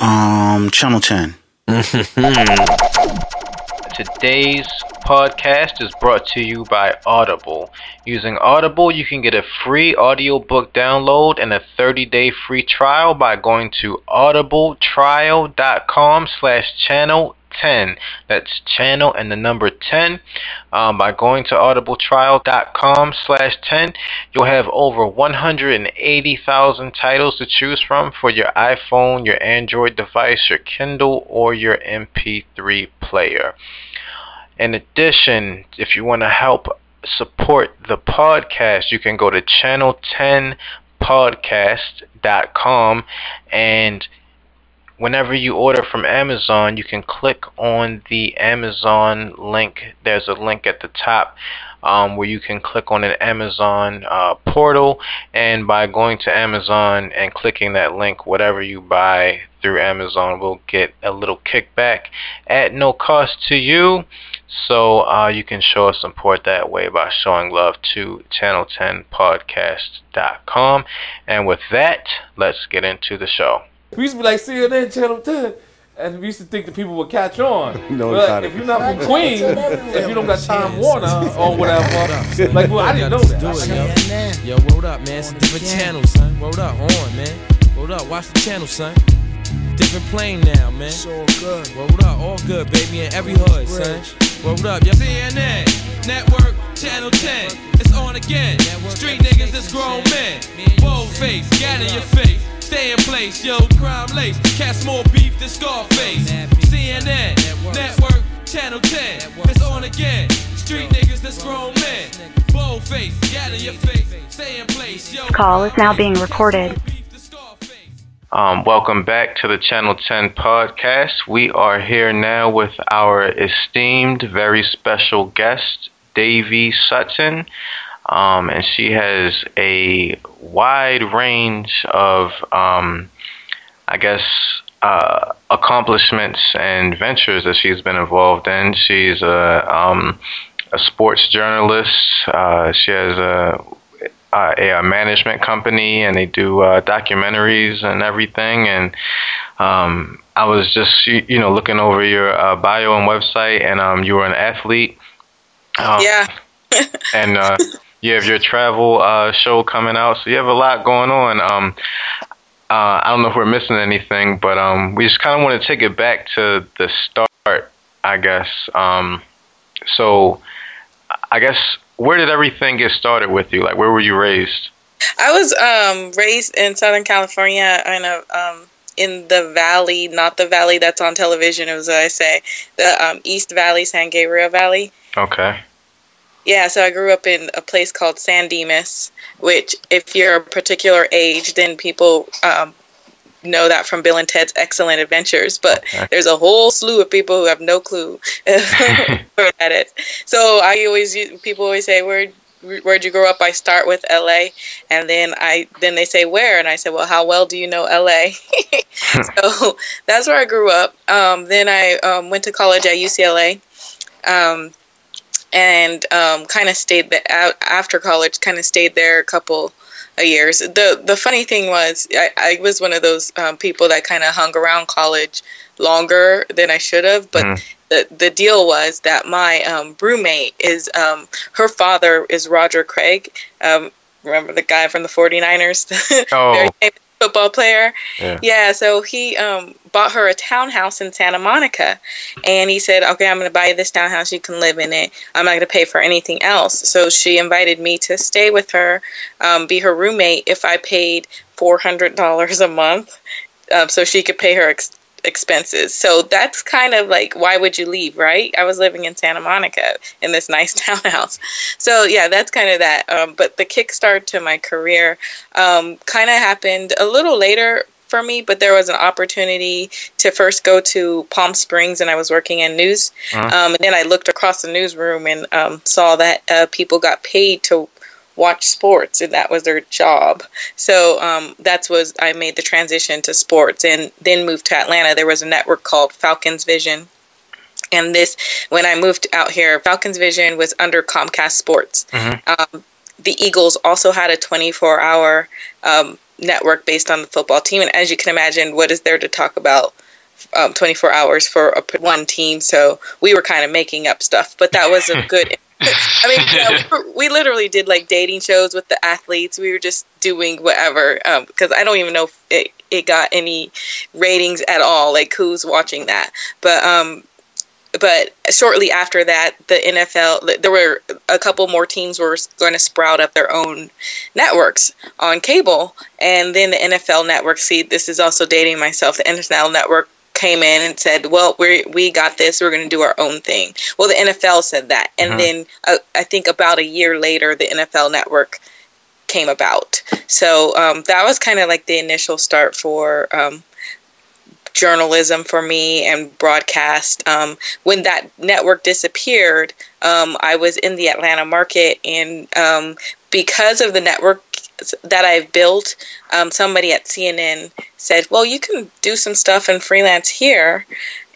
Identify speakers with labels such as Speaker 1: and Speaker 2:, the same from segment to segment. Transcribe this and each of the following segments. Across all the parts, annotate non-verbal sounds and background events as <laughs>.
Speaker 1: Um, Channel 10. <laughs>
Speaker 2: Today's podcast is brought to you by Audible. Using Audible, you can get a free audiobook download and a 30-day free trial by going to audibletrial.com slash channel 10. That's channel and the number 10. Um, by going to audibletrial.com slash 10, you'll have over 180,000 titles to choose from for your iPhone, your Android device, your Kindle, or your MP3 player. In addition, if you want to help support the podcast, you can go to channel10podcast.com and whenever you order from Amazon, you can click on the Amazon link. There's a link at the top um, where you can click on an Amazon uh, portal, and by going to Amazon and clicking that link, whatever you buy through Amazon will get a little kickback at no cost to you. So uh, you can show us support that way by showing love to channel10podcast.com. And with that, let's get into the show.
Speaker 3: We used to be like CNN Channel 10, and we used to think that people would catch on. <laughs>
Speaker 4: No,
Speaker 3: but
Speaker 4: got
Speaker 3: if you're not from Queens, if you don't got Time Warner or whatever, like, well, I didn't know that.
Speaker 5: Yo, yo, what up, man. It's a different channel, son. What up, on, man. What up, watch the channel, son. Different plane now, man.
Speaker 6: It's all good.
Speaker 5: Word up, all good, baby, in every hood, son. Word up, yo. CNN, Network, Channel 10. It's on again. Street niggas, it's grown men. Bold face, gat in your face. Stay in place, yo, crime lace. Cast more beef than Scarface. CNN, Network, Channel 10. It's on again. Street niggas, that's grown men. Bold face, gat in your face. Stay in place, yo.
Speaker 7: Call is now being recorded.
Speaker 2: Um, welcome back to the Channel 10 podcast. We are here now with our esteemed, very special guest, Davy Sutton. Um, and she has a wide range of, um, I guess, uh, accomplishments and ventures that she's been involved in. She's a, um, a sports journalist. Uh, she has a uh, a, management company and they do uh, documentaries and everything. And um, I was just you you know looking over your uh, bio and website, and um, you were an athlete. Um,
Speaker 8: Yeah. <laughs>
Speaker 2: and uh, <laughs> you have your travel uh, show coming out, so you have a lot going on. Um, uh, I don't know if we're missing anything, but um, we just kind of want to take it back to the start, I guess. Um, so, I guess where did everything get started with you? Like, where were you raised?
Speaker 8: I was um, raised in Southern California in a um, in the valley, not the valley that's on television, as I say, the um, East Valley, San Gabriel Valley.
Speaker 2: Okay.
Speaker 8: Yeah, so I grew up in a place called San Dimas, which, if you're a particular age, then people um, know that from Bill and Ted's Excellent Adventures. But
Speaker 2: Okay.
Speaker 8: there's a whole slew of people who have no clue where that is. So I always people always say, "Where where'd you grow up?" I start with L.A. and then I then they say where, and I say, "Well, how well do you know L.A.?" <laughs> so that's where I grew up. Um, then I um, went to college at UCLA. Um, and um, kind of stayed there after college. Kind of stayed there a couple years. the The funny thing was, I, I was one of those um, people that kind of hung around college longer than I should have. But
Speaker 2: Mm.
Speaker 8: the the deal was that my um, roommate is um, her father is Roger Craig. Um, remember the guy from the 49ers? <laughs>
Speaker 2: Oh.
Speaker 8: Football player.
Speaker 2: Yeah.
Speaker 8: Yeah, so he um, bought her a townhouse in Santa Monica, and he said, "Okay, I'm going to buy you this townhouse. You can live in it. I'm not going to pay for anything else." So she invited me to stay with her, um, be her roommate, if I paid four hundred dollars a month, um, so she could pay her ex- expenses. So that's kind of like, why would you leave, right? I was living in Santa Monica in this <laughs> nice townhouse. So yeah, that's kind of that. Um, but the kickstart to my career um, kind of happened a little later for me, but there was an opportunity to first go to Palm Springs, and I was working in news.
Speaker 2: Uh-huh.
Speaker 8: Um, and then I looked across the newsroom and um, saw that uh, people got paid to watch sports, and that was their job. So um, that's was I made the transition to sports, and then moved to Atlanta. There was a network called Falcons Vision. And this, when I moved out here, Falcons Vision was under Comcast Sports.
Speaker 2: Mhm.
Speaker 8: Um, the Eagles also had a 24 hour um, network based on the football team. And as you can imagine, what is there to talk about um, 24 hours for a, one team? So we were kind of making up stuff, but that was a <laughs> good. I mean, yeah, we, <laughs> were, we, literally did like dating shows with the athletes. We were just doing whatever because um, I don't even know if it, it got any ratings at all. Like who's watching that? But um, but shortly after that, the NFL, there were a couple more teams were going to sprout up their own networks on cable, and then the NFL network. See, this is also dating myself. The NFL network came in and said, "Well, we we got this. We're going to do our own thing." Well, the NFL said that, and uh-huh. then uh, I think about a year later, the NFL network came about. So um, that was kind of like the initial start for um, journalism for me and broadcast. Um, when that network disappeared, um, I was in the Atlanta market, and um, because of the network that I've built, um, somebody at CNN said, "Well, you can do some stuff and freelance here,"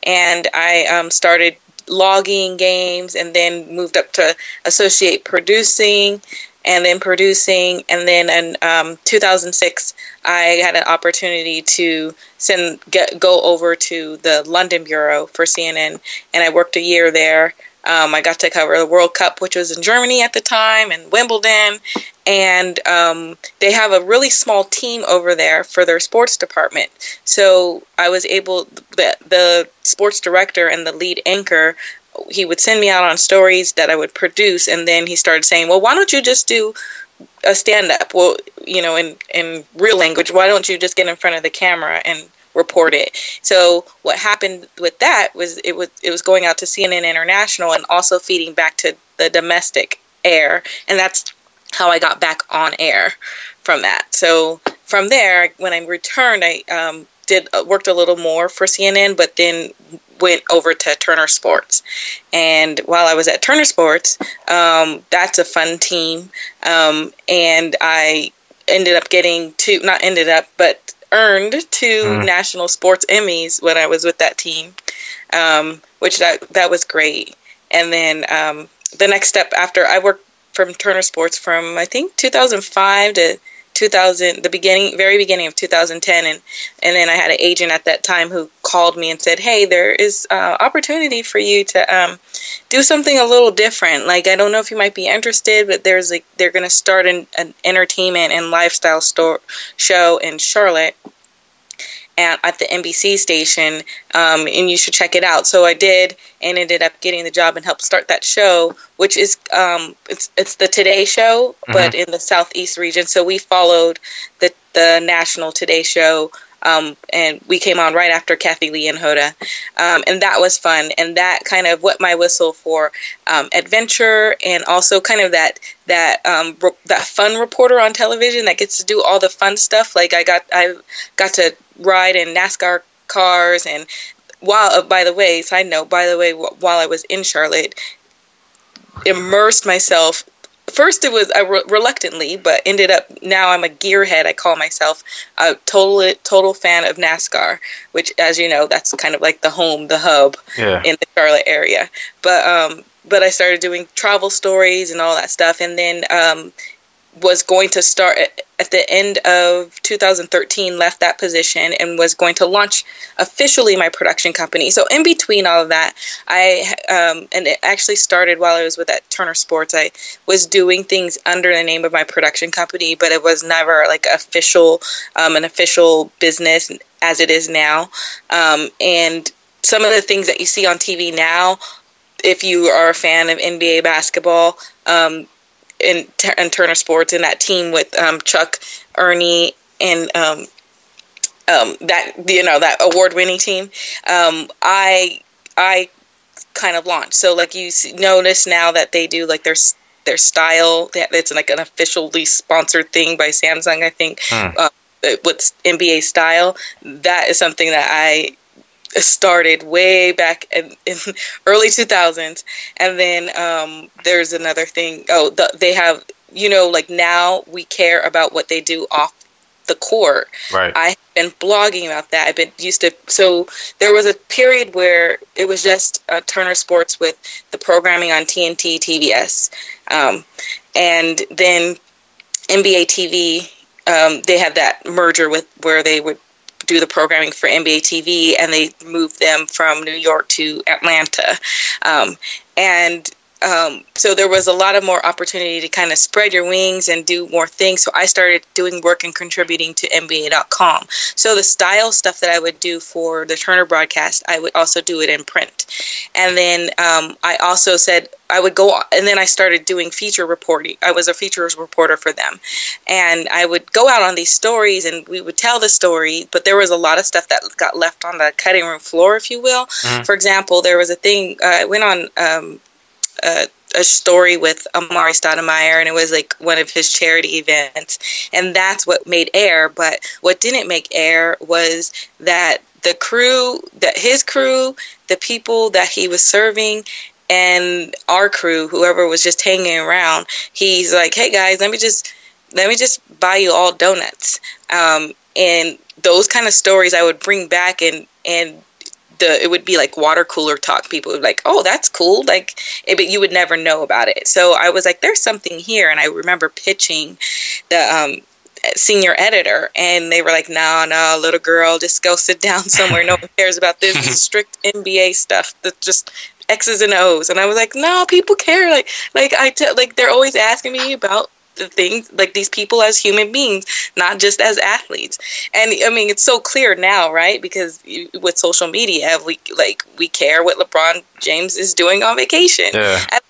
Speaker 8: and I um, started logging games, and then moved up to associate producing and then producing. And then in um, 2006, I had an opportunity to send get go over to the London bureau for CNN, and I worked a year there. Um, I got to cover the World Cup, which was in Germany at the time, and Wimbledon. And um, they have a really small team over there for their sports department. So I was able, the, the sports director and the lead anchor he would send me out on stories that I would produce, and then he started saying, "Well, why don't you just do a stand up? Well, you know, in in real language, why don't you just get in front of the camera and report it?" So what happened with that was it was it was going out to CNN International and also feeding back to the domestic air, and that's how I got back on air from that. So from there, when I returned, I um, did uh, worked a little more for CNN, but then went over to Turner Sports. And while I was at Turner Sports, um, that's a fun team. Um, and I ended up getting two, not ended up, but earned two mm. national sports Emmys when I was with that team, um, which that, that was great. And then um, the next step after I worked from Turner Sports from I think 2005 to 2000 the beginning very beginning of 2010 and and then i had an agent at that time who called me and said hey there is uh, opportunity for you to um, do something a little different. Like i don't know if you might be interested but there's like they're going to start an, an entertainment and lifestyle store show in charlotte at, at the NBC station, um, and you should check it out. So I did, and ended up getting the job and helped start that show, which is um, it's it's the Today Show, mm-hmm. but in the Southeast region. So we followed the the national Today Show um, and we came on right after Kathie Lee and Hoda, um, and that was fun. And that kind of wet my whistle for um, adventure and also kind of that that um, re- that fun reporter on television that gets to do all the fun stuff. Like I got I got to ride in NASCAR cars and while uh, by the way, side note, by the way, while I was in Charlotte, immersed myself first it was I re- reluctantly, but ended up now I'm a gearhead. I call myself a total total fan of NASCAR, which, as you know, that's kind of like the home, the hub yeah. in the Charlotte area. But um, but I started doing travel stories and all that stuff, and then um, was going to start at the end of 2013 left that position and was going to launch officially my production company. So in between all of that i um, and it actually started while i was with at turner sports. I was doing things under the name of my production company but it was never like official um, an official business as it is now. Um, and some of the things that you see on tv now if you are a fan of nba basketball um, in, in Turner Sports in that team with um, Chuck, Ernie, and um, um, that you know that award-winning team. Um, I I kind of launched. So like you notice now that they do like their their style. It's like an officially sponsored thing by Samsung, I think. Hmm. Uh, with NBA style, that is something that I started way back in, in <laughs> early 2000s and then um, there's another thing. Oh the, they have you know like now we care about what they do off the court.
Speaker 2: Right.
Speaker 8: I've been blogging about that. I've been used to so there was a period where it was just uh, turner sports with the programming on tnt tbs um, and then nba tv um, they had that merger with where they would do the programming for NBA TV, and they moved them from New York to Atlanta. Um, and um, so there was a lot of more opportunity to kind of spread your wings and do more things. So I started doing work and contributing to NBA.com. So the style stuff that I would do for the Turner broadcast, I would also do it in print. And then um, I also said I would go, and then I started doing feature reporting. I was a features reporter for them, and I would go out on these stories, and we would tell the story. But there was a lot of stuff that got left on the cutting room floor, if you will.
Speaker 2: Mhm.
Speaker 8: For example, there was a thing uh, I went on. Um, a, a story with Amar'e Stoudemire, and it was like one of his charity events, and that's what made air. But what didn't make air was that the crew, that his crew, the people that he was serving, and our crew, whoever was just hanging around, he's like, "Hey guys, let me just let me just buy you all donuts." Um, and those kind of stories I would bring back and and the it would be like water cooler talk. People would be like, "Oh, that's cool," like, eh, but you would never know about it. So I was like, "There's something here," and I remember pitching the um, senior editor, and they were like, "No, no, little girl, just go sit down somewhere. No one <laughs> cares about this. This strict NBA stuff. That just." X's and O's, and I was like, no, people care. Like, like I tell, like they're always asking me about the things like these people as human beings not just as athletes. And i mean it's so clear now right? Because with social media we like we care what lebron james is doing on vacation.
Speaker 2: Yeah.
Speaker 8: At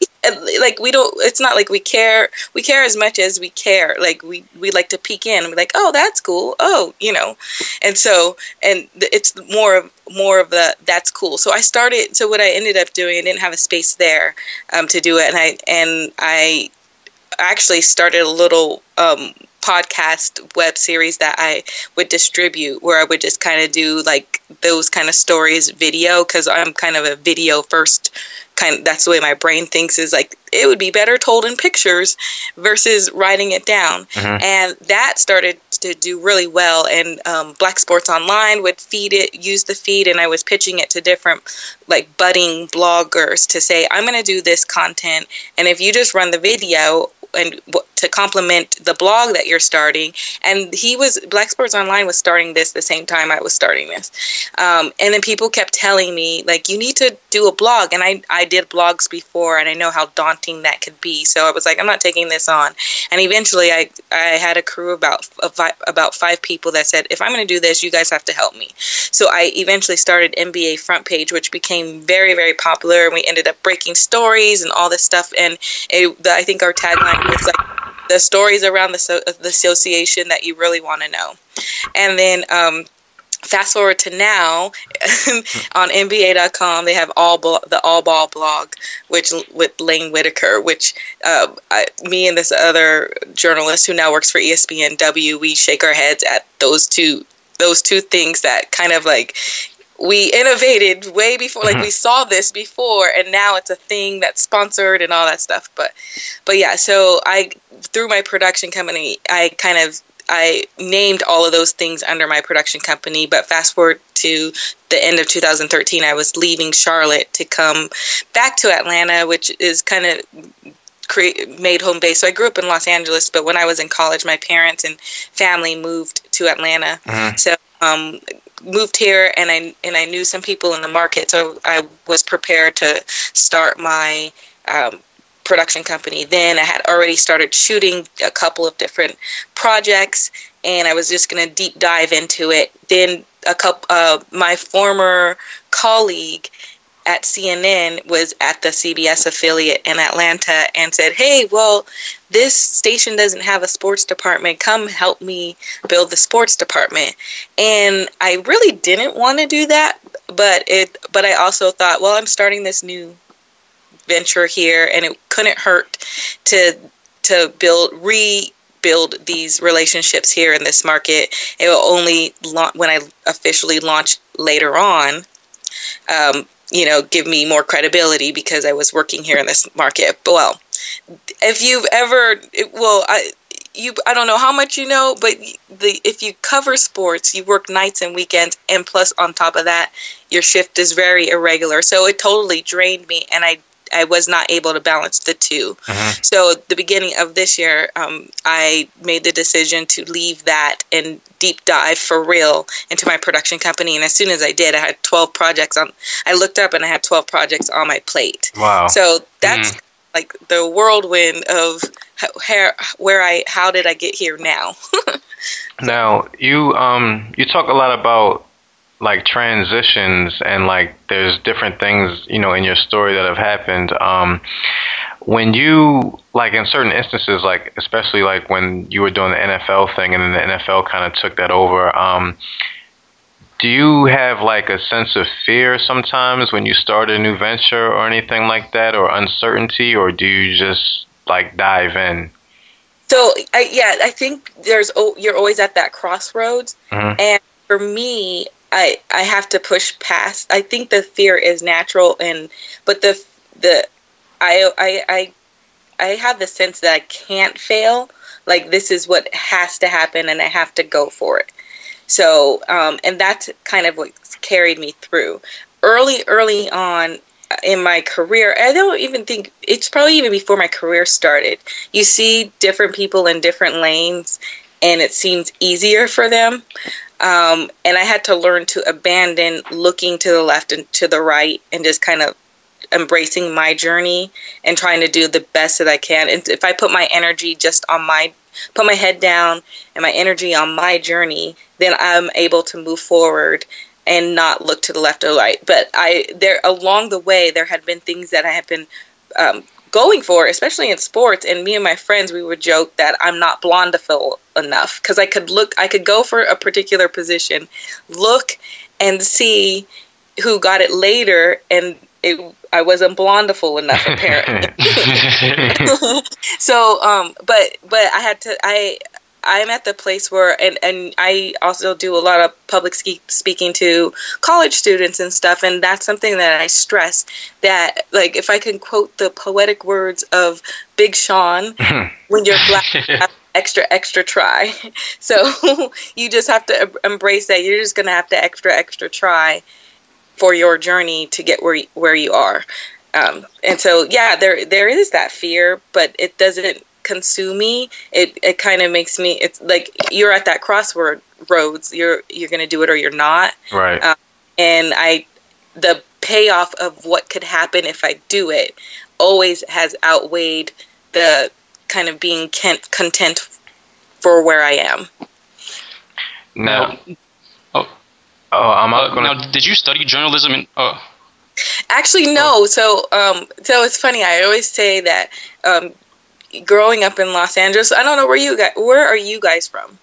Speaker 8: like we don't it's not like we care we care as much as we care. Like we we like to peek in and be like oh that's cool. Oh you know? And so and it's more of more of the that's cool. So i started so what i ended up doing i didn't have a space there um, to do it. And i and i actually started a little um, podcast web series that I would distribute where I would just kind of do like those kind of stories video because I'm kind of a video first kind that's the way my brain thinks is like it would be better told in pictures versus writing it down
Speaker 2: Mhm.
Speaker 8: and that started to do really well and um, black sports online would feed it use the feed and i was pitching it to different like budding bloggers to say i'm going to do this content and if you just run the video and to complement the blog that you're starting. And he was black sports online was starting this the same time i was starting this. Um, and then people kept telling me like you need to do a blog. And I, I did blogs before and i know how daunting that could be. So i was like i'm not taking this on. And eventually i, I had a crew about about five people that said if i'm going to do this you guys have to help me. So i eventually started nba front page which became very very popular. And we ended up breaking stories and all this stuff. And it, i think our tagline was like the stories around the, so, the association that you really want to know. And then um, fast forward to now <laughs> on NBA.com, they have all the All Ball blog, which with Lang Whitaker, which uh, I, me and this other journalist who now works for ESPNW, we shake our heads at those two those two things that kind of like we innovated way before like we mm-hmm. saw this before and now it's a thing that's sponsored and all that stuff. But but yeah so i through my production company i kind of I named all of those things under my production company, but fast forward to the end of 2013, I was leaving Charlotte to come back to Atlanta, which is kind of create made home base. So I grew up in Los Angeles, but when I was in college, my parents and family moved to Atlanta.
Speaker 2: Mhm.
Speaker 8: So um, moved here, and I and I knew some people in the market, so I was prepared to start my um, production company. Then I had already started shooting a couple of different projects, and I was just going to deep dive into it. Then a couple, uh, my former colleague at CNN was at the CBS affiliate in Atlanta and said, "Hey, well, this station doesn't have a sports department. Come help me build the sports department." And I really didn't want to do that, but it but I also thought, well, I'm starting this new venture here and it couldn't hurt to to build rebuild these relationships here in this market. It will only when I officially launch later on um, you know, give me more credibility because I was working here in this market. But well, if you've ever, well, I, you, I don't know how much you know, but the if you cover sports, you work nights and weekends, and plus on top of that, your shift is very irregular. So it totally drained me, and I I was not able to balance the 2 So the beginning of this year, um, I made the decision to leave that and deep dive for real into my production company. And as soon as I did, I had 12 projects on. I looked up and I had 12 projects on my plate.
Speaker 2: Wow.
Speaker 8: So that's like the whirlwind of how, where I how did I get here now? <laughs>
Speaker 2: Now, you um you talk a lot about like transitions and like there's different things, you know, in your story that have happened. Um when you like in certain instances like especially like when you were doing the NFL thing and then the NFL kind of took that over, um do you have like a sense of fear sometimes when you start a new venture or anything like that or uncertainty or do you just like dive in?
Speaker 8: So I, yeah, I think there's oh, you're always at that crossroads,
Speaker 2: Mhm.
Speaker 8: and for me, I I have to push past. I think the fear is natural, and but the the I I I I have the sense that I can't fail. Like this is what has to happen, and I have to go for it. So, um, and that's kind of what carried me through. Early, early on in my career, I don't even think it's probably even before my career started. You see different people in different lanes, and it seems easier for them. Um, and I had to learn to abandon looking to the left and to the right and just kind of embracing my journey and trying to do the best that I can. And if I put my energy just on my put my head down and my energy on my journey, then I'm able to move forward and not look to the left or right. But I there along the way there had been things that I had been um, going for, especially in sports. And me and my friends we would joke that I'm not blondophile enough because I could look I could go for a particular position, look and see who got it later and it, I wasn't blondophile enough <laughs> apparently. <laughs> so um but but I had to I I'm at the place where and and I also do a lot of public speaking to college students and stuff and that's something that I stress that like if I can quote the poetic words of Big Sean <laughs> when you're black <laughs> extra extra try. <laughs> So you just have to embrace that. You're just going to have to extra extra try for your journey to get where you, where you are. Um, and so yeah there there is that fear but it doesn't consume me it it kind of makes me it's like you're at that crossword roads you're you're going to do it or you're not
Speaker 2: Right.
Speaker 8: Uh, and I the payoff of what could happen if I do it always has outweighed the kind of being con- content for where I am.
Speaker 2: now,
Speaker 1: Oh,
Speaker 2: oh, I'm
Speaker 1: uh,
Speaker 2: not gonna.
Speaker 1: now, did you study journalism? In, uh,
Speaker 8: Actually, no. So, um, so it's funny. I always say that um, growing up in Los Angeles, I don't know where you guys. Where are you guys from?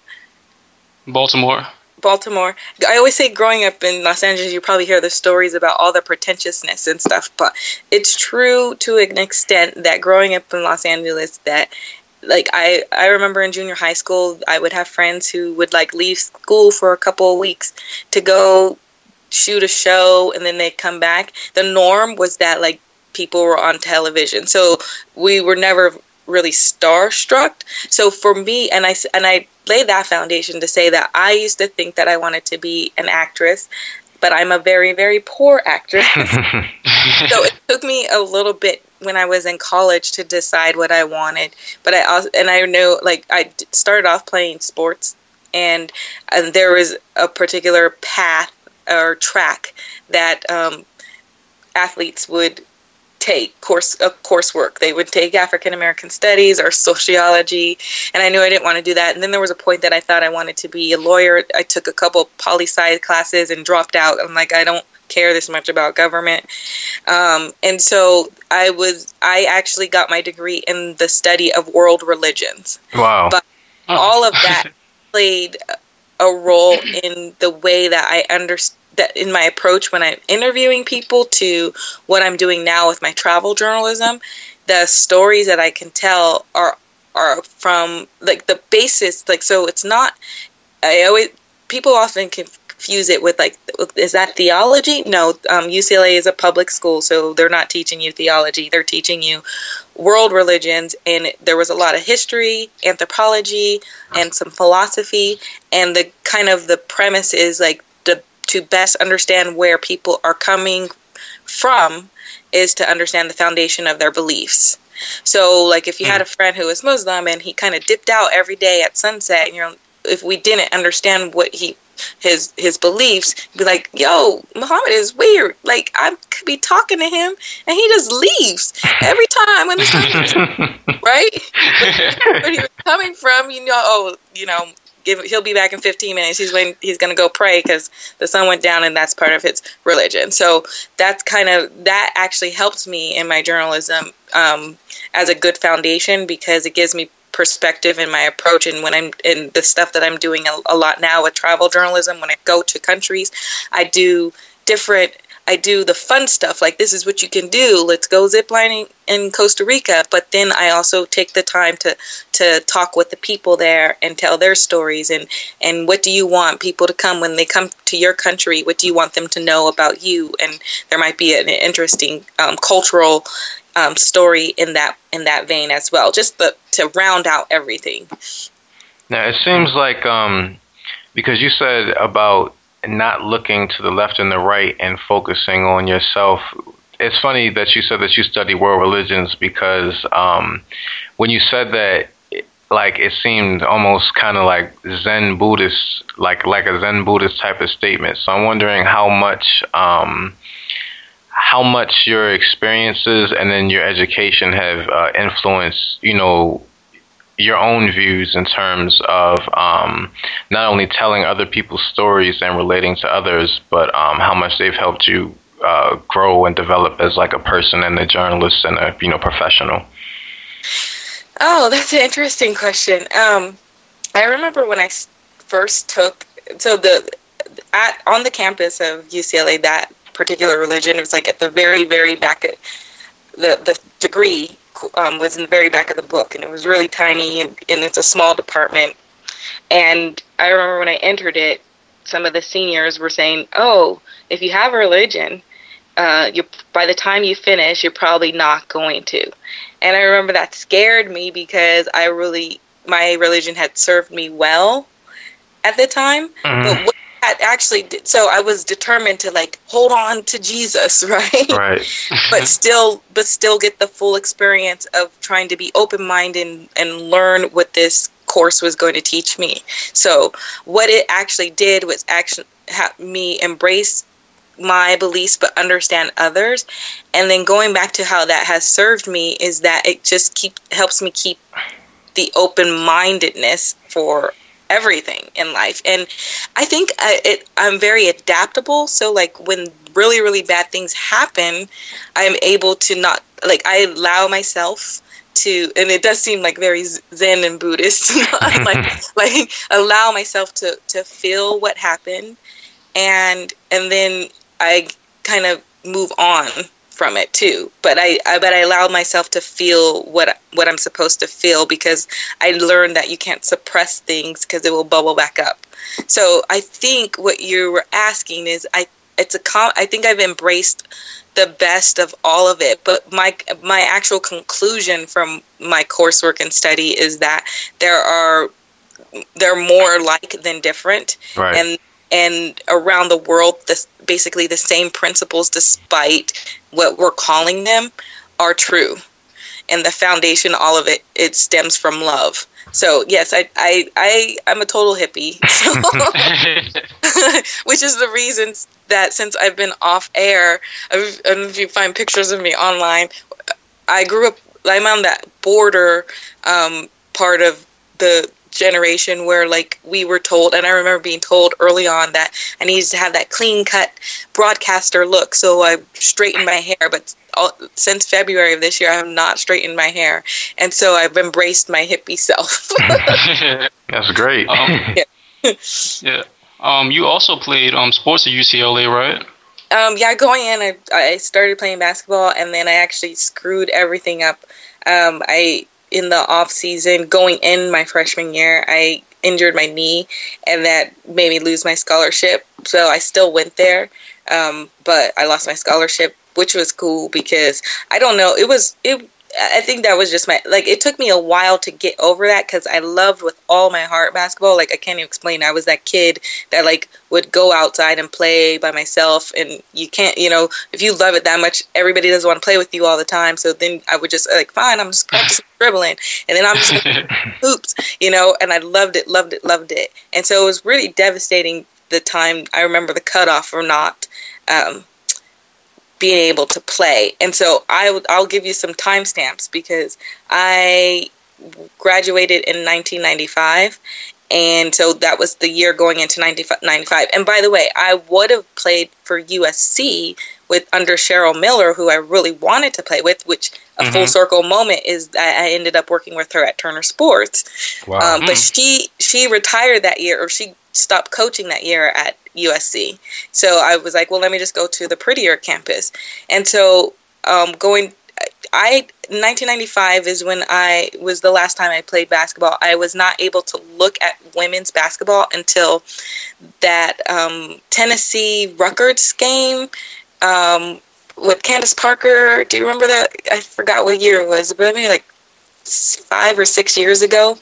Speaker 1: Baltimore.
Speaker 8: Baltimore. I always say growing up in Los Angeles, you probably hear the stories about all the pretentiousness and stuff, but it's true to an extent that growing up in Los Angeles that like I I remember in junior high school, I would have friends who would like leave school for a couple of weeks to go shoot a show and then they'd come back. The norm was that like people were on television. So we were never really starstruck. So for me, and I and I laid that foundation to say that I used to think that I wanted to be an actress, but I'm a very very poor actress. <laughs> so it took me a little bit when I was in college to decide what I wanted. But I also and I know like I started off playing sports, and and there was a particular path or track that um, athletes would take course uh, coursework. They would take African American studies or sociology, and I knew I didn't want to do that. And then there was a point that I thought I wanted to be a lawyer. I took a couple poli sci classes and dropped out. I'm like, I don't care this much about government. Um, and so I was I actually got my degree in the study of world religions
Speaker 2: wow.
Speaker 8: but-
Speaker 1: Oh.
Speaker 8: all of <laughs> that played a role <clears throat> in the way that I understand that in my approach when I'm interviewing people to what I'm doing now with my travel journalism, the stories that I can tell are are from like the basis like so it's not I always people often confuse it with like is that theology? No, um, UCLA is a public school, so they're not teaching you theology. They're teaching you world religions, and there was a lot of history, anthropology, and some philosophy. And the kind of the premise is like the to best understand where people are coming from is to understand the foundation of their beliefs. So, like, if you had a friend who was Muslim and he kind of dipped out every day at sunset, and you're, if we didn't understand what he his his beliefs, be like, "Yo, Muhammad is weird. Like, I could be talking to him, and he just leaves every time when sun comes <laughs> right? Where he was coming from, you know, oh, you know, give he'll be back in 15 minutes. He's when he's going to go pray because the sun went down, and that's part of his religion. So that's kind of that actually helps me in my journalism um, as a good foundation because it gives me perspective and my approach and when i'm in the stuff that i'm doing a, a lot now with travel journalism when i go to countries i do different I do the fun stuff like this is what you can do. Let's go ziplining in Costa Rica. But then I also take the time to to talk with the people there and tell their stories and and what do you want people to come when they come to your country? What do you want them to know about you? And there might be an interesting um, cultural um, story in that in that vein as well, just the, to round out everything.
Speaker 2: Now it seems like um, because you said about not looking to the left and the right and focusing on yourself. It's funny that you said that you study world religions because um, when you said that, like it seemed almost kind of like Zen Buddhist, like like a Zen Buddhist type of statement. So I'm wondering how much. Um, how much your experiences and then your education have uh, influenced, you know, your own views in terms of um, not only telling other people's stories and relating to others, but um, how much they've helped you uh, grow and develop as like a person and a journalist and a you know professional.
Speaker 8: Oh, that's an interesting question. Um, I remember when I first took so the at on the campus of UCLA that particular religion it was like at the very very back of the the degree um, was in the very back of the book, and it was really tiny, and, and it's a small department. And I remember when I entered it, some of the seniors were saying, "Oh, if you have a religion, uh, you by the time you finish, you're probably not going to." And I remember that scared me because I really my religion had served me well at the time, mm-hmm. but that actually did, so I was determined to like hold on to Jesus, <laughs> right?
Speaker 2: Right.
Speaker 8: but still, but still get the full experience of trying to be open minded and, and learn what this course was going to teach me. So what it actually did was actually have me embrace my beliefs but understand others and then going back to how that has served me is that it just keep helps me keep the open mindedness for everything in life. And I think I, it, I'm very adaptable. So, like, when really, really bad things happen, I'm able to not, like, I allow myself to, and it does seem like very Zen and Buddhist, <laughs> like, <laughs> like allow myself to, to feel what happened. And, and then I kind of move on from it too. But I, I but I allow myself to feel what what I'm supposed to feel because I learned that you can't suppress things because it will bubble back up. So I think what you were asking is I it's a com- I think I've embraced the best of all of it. But my my actual conclusion from my coursework and study is that there are they're more like than different,
Speaker 2: right.
Speaker 8: and and around the world, this basically the same principles, despite what we're calling them, are true. And the foundation, all of it, it stems from love. So yes, I I, I I'm a total hippie, <laughs> so, <laughs> which is the reason that since I've been off air, I don't know if you find pictures of me online. I grew up. I'm on that border um, part of the generation where like we were told and i remember being told early on that i needed to have that clean cut broadcaster look so i straightened my hair but all, since february of this year i have not straightened my hair and so i've embraced my hippie self. <laughs> <laughs>
Speaker 2: That's great. Um, <laughs>
Speaker 1: yeah. yeah. Um you also played um sports at ucla right?
Speaker 8: Um yeah going in i, I started playing basketball and then i actually screwed everything up. Um, I in the off season going in my freshman year, I injured my knee, and that made me lose my scholarship. So I still went there, um, but I lost my scholarship, which was cool because I don't know. It was it. I think that was just my like. It took me a while to get over that because I loved with all my heart basketball. Like I can't even explain. I was that kid that like would go outside and play by myself, and you can't, you know, if you love it that much, everybody doesn't want to play with you all the time. So then I would just like, fine, I'm just practicing dribbling, and then I'm just <laughs> hoops, you know. And I loved it, loved it, loved it. And so it was really devastating the time I remember the cutoff or not. Um, being able to play. And so I I'll give you some timestamps because I graduated in 1995 and so that was the year going into 95 and by the way i would have played for usc with under cheryl miller who i really wanted to play with which a mm-hmm. full circle moment is that i ended up working with her at turner sports wow. Um, but mm. she she retired that year or she stopped coaching that year at USC. So I was like, well, let me just go to the prettier campus. And so um, going, I 1995 is when I was the last time I played basketball. I was not able to look at women's basketball until that um, Tennessee Rutgers game um, with Candace Parker. Do you remember that? I forgot what year it was, but maybe like five or six years ago.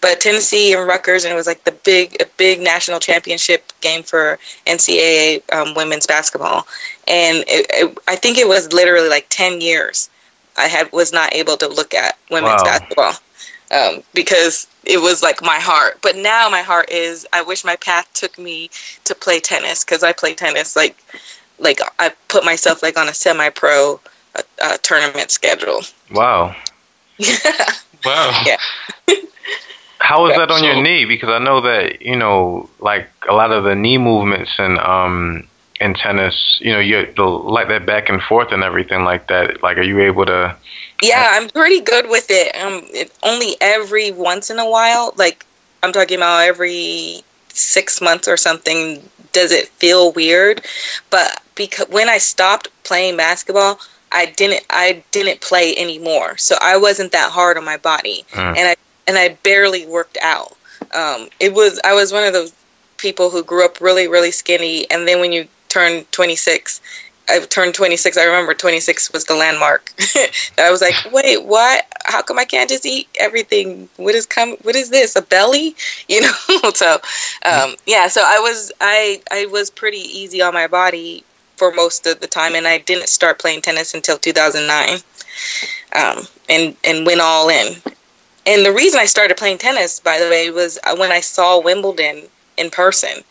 Speaker 8: But Tennessee and Rutgers, and it was like the big, a big national championship game for NCAA um, women's basketball, and it, it, I think it was literally like ten years. I had was not able to look at women's wow. basketball um, because it was like my heart. But now my heart is I wish my path took me to play tennis because I play tennis like like I put myself like on a semi-pro uh, uh, tournament schedule.
Speaker 2: Wow. <laughs>
Speaker 1: wow. <laughs>
Speaker 8: Yeah. <laughs>
Speaker 2: How is that on so, your knee? Because I know that you know, like a lot of the knee movements and um in tennis, you know, you like that back and forth and everything like that. Like, are you able to?
Speaker 8: Yeah, I'm pretty good with it. Um, it, only every once in a while, like I'm talking about every six months or something, does it feel weird? But because when I stopped playing basketball, I didn't I didn't play anymore, so I wasn't that hard on my body, mm. and I and I barely worked out. Um, it was I was one of those people who grew up really really skinny, and then when you turn 26, I turned 26. I remember 26 was the landmark. <laughs> I was like, <laughs> wait, what? How come I can't just eat everything? What is come? What is this? A belly? <laughs> You know? so, um, yeah. So I was I I was pretty easy on my body for most of the time, and I didn't start playing tennis until 2009, um, and and went all in. And the reason I started playing tennis, by the way, was when I saw Wimbledon in person.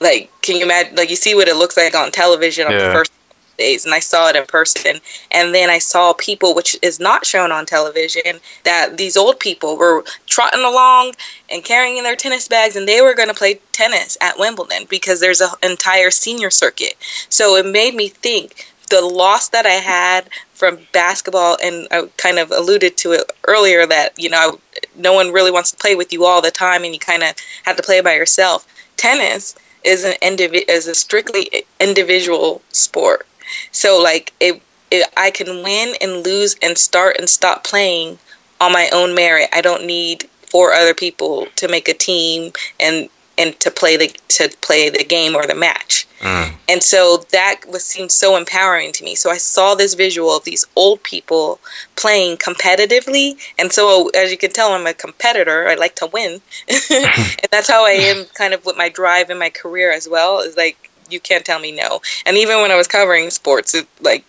Speaker 8: Like, can you imagine? Like, you see what it looks like on television on yeah. the first and I saw it in person. And then I saw people, which is not shown on television, that these old people were trotting along and carrying their tennis bags, and they were going to play tennis at Wimbledon because there's an entire senior circuit. So it made me think the loss that I had from basketball, and I kind of alluded to it earlier that you know no one really wants to play with you all the time, and you kind of have to play by yourself. Tennis is an indivi- is a strictly individual sport, so like it, it, I can win and lose and start and stop playing on my own merit. I don't need four other people to make a team and and to play the to play the game or the match. Mm. And so that was seemed so empowering to me. So I saw this visual of these old people playing competitively, and so as you can tell, I'm a competitor. I like to win, <laughs> <laughs> and that's how I am, kind of with my drive in my career as well. Is like you can't tell me no. And even when I was covering sports, it, like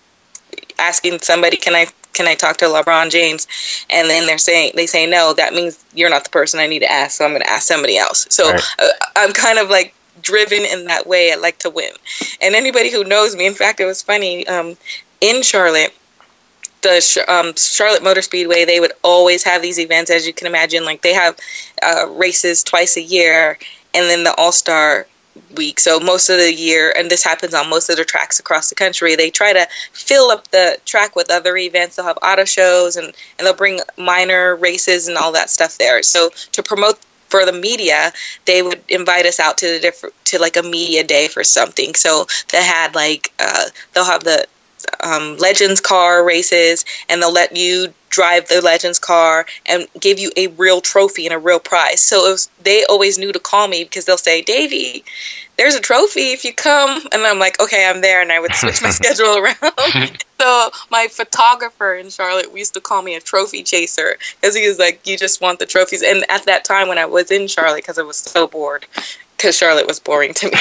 Speaker 8: asking somebody, "Can I can I talk to LeBron James? And then they're saying they say no. That means you're not the person I need to ask. So I'm going to ask somebody else. So right. uh, I'm kind of like driven in that way. I like to win. And anybody who knows me, in fact, it was funny um, in Charlotte. The um, Charlotte Motor Speedway, they would always have these events, as you can imagine. Like they have uh, races twice a year, and then the All Star week. So most of the year, and this happens on most of the tracks across the country, they try to fill up the track with other events. They'll have auto shows and, and they'll bring minor races and all that stuff there. So to promote for the media, they would invite us out to the different to like a media day for something. So they had like uh, they'll have the um, Legends car races, and they'll let you drive the Legends car and give you a real trophy and a real prize. So it was, they always knew to call me because they'll say, Davey, there's a trophy if you come. And I'm like, okay, I'm there. And I would switch my <laughs> schedule around. <laughs> so my photographer in Charlotte used to call me a trophy chaser because he was like, you just want the trophies. And at that time when I was in Charlotte, because I was so bored, because Charlotte was boring to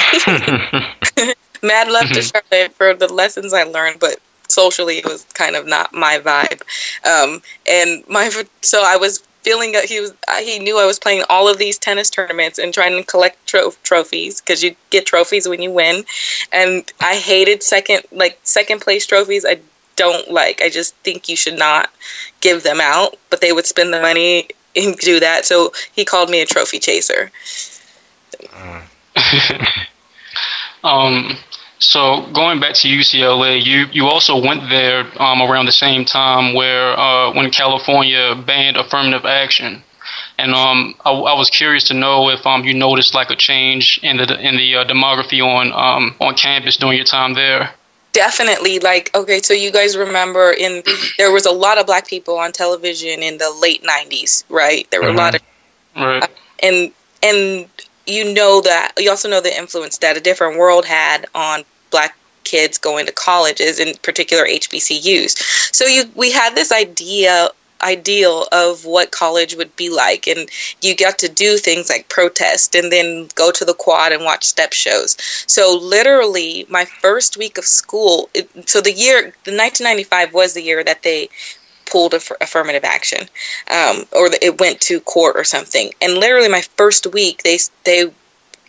Speaker 8: me. <laughs> Mad love to Charlotte for the lessons I learned, but socially it was kind of not my vibe. Um, and my so I was feeling that he was he knew I was playing all of these tennis tournaments and trying to collect tro- trophies because you get trophies when you win, and I hated second like second place trophies. I don't like. I just think you should not give them out, but they would spend the money and do that. So he called me a trophy chaser. <laughs>
Speaker 1: um, so going back to UCLA, you, you also went there um, around the same time where uh, when California banned affirmative action, and um, I, I, was curious to know if um, you noticed like a change in the in the uh, demography on um, on campus during your time there.
Speaker 8: Definitely, like okay, so you guys remember in there was a lot of black people on television in the late '90s, right? There were mm-hmm. a lot of
Speaker 1: right,
Speaker 8: uh, and and you know that you also know the influence that a different world had on black kids going to colleges, in particular HBCUs. So you we had this idea ideal of what college would be like and you got to do things like protest and then go to the quad and watch step shows so literally my first week of school it, so the year the 1995 was the year that they pulled aff- affirmative action um, or the, it went to court or something and literally my first week they they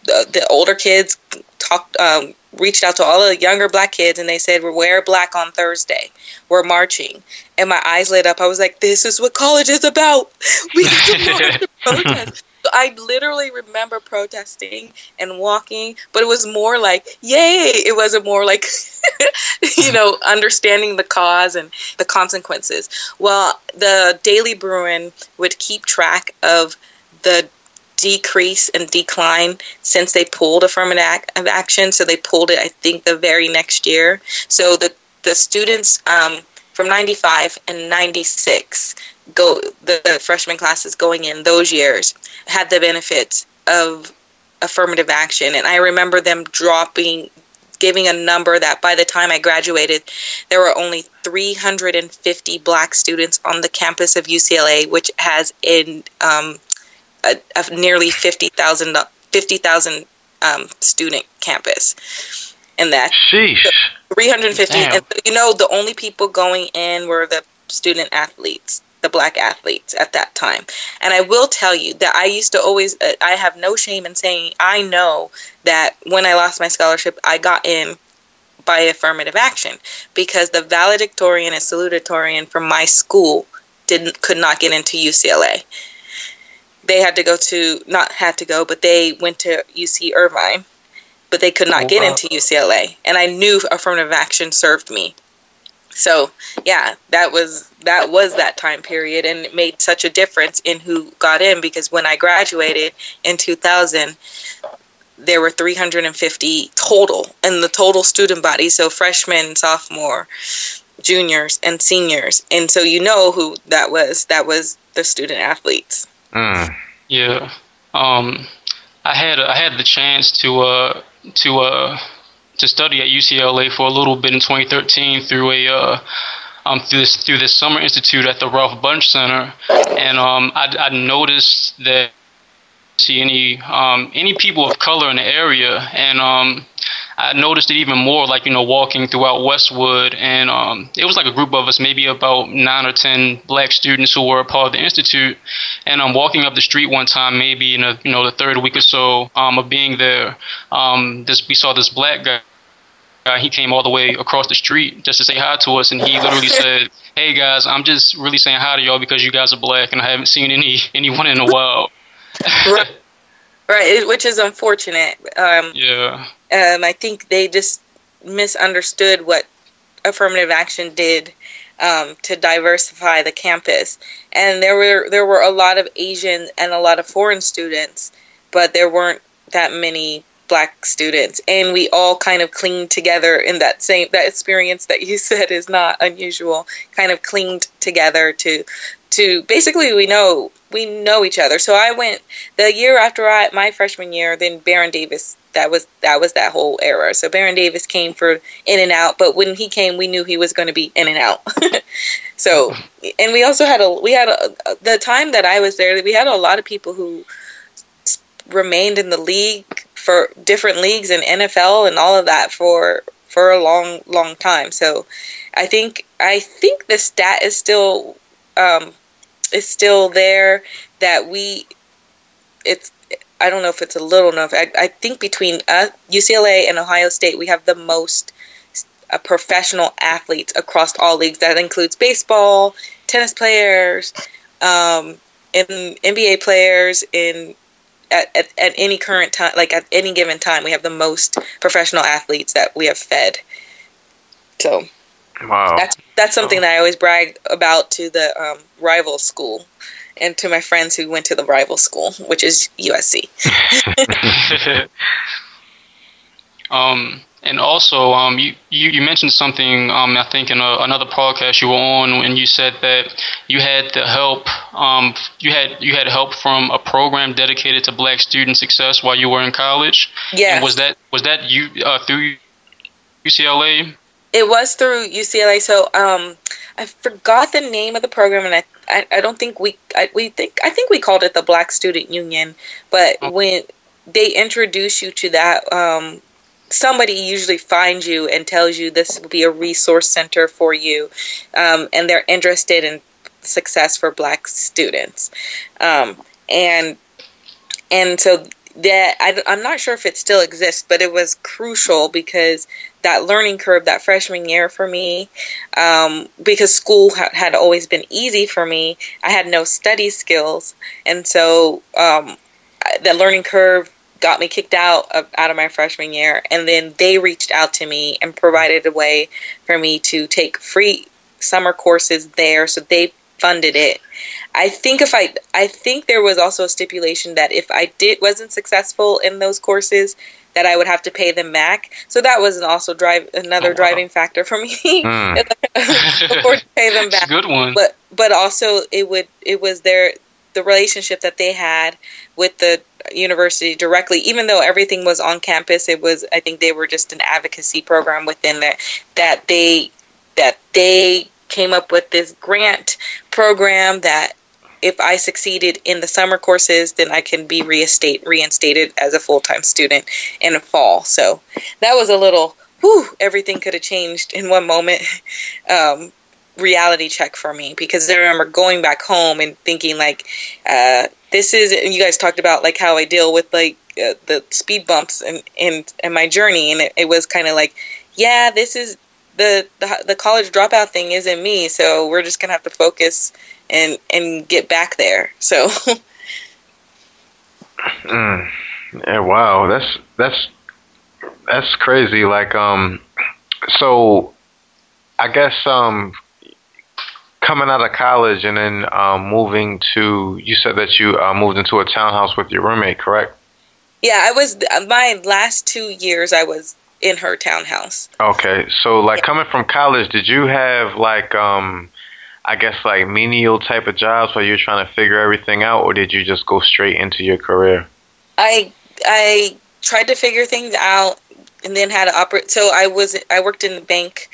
Speaker 8: the, the older kids talked um, reached out to all the younger black kids and they said we're wear black on thursday. We're marching. And my eyes lit up. I was like this is what college is about. <laughs> We need to <laughs> protest. So i literally remember protesting and walking but it was more like yay it wasn't more like <laughs> you know understanding the cause and the consequences. Well the daily bruin would keep track of the decrease and decline since they pulled affirmative action. So they pulled it, I think, the very next year. So the the students um, from 95 and 96 go the, the freshman classes going in those years had the benefits of affirmative action and i remember them dropping giving a number that by the time I graduated, there were only 350 black students on the campus of UCLA, which has in um, a, a nearly 50,000 50, um, student campus. And that
Speaker 2: Sheesh.
Speaker 8: 350. Damn. And you know, the only people going in were the student athletes, the black athletes at that time. And I will tell you that I used to always, uh, I have no shame in saying I know that when I lost my scholarship, I got in by affirmative action because the valedictorian and salutatorian from my school didn't could not get into UCLA they had to go to not had to go, but they went to UC Irvine, but they could not oh, get wow. into UCLA, and I knew affirmative action served me. So yeah, that was that was that time period, and it made such a difference in who got in because when I graduated in 2000, there were 350 total in the total student body, so freshmen, sophomore, juniors, and seniors, and so you know who that was. That was the student athletes.
Speaker 2: Mm.
Speaker 1: Yeah. Um, I had I had the chance to uh to uh to study at UCLA for a little bit in 2013 through a uh, um, through this through this summer institute at the Ralph Bunche Center, and um, I, I noticed that see any um, any people of color in the area, and um, I noticed it even more, like you know, walking throughout Westwood, and um, it was like a group of us, maybe about nine or ten black students who were a part of the institute, and I'm walking up the street one time, maybe in a you know the third week or so um, of being there. Um, this we saw this black guy. Uh, he came all the way across the street just to say hi to us, and he literally <laughs> said, "Hey guys, I'm just really saying hi to y'all because you guys are black, and I haven't seen any <laughs> anyone in a while."
Speaker 8: right. Right, which is unfortunate. Um,
Speaker 1: yeah.
Speaker 8: Um, I think they just misunderstood what affirmative action did um, to diversify the campus, and there were there were a lot of Asian and a lot of foreign students, but there weren't that many black students and we all kind of clinged together in that same that experience that you <laughs> said is not unusual kind of clinged together to to basically we know we know each other. So i went the year after I, my freshman year then baron davis that was that was that whole era. So baron davis came for in and out but when he came we knew he was going to be in and out. <laughs> So and we also had a we had a, the time that i was there we had a lot of people who remained in the league for different leagues and NFL and all of that for for a long long time. So I think I think the stat is still um, is still there that we it's I don't know if it's a little enough. I, I think between uh, UCLA and Ohio State, we have the most uh, professional athletes across all leagues. That includes baseball, tennis players, um, and NBA players, in at, at, at any current time, like at any given time, we have the most professional athletes that we have fed. So,
Speaker 2: wow,
Speaker 8: that's that's something that I always brag about to the um, rival school and to my friends who went to the rival school, which is USC. <laughs>
Speaker 1: um, and also, um, you, you, you mentioned something, um, I think in a, another podcast you were on, when you said that you had the help, um, you had you had help from a program dedicated to Black student success while you were in college.
Speaker 8: Yeah.
Speaker 1: And was that was that you uh, through UCLA?
Speaker 8: It was through UCLA. So um, I forgot the name of the program, and I I, I don't think we I, we think I think we called it the Black Student Union. But
Speaker 1: Oh.
Speaker 8: when they introduce you to that um, somebody usually finds you and tells you this will be a resource center for you um, and they're interested in success for black students um, and and so that I, i'm not sure if it still exists but it was crucial because that learning curve that freshman year for me um, because school ha- had always been easy for me i had no study skills. And so um, the learning curve got me kicked out of out of my freshman year. And then they reached out to me and provided a way for me to take free summer courses there. So they funded it. I think if i i think there was also a stipulation that if i did wasn't successful in those courses that i would have to pay them back. So that was also drive another
Speaker 1: Oh, wow.
Speaker 8: driving factor for me.
Speaker 2: Hmm. <laughs>
Speaker 8: Or to pay them <laughs> back.
Speaker 1: good one.
Speaker 8: but but also it would it was their the relationship that they had with the university directly. Even though everything was on campus it was i think they were just an advocacy program within that that they that they came up with this grant program that if I succeeded in the summer courses, then I can be reinstated as a full time student in the fall. So that was a little whew, everything could have changed in one moment. <laughs> Um, reality check for me because I remember going back home and thinking like, uh, this is. And you guys talked about like how I deal with like uh, the speed bumps and and and my journey, and it, it was kind of like, yeah, this is the, the the college dropout thing isn't me, so we're just gonna have to focus and and get back there. So <laughs>
Speaker 2: Mm. Yeah, wow, that's that's that's crazy. Like, um, so I guess um, coming out of college and then um, moving to, you said that you uh, moved into a townhouse with your roommate, correct?
Speaker 8: yeah, I was my last two years I was in her townhouse.
Speaker 2: Okay, so like coming from college, did you have like um, I guess like menial type of jobs where you're trying to figure everything out, or did you just go straight into your career?
Speaker 8: I I tried to figure things out and then had to operate. So I was I worked in the bank.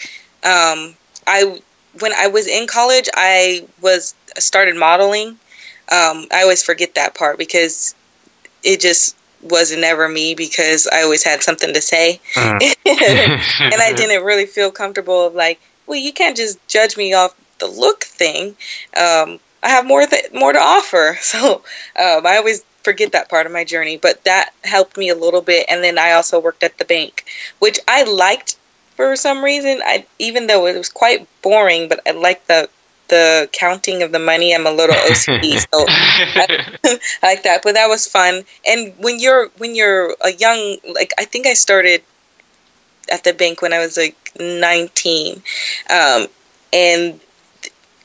Speaker 8: Um, I when I was in college, I was started modeling. Um, I always forget that part because it just was never me because I always had something to say,
Speaker 2: Mm. <laughs>
Speaker 8: and I <laughs> didn't really feel comfortable of like, well, you can't just judge me off the look thing. Um, I have more th- more to offer, <laughs> so um, I always forget that part of my journey. But that helped me a little bit, and then I also worked at the bank, which I liked for some reason. I even though it was quite boring, but I liked the the counting of the money. I'm a little OCD, <laughs> so I <laughs> like that. But that was fun. And when you're when you're a young, like I think I started at the bank when I was like 19, um, and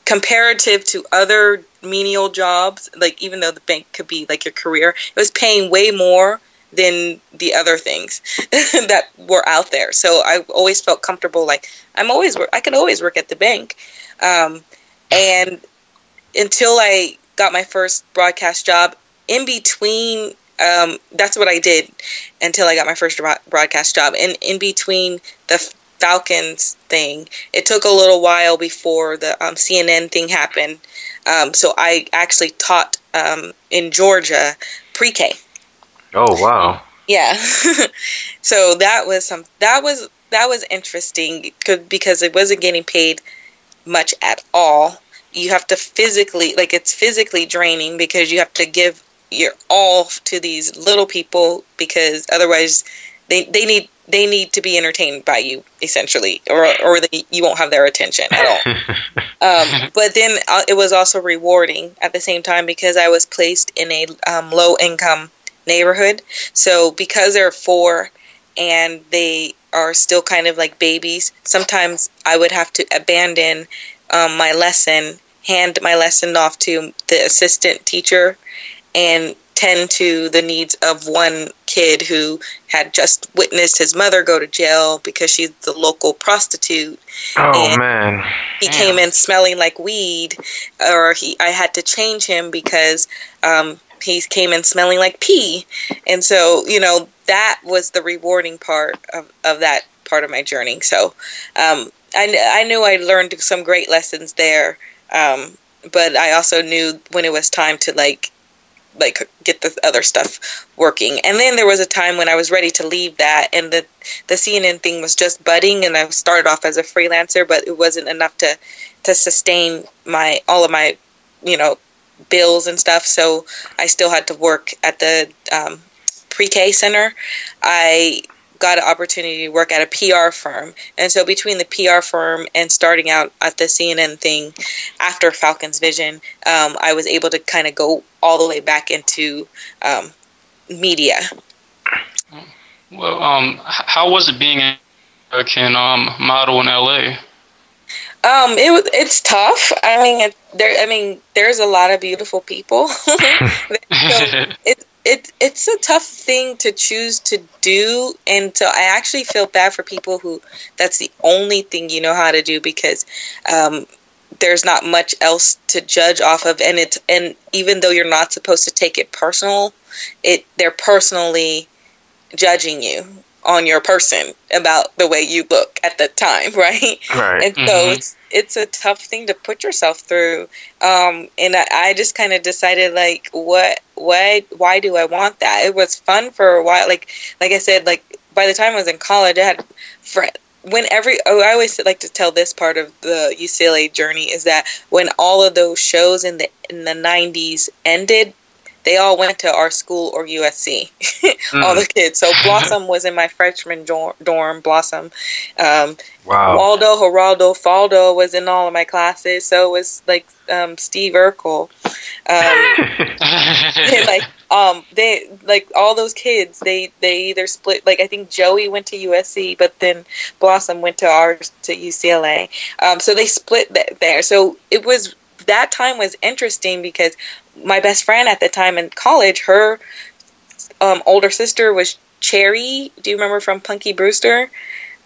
Speaker 8: comparative to other menial jobs, like even though the bank could be like your career, it was paying way more than the other things <laughs> that were out there. So I always felt comfortable. Like I'm always I can always work at the bank, um, and until I got my first broadcast job, in between. Um, that's what I did until I got my first broadcast job. And in between the Falcons thing, it took a little while before the um, CNN thing happened. Um, so I actually taught um, in Georgia pre-K.
Speaker 2: Oh wow!
Speaker 8: Yeah, <laughs> so that was some that was that was interesting because it wasn't getting paid much at all. You have to physically like it's physically draining because you have to give your all to these little people because otherwise they they need they need to be entertained by you essentially or or they, you won't have their attention at all <laughs> um, but then uh, it was also rewarding at the same time because i was placed in a um, low income neighborhood so because there are four and they are still kind of like babies sometimes i would have to abandon um, my lesson hand my lesson off to the assistant teacher and tend to the needs of one kid who had just witnessed his mother go to jail because she's the local prostitute.
Speaker 2: Oh man.
Speaker 8: He Damn. came in smelling like weed or he I had to change him because um, he came in smelling like pee. And so, you know, that was the rewarding part of, of that part of my journey. So, um, I, I knew I learned some great lessons there. Um, but I also knew when it was time to like like get the other stuff working. And then there was a time when I was ready to leave that, and the the CNN thing was just budding, and I started off as a freelancer, but it wasn't enough to to sustain my all of my you know bills and stuff. So I still had to work at the um, pre-K center. I got an opportunity to work at a PR firm. And so between the PR firm and starting out at the CNN thing after Falcon's Vision, um, I was able to kind of go all the way back into um, media.
Speaker 1: Well, um, how was it being an American um, model in LA?
Speaker 8: Um, it. It's tough. I mean, it, there. I mean, there's a lot of beautiful people. <laughs> it, it it's a tough thing to choose to do and so i actually feel bad for people who that's the only thing you know how to do because um, there's not much else to judge off of and it's and even though you're not supposed to take it personal it they're personally judging you on your person about the way you look at the time <laughs> right
Speaker 2: right
Speaker 8: and so mm-hmm. it's it's a tough thing to put yourself through. Um, and I, I just kind of decided like, what, why, why do I want that? It was fun for a while. Like, like I said, like by the time I was in college, I had friends. When every oh, I always like to tell this part of the UCLA journey is that when all of those shows in the in the 90s ended, they all went to our school or USC, mm. <laughs> all the kids. So <laughs> Blossom was in my freshman dorm, Blossom. Um,
Speaker 2: wow.
Speaker 8: Waldo, Geraldo, Faldo was in all of my classes. So it was like um, Steve Urkel. Um, <laughs> like um, they like all those kids. They they either split. Like I think Joey went to USC, but then Blossom went to ours to UCLA. Um, so they split th- there. So it was that time was interesting because my best friend at the time in college, her um, older sister was Cherie. Do you remember from Punky Brewster?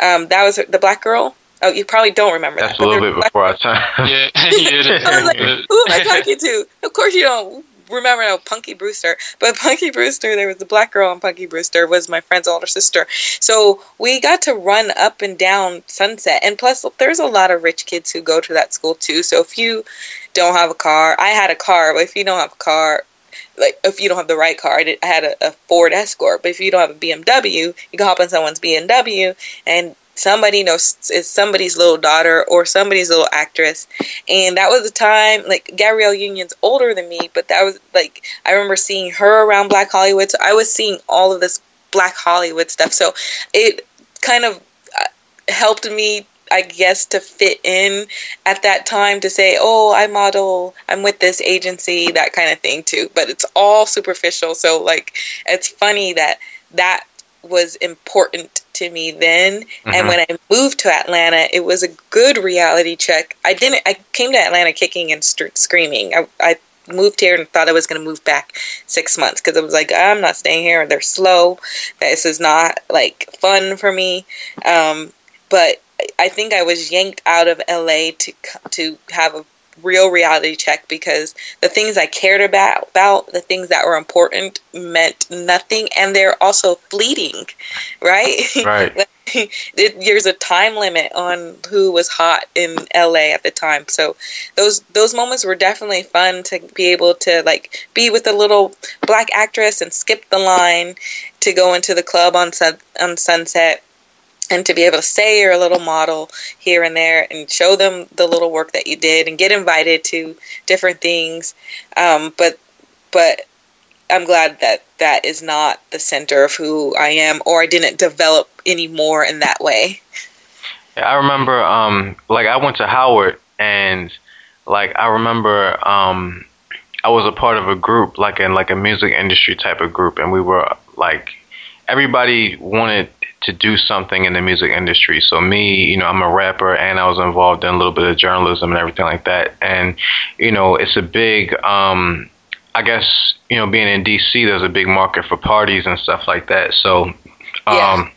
Speaker 8: Um, that was the black girl. Oh, you probably don't remember
Speaker 2: That's
Speaker 8: that.
Speaker 2: a little bit before our time. <laughs>
Speaker 1: yeah, <laughs> yeah. <laughs>
Speaker 8: I was like, who am I talking to? Of course you don't remember no Punky Brewster, but <laughs> Punky Brewster, there was a black girl on Punky Brewster was my friend's older sister. So we got to run up and down Sunset, and plus there's a lot of rich kids who go to that school too. So if you don't have a car. I had a car, but if you don't have a car, like if you don't have the right car, I, I had a, a, Ford Escort. But if you don't have a BMW, you can hop on someone's BMW, and somebody knows it's somebody's little daughter or somebody's little actress. And that was the time, like Gabrielle Union's older than me, but that was like I remember seeing her around Black Hollywood. So I was seeing all of this Black Hollywood stuff. So it kind of uh, helped me I guess, to fit in at that time to say, oh, I model, I'm with this agency, that kind of thing too. But it's all superficial. So, like, it's funny that that was important to me then. Mm-hmm. And when I moved to Atlanta, it was a good reality check. I didn't, I came to Atlanta kicking and st- screaming. I, I moved here and thought I was going to move back six months because I was like, I'm not staying here. They're slow. This is not like fun for me. Um, but I think I was yanked out of LA to to have a real reality check because the things I cared about, about the things that were important meant nothing and they're also fleeting, right?
Speaker 2: Right. <laughs>
Speaker 8: it, there's a time limit on who was hot in LA at the time. So those those moments were definitely fun to be able to like be with a little black actress and skip the line to go into the club on sun, on Sunset and to be able to say you're a little model here and there and show them the little work that you did and get invited to different things. Um, but but i'm glad that that is not the center of who i am or i didn't develop any more in that way.
Speaker 2: Yeah, i remember um, like i went to howard and like i remember um, i was a part of a group like in like a music industry type of group and we were like everybody wanted to do something in the music industry. So me, you know, I'm a rapper and I was involved in a little bit of journalism and everything like that. And you know, it's a big um I guess, you know, being in DC there's a big market for parties and stuff like that. So um yeah.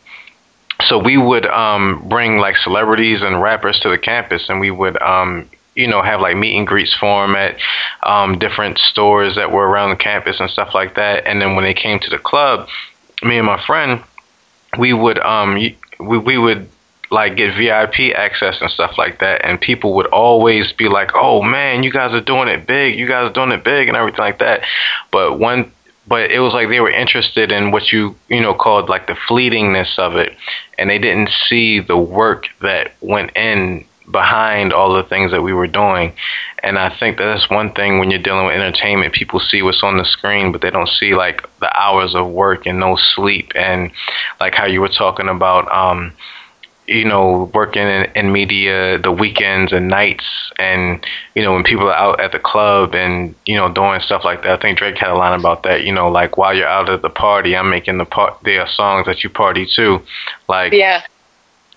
Speaker 2: so we would um bring like celebrities and rappers to the campus and we would um you know, have like meet and greets for them at um, different stores that were around the campus and stuff like that. And then when they came to the club, me and my friend, we would um we we would like get VIP access and stuff like that, and people would always be like, "Oh man, you guys are doing it big! You guys are doing it big!" and everything like that. But one, but it was like they were interested in what you you know called like the fleetingness of it, and they didn't see the work that went in behind all the things that we were doing. And I think that that's one thing when you're dealing with entertainment, people see what's on the screen, but they don't see like the hours of work and no sleep and like how you were talking about um you know, working in, in media the weekends and nights, and you know when people are out at the club and you know doing stuff like that. I think Drake had a line about that. You know, like while you're out at the party, I'm making the part. There are songs that you party to, like
Speaker 8: yeah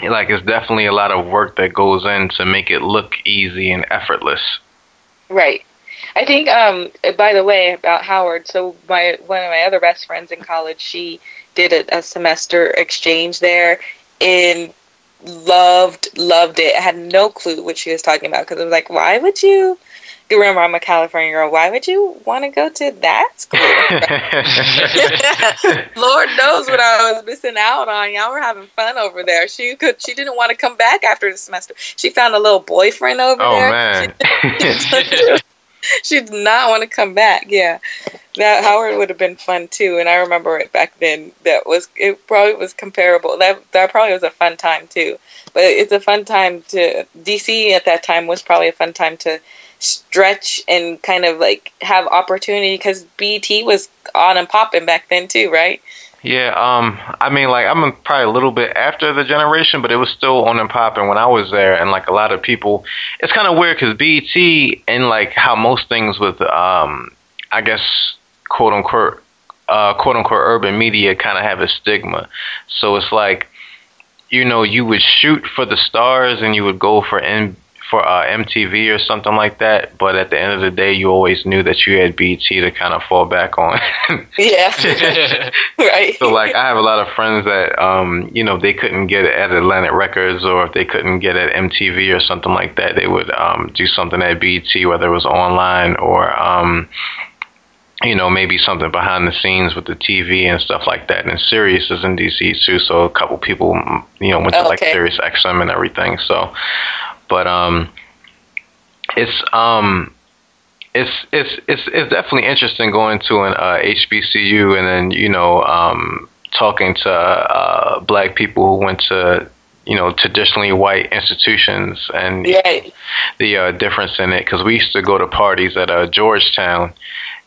Speaker 2: like it's definitely a lot of work that goes in to make it look easy and effortless.
Speaker 8: Right. I think um by the way about Howard, so my one of my other best friends in college, she did a, a semester exchange there and loved loved it. I had no clue what she was talking about because I was like, why would you you remember I'm a California girl. Why would you want to go to that school? <laughs> <laughs> Lord knows what I was missing out on. Y'all were having fun over there. She could. She didn't want to come back after the semester. She found a little boyfriend over
Speaker 2: oh,
Speaker 8: there.
Speaker 2: Oh man.
Speaker 8: She, <laughs> she did not want to come back. Yeah, that Howard would have been fun too. And I remember it back then. That was it. Probably was comparable. That that probably was a fun time too. But it's a fun time to DC at that time was probably a fun time to stretch and kind of like have opportunity because BET was on and popping back then too, right?
Speaker 2: Yeah, um, I mean, like I'm probably a little bit after the generation, but it was still on and popping when I was there, and like a lot of people, it's kind of weird because BET and like how most things with, um, I guess, quote unquote, uh, quote unquote, urban media kind of have a stigma. So it's like, you know, you would shoot for the stars and you would go for in for uh, MTV or something like that. But at the end of the day, you always knew that you had BET to kind of fall back on. <laughs>
Speaker 8: yeah, <laughs> right.
Speaker 2: So like, I have a lot of friends that um, you know they couldn't get it at Atlantic Records, or if they couldn't get it at MTV or something like that, they would um, do something at BET, whether it was online or. Um, you know, maybe something behind the scenes with the TV and stuff like that. And Sirius is in DC too, so a couple people, you know, went to like Sirius XM and everything. So, but um, it's um, it's it's it's it's definitely interesting going to an uh, HBCU and then you know um, talking to uh, black people who went to you know traditionally white institutions and
Speaker 8: yeah.
Speaker 2: the uh, difference in it because we used to go to parties at uh, Georgetown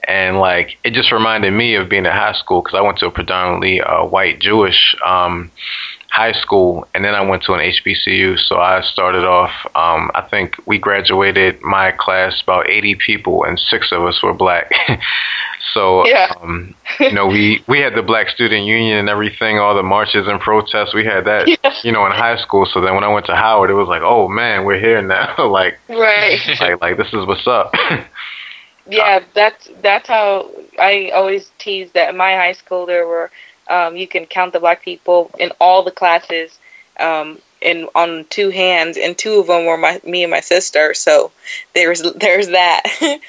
Speaker 2: and like it just reminded me of being in high school because I went to a predominantly uh, white Jewish um, high school, and then I went to an HBCU. So I started off. Um, I think we graduated my class about 80 people, and six of us were black. <laughs> so
Speaker 8: yeah.
Speaker 2: um, you know, we we had the Black Student Union and everything, all the marches and protests. We had that, yeah. you know, in high school. So then when I went to Howard, it was like, oh man, we're here now. <laughs> like,
Speaker 8: right, <laughs>
Speaker 2: like like this is what's up.
Speaker 8: Yeah, that's that's how I always tease that in my high school there were um, you can count the black people in all the classes um, in on two hands, and two of them were my me and my sister. So there's there's that.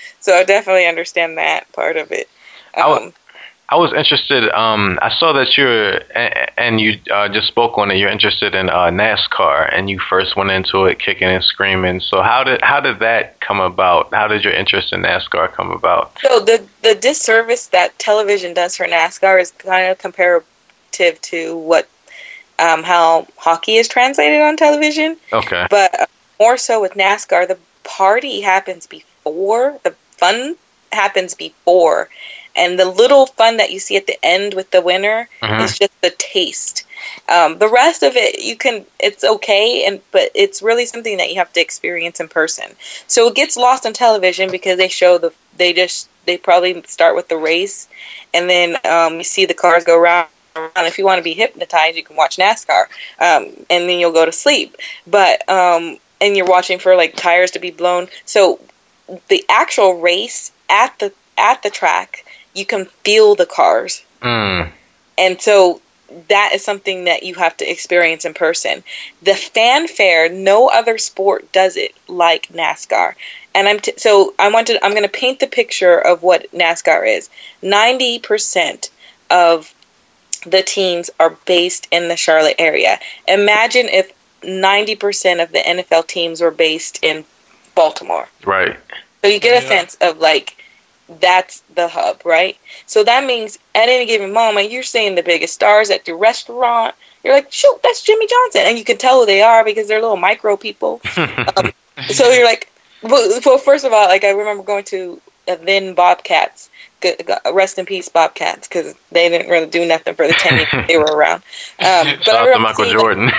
Speaker 8: <laughs> so I definitely understand that part of it.
Speaker 2: I
Speaker 8: Um,
Speaker 2: I was interested. Um, I saw that you're, and you uh, just spoke on it. You're interested in uh, NASCAR, and you first went into it kicking and screaming. So how did how did that come about? How did your interest in NASCAR come about?
Speaker 8: So the the disservice that television does for NASCAR is kind of comparative to what um, how hockey is translated on television,
Speaker 2: Okay.
Speaker 8: but more so with NASCAR, the party happens before the fun happens before, and the little fun that you see at the end with the winner
Speaker 2: Mhm.
Speaker 8: is just the taste. Um, the rest of it, you can, it's okay, and but it's really something that you have to experience in person. So it gets lost on television because they show the, they just, they probably start with the race, and then um, you see the cars go around. around. If you want to be hypnotized, you can watch NASCAR, um, and then you'll go to sleep. But um, and you're watching for like tires to be blown. So the actual race at the at the track, you can feel the cars
Speaker 2: Mm.
Speaker 8: and so that is something that you have to experience in person. The fanfare, no other sport does it like NASCAR. And I'm t- so I wanted I'm going to paint the picture of what NASCAR is. 90% of the teams are based in the Charlotte area. Imagine if 90% of the NFL teams were based in Baltimore.
Speaker 2: Right.
Speaker 8: So you get a
Speaker 5: Yeah.
Speaker 8: sense of like that's the hub, right? So that means at any given moment you're seeing the biggest stars at the restaurant. You're like, shoot, that's Jimmie Johnson, and you can tell who they are because they're little micro people. <laughs> Um, so you're like, well, well, first of all, like I remember going to then Bobcats. Rest in peace, Bobcats, because they didn't really do nothing for the ten <laughs> years they were around. Um, but
Speaker 2: Shout
Speaker 8: I
Speaker 2: to
Speaker 8: remember
Speaker 2: Michael Jordan.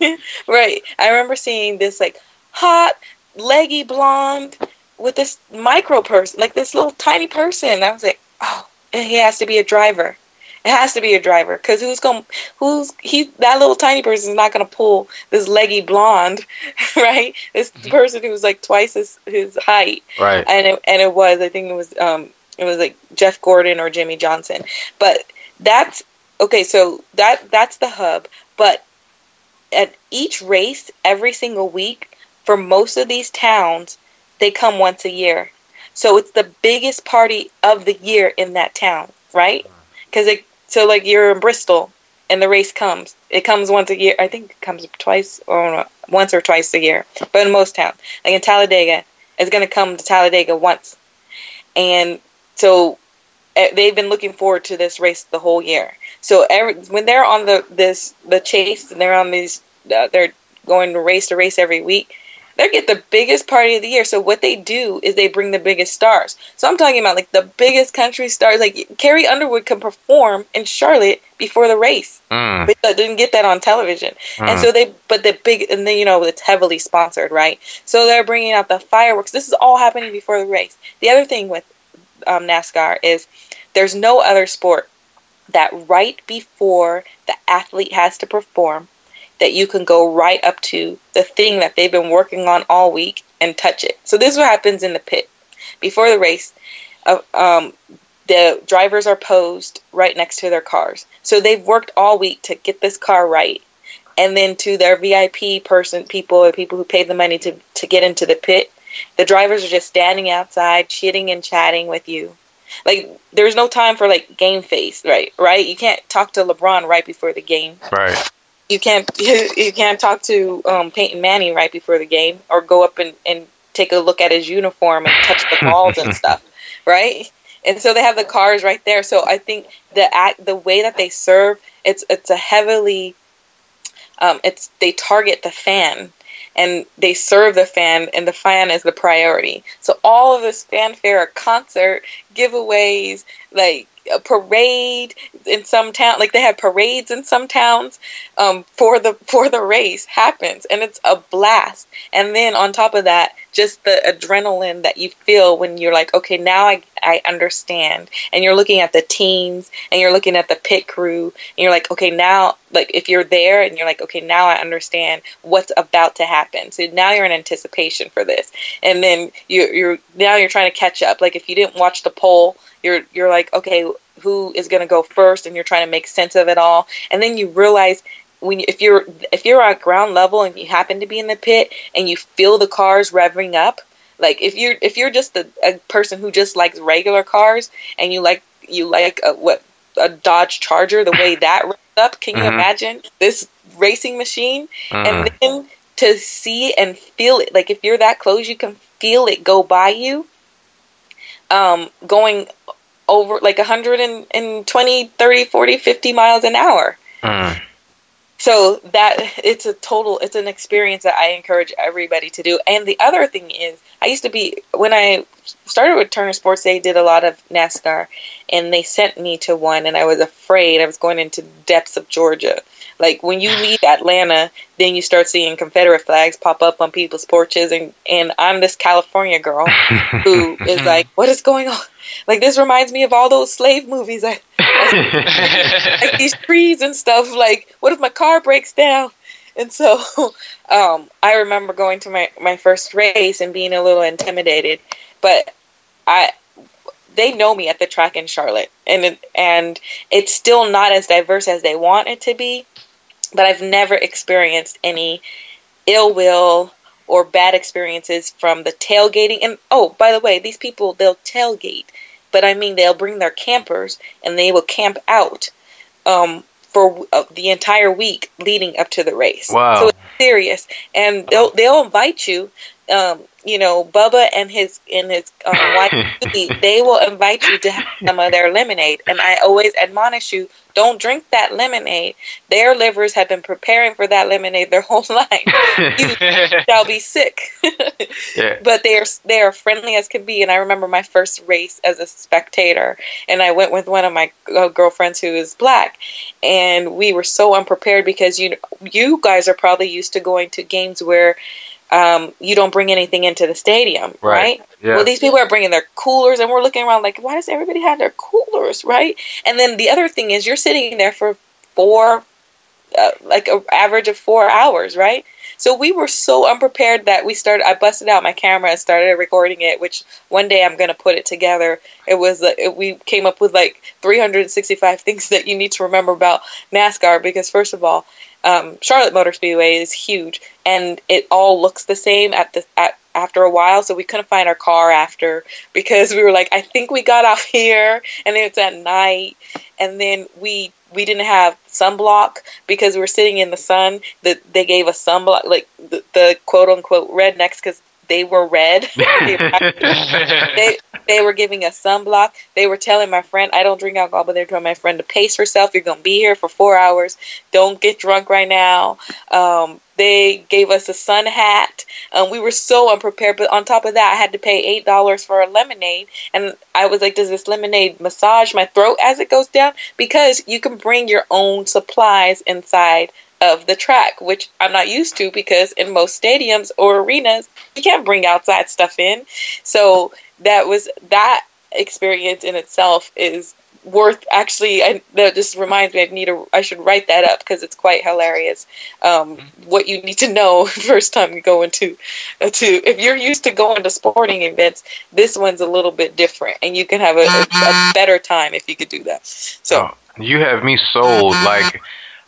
Speaker 2: <laughs>
Speaker 8: right. I remember seeing this like hot, leggy blonde with this micro person, like this little tiny person. I was like, oh, and he has to be a driver. It has to be a driver because who's going? to Who's he? That little tiny person is not going to pull this leggy blonde, <laughs> right? This person who was like twice his his height,
Speaker 2: right.
Speaker 8: and it, and it was I think it was um it was like Jeff Gordon or Jimmie Johnson. But that's okay. So that that's the hub. But at each race, every single week, for most of these towns, they come once a year. So it's the biggest party of the year in that town, right? Because it so like you're in Bristol and the race comes. It comes once a year. I think it comes twice or no, once or twice a year. But in most towns, like in Talladega, it's going to come to Talladega once. And so eh, they've been looking forward to this race the whole year. So every, when they're on the this the chase and they're on these uh, they're going to race to race every week, they get the biggest party of the year. So what they do is they bring the biggest stars. So I'm talking about like the biggest country stars. Like Carrie Underwood can perform in Charlotte before the race,
Speaker 2: Mm.
Speaker 8: but they didn't get that on television. And
Speaker 2: Mm.
Speaker 8: so they, but the big, and then you know it's heavily sponsored, right? So they're bringing out the fireworks. This is all happening before the race. The other thing with um, NASCAR is there's no other sport that right before the athlete has to perform that you can go right up to the thing that they've been working on all week and touch it. So this is what happens in the pit before the race. Uh, um, the drivers are posed right next to their cars. So they've worked all week to get this car right. And then to their VIP person, people or people who paid the money to, to get into the pit, the drivers are just standing outside, chitting and chatting with you. Like there's no time for like game face, right? Right? You can't talk to LeBron right before the game.
Speaker 2: Right.
Speaker 8: You can't <laughs> you can't talk to um, Peyton Manning right before the game, or go up and, and take a look at his uniform and touch the balls and <laughs> stuff, right? And so they have the cars right there. So I think the act, the way that they serve, it's it's a heavily, um, it's they target the fan and they serve the fan, and the fan is the priority. So all of this fanfare, concert, giveaways, like a parade in some town like they have parades in some towns um, for the for the race happens and it's a blast. And then on top of that just the adrenaline that you feel when you're like okay now I, I understand. And you're looking at the teams and you're looking at the pit crew and you're like okay now like if you're there and you're like okay now I understand what's about to happen. So now you're in anticipation for this. And then you, you're now you're trying to catch up. Like if you didn't watch the poll you're you're like okay who is going to go first and you're trying to make sense of it all and then you realize when you, if you're if you're at ground level and you happen to be in the pit and you feel the cars revving up like if you're if you're just a, a person who just likes regular cars and you like you like a, what a Dodge Charger the way that revs up can you
Speaker 2: Mhm.
Speaker 8: imagine this racing machine
Speaker 2: Mm.
Speaker 8: and then to see and feel it like if you're that close you can feel it go by you um going over like 120 30 40 50 miles an hour.
Speaker 2: Mm.
Speaker 8: so that it's a total it's an experience that i encourage everybody to do. And the other thing is i used to be when i started with turner sports they did a lot of nascar and they sent me to one and i was afraid i was going into depths of georgia like when you leave atlanta then you start seeing confederate flags pop up on people's porches and and i'm this california girl <laughs> who is like what is going on like this reminds me of all those slave movies I, <laughs> like these trees and stuff. Like, what if my car breaks down? And so, <laughs> um, I remember going to my, my first race and being a little intimidated, but I they know me at the track in Charlotte, and it, and it's still not as diverse as they want it to be, but I've never experienced any ill will or bad experiences from the tailgating. And oh, by the way, these people they'll tailgate, but I mean they'll bring their campers and they will camp out um, for uh, the entire week leading up to the race.
Speaker 2: Wow.
Speaker 8: So it's serious, and they'll they'll invite you. Um, you know, Bubba and his and his um, wife, <laughs> they will invite you to have some of their lemonade. And I always admonish you: don't drink that lemonade. Their livers have been preparing for that lemonade their <laughs> whole life. You <laughs> shall be sick.
Speaker 2: yeah.
Speaker 8: but they are they are friendly as can be. And I remember my first race as a spectator, and I went with one of my uh, girlfriends who is black, and we were so unprepared because you you guys are probably used to going to games where. Um, you don't bring anything into the stadium,
Speaker 2: Right.
Speaker 8: right?
Speaker 2: Yeah.
Speaker 8: Well, these people are bringing their coolers, and we're looking around like, why does everybody have their coolers, right? And then the other thing is, you're sitting there for four, uh, like an average of four hours, right? So we were so unprepared that we started. I busted out my camera and started recording it. Which one day I'm gonna put it together. It was uh, it, we came up with like 365 <laughs> things that you need to remember about NASCAR because first of all, um, Charlotte Motor Speedway is huge and it all looks the same at the at after a while. So we couldn't find our car after because we were like, I think we got off <laughs> here and it's at night, and then we we didn't have sunblock because we were sitting in the sun. That they gave us sunblock, like the, the quote unquote rednecks, because they were red. <laughs> They <laughs> they were giving us sunblock. They were telling my friend, I don't drink alcohol, but they're telling my friend to pace herself. You're gonna be here for four hours. Don't get drunk right now. Um, they gave us a sun hat. Um, we were so unprepared. But on top of that, I had to pay eight dollars for a lemonade, and I was like, "Does this lemonade massage my throat as it goes down?" Because you can bring your own supplies inside of the track, which I'm not used to because in most stadiums or arenas, you can't bring outside stuff in. So that was that experience in itself is worth actually I, that just reminds me I need to I should write that up because it's quite hilarious um, what you need to know <laughs> first time you go into uh, to if you're used to going to sporting events this one's a little bit different and you can have a, a, a better time if you could do that so
Speaker 2: Oh, you have me sold. Like,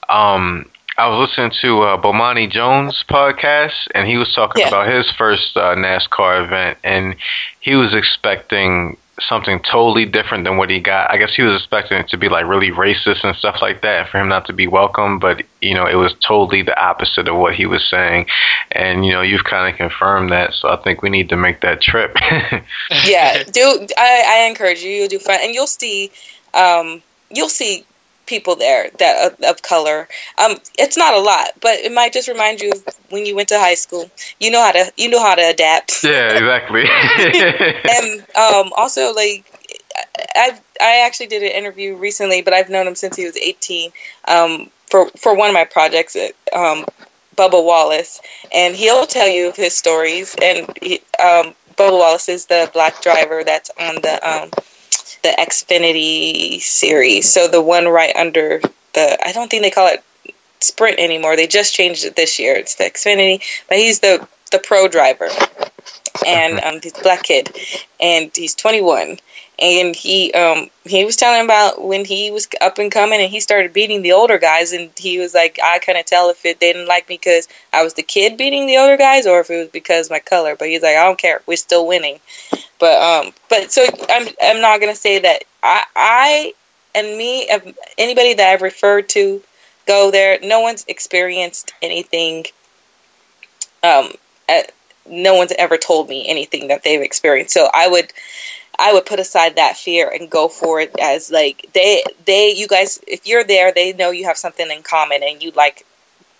Speaker 2: um, I was listening to uh, Bomani Jones podcast, and he was talking
Speaker 8: Yeah.
Speaker 2: about his first uh, NASCAR event, and he was expecting something totally different than what he got. I guess he was expecting it to be like really racist and stuff like that, for him not to be welcome. But you know, it was totally the opposite of what he was saying, and you know, you've kind of confirmed that. So I think we need to make that trip. <laughs>
Speaker 8: yeah do I, I encourage you you'll do fun and you'll see um, you'll see people there that of, of color um, it's not a lot but it might just remind you of when you went to high school you know how to you know how to adapt
Speaker 2: yeah, exactly. <laughs>
Speaker 8: and um, also like I've I actually did an interview recently, but I've known him since he was 18 um, for for one of my projects. Um, Bubba Wallace, and he'll tell you his stories. And he, um, Bubba Wallace is the black driver that's on the um, the Xfinity series. So the one right under the I don't think they call it Sprint anymore. They just changed it this year. It's the Xfinity, but he's the the pro driver, and um, he's a black kid, and he's 21, and he um he was telling about when he was up and coming, and he started beating the older guys, and he was like, I couldn't tell if it didn't like me because I was the kid beating the older guys, or if it was because my color. But he's like, I don't care, we're still winning. But um, but so I'm I'm not gonna say that I I and me anybody that I've referred to go there. No one's experienced anything. Um, at, no one's ever told me anything that they've experienced. So I would, I would put aside that fear and go for it as like they, they, you guys, if you're there, they know you have something in common and you like,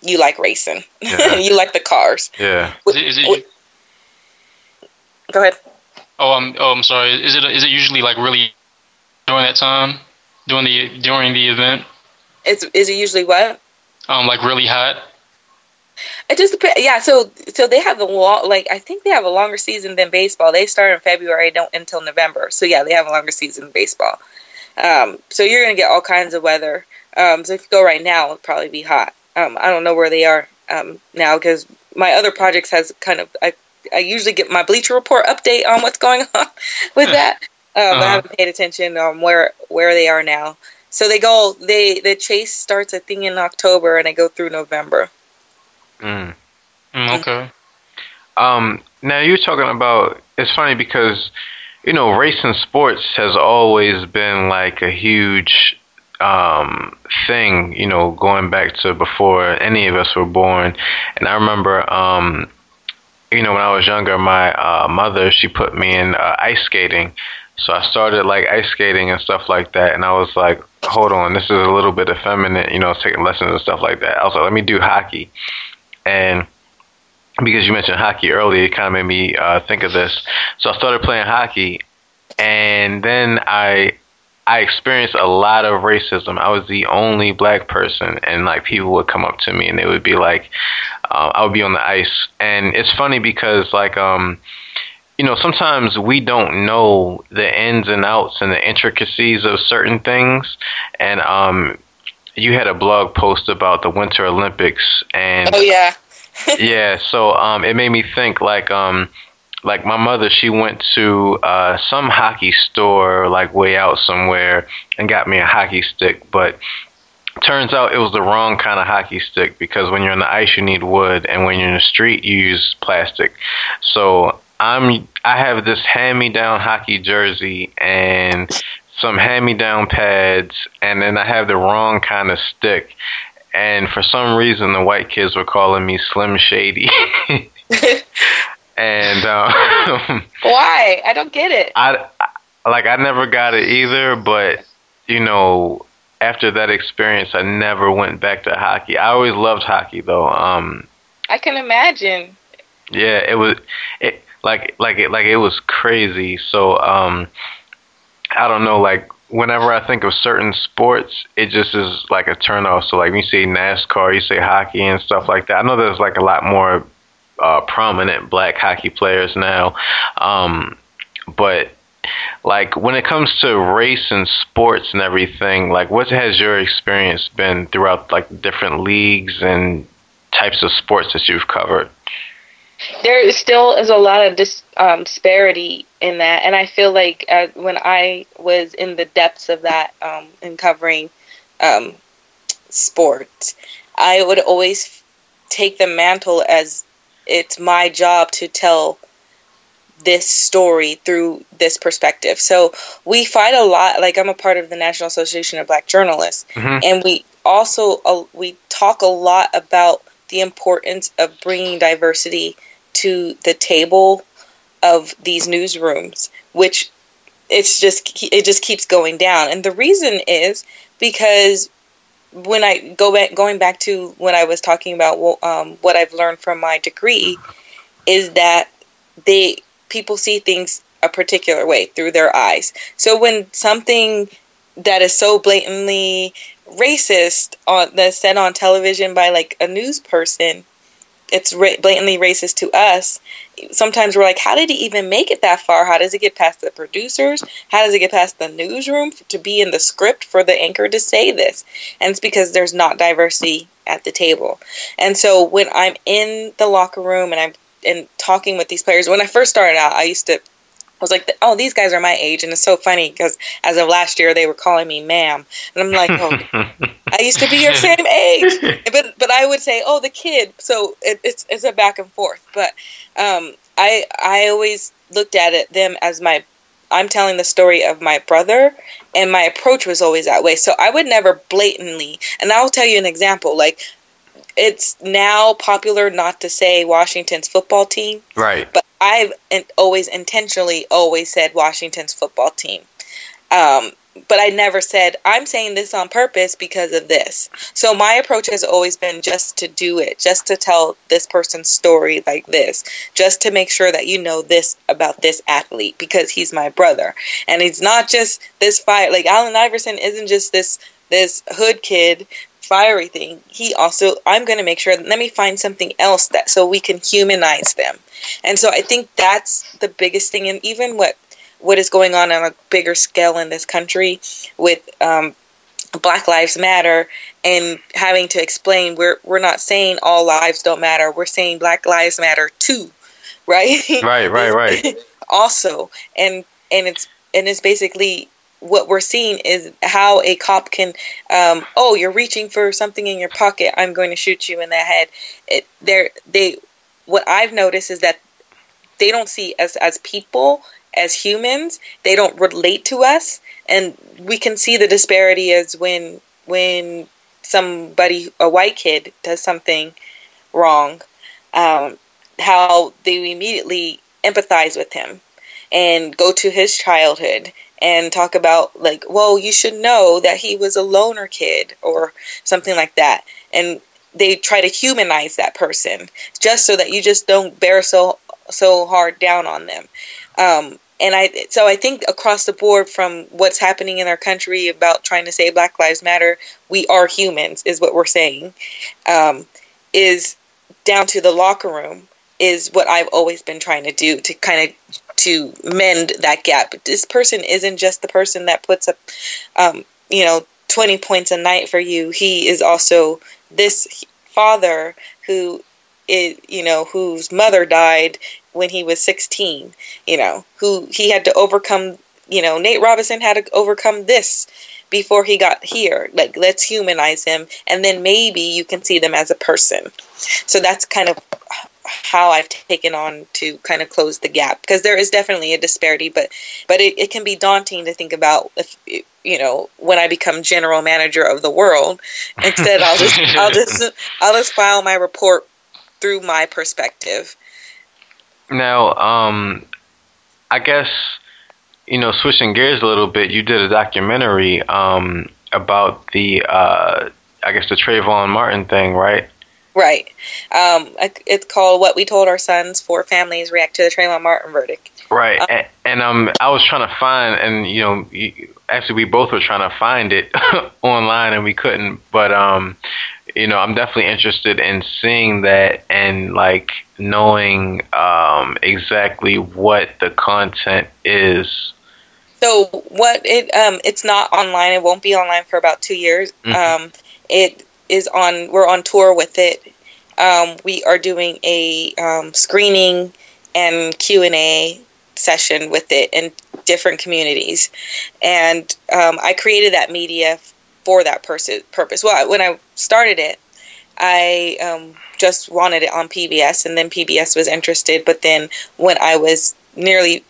Speaker 8: you like racing. Yeah. <laughs> you like the cars.
Speaker 2: Yeah.
Speaker 1: Is it, is it,
Speaker 8: go ahead.
Speaker 1: Oh, I'm. Oh, I'm sorry. Is it? Is it usually like really during that time, during the during the event?
Speaker 8: It's is it usually what?
Speaker 1: Um, like really hot.
Speaker 8: It just depends. Yeah, so so they have the long, like I think they have a longer season than baseball. They start in February, don't until November. So yeah, they have a longer season than baseball. Um, so you're gonna get all kinds of weather. Um, so if you go right now, it'll probably be hot. Um, I don't know where they are um, now because my other projects has kind of I I usually get my Bleacher Report update on what's going on <laughs> with that. <laughs> Um, uh-huh. I haven't paid attention on where where they are now. So they go. They the chase starts I think in October and they go through November.
Speaker 2: Mm.
Speaker 1: mm okay.
Speaker 2: Um. Now you're talking about. It's funny because you know racing sports has always been like a huge um, thing, you know, going back to before any of us were born. And I remember, um, you know, when I was younger, my uh, mother she put me in uh, ice skating, so I started like ice skating and stuff like that, and I was like, hold on, this is a little bit effeminate, you know, taking lessons and stuff like that. I was like, let me do hockey, and because you mentioned hockey earlier, it kind of made me uh, think of this. So I started playing hockey, and then I I experienced a lot of racism. I was the only black person, and like people would come up to me and they would be like, uh, I would be on the ice, and it's funny because like um you know, sometimes we don't know the ins and outs and the intricacies of certain things. And um, you had a blog post about the Winter Olympics, and
Speaker 8: oh yeah, <laughs>
Speaker 2: yeah. So um, it made me think like um, like my mother, she went to uh, some hockey store like way out somewhere and got me a hockey stick, but turns out it was the wrong kind of hockey stick because when you're on the ice you need wood and when you're in the street you use plastic so I'm I have this hand me down hockey jersey and some hand me down pads and then I have the wrong kind of stick. And for some reason the white kids were calling me Slim Shady. <laughs> and um, <laughs>
Speaker 8: why? I don't get it.
Speaker 2: I, I like I never got it either, but you know, after that experience I never went back to hockey. I always loved hockey though. Um
Speaker 8: I can imagine.
Speaker 2: Yeah, it was it like like it like it was crazy. So um, I don't know. Like whenever I think of certain sports, it just is like a turnoff. So like when you say NASCAR, you say hockey and stuff like that. I know there's like a lot more uh, prominent black hockey players now, um, but like when it comes to race and sports and everything, like what has your experience been throughout like different leagues and types of sports that you've covered?
Speaker 8: there still is a lot of dis, um, disparity in that, and I feel like uh, when I was in the depths of that um, in covering um, sport, I would always take the mantle as it's my job to tell this story through this perspective. So we fight a lot. Like I'm a part of the National Association of Black Journalists, mm-hmm. and we also uh, we talk a lot about the importance of bringing diversity to the table of these newsrooms, which it's just it just keeps going down. And the reason is because when I go back going back to when I was talking about um, what I've learned from my degree is that they people see things a particular way through their eyes. So when something that is so blatantly racist on that's said on television by like a news person it's blatantly racist to us sometimes we're like how did he even make it that far? How does it get past the producers? How does it get past the newsroom to be in the script for the anchor to say this? And it's because there's not diversity at the table. And so when i'm in the locker room and i'm and talking with these players when i first started out i used to I was like, oh, these guys are my age, and it's so funny because as of last year they were calling me ma'am, and I'm like, oh, <laughs> I used to be your same age, <laughs> but but I would say, oh, the kid. So it, it's it's a back and forth, but um, I I always looked at it them as my I'm telling the story of my brother, and my approach was always that way. So I would never blatantly, and I'll tell you an example, like. It's now popular not to say Washington's football team.
Speaker 2: Right.
Speaker 8: But I've always intentionally always said Washington's football team. Um, but I never said I'm saying this on purpose because of this. So my approach has always been just to do it, just to tell this person's story like this, just to make sure that you know this about this athlete because he's my brother, and he's not just this fight, Like Allen Iverson isn't just this this hood kid fiery thing, he also I'm going to make sure let me find something else that so we can humanize them. And so I think that's the biggest thing and even what what is going on on a bigger scale in this country with um, Black Lives Matter and having to explain we're we're not saying all lives don't matter. We're saying Black Lives Matter too, right?
Speaker 2: Right, right, right. <laughs>
Speaker 8: also, and and it's and it's basically what we're seeing is how a cop can, um, oh, you're reaching for something in your pocket. I'm going to shoot you in the head. It, they're, they, what I've noticed is that they don't see us as people, as humans. They don't relate to us, and we can see the disparity as when when somebody, a white kid, does something wrong, um, how they immediately empathize with him and go to his childhood and talk about like, well, you should know that he was a loner kid or something like that. And they try to humanize that person just so that you just don't bear so so hard down on them. Um, and I so I think across the board from what's happening in our country about trying to say Black Lives Matter, we are humans is what we're saying. Um, is down to the locker room is what I've always been trying to do to kind of to mend that gap. This person isn't just the person that puts up, um, you know, 20 points a night for you. He is also this father who is, you know, whose mother died when he was 16, you know, who he had to overcome, you know, Nate Robinson had to overcome this before he got here. Like, let's humanize him, and then maybe you can see them as a person. So that's kind of how I've taken on to kind of close the gap because there is definitely a disparity, but but it, it can be daunting to think about if you know when I become general manager of the world. <laughs> Instead, I'll just I'll just I'll just file my report through my perspective.
Speaker 2: Now, um, I guess you know switching gears a little bit. You did a documentary um, about the uh, I guess the Trayvon Martin thing, right?
Speaker 8: Right. Um, it's called "What We Told Our Sons: Four Families React to the Trayvon Martin Verdict."
Speaker 2: Right, um, and, and um, I was trying to find, and you know, actually, we both were trying to find it <laughs> online, and we couldn't. But um, you know, I'm definitely interested in seeing that and like knowing um exactly what the content is.
Speaker 8: So what it um, it's not online. It won't be online for about two years. Mm-hmm. Um, it is on. We're on tour with it. Um, we are doing a um, screening and Q and A session with it in different communities, and um, I created that media for that pers- purpose. Well, when I started it, I um, just wanted it on PBS, and then PBS was interested. But then when I was nearly,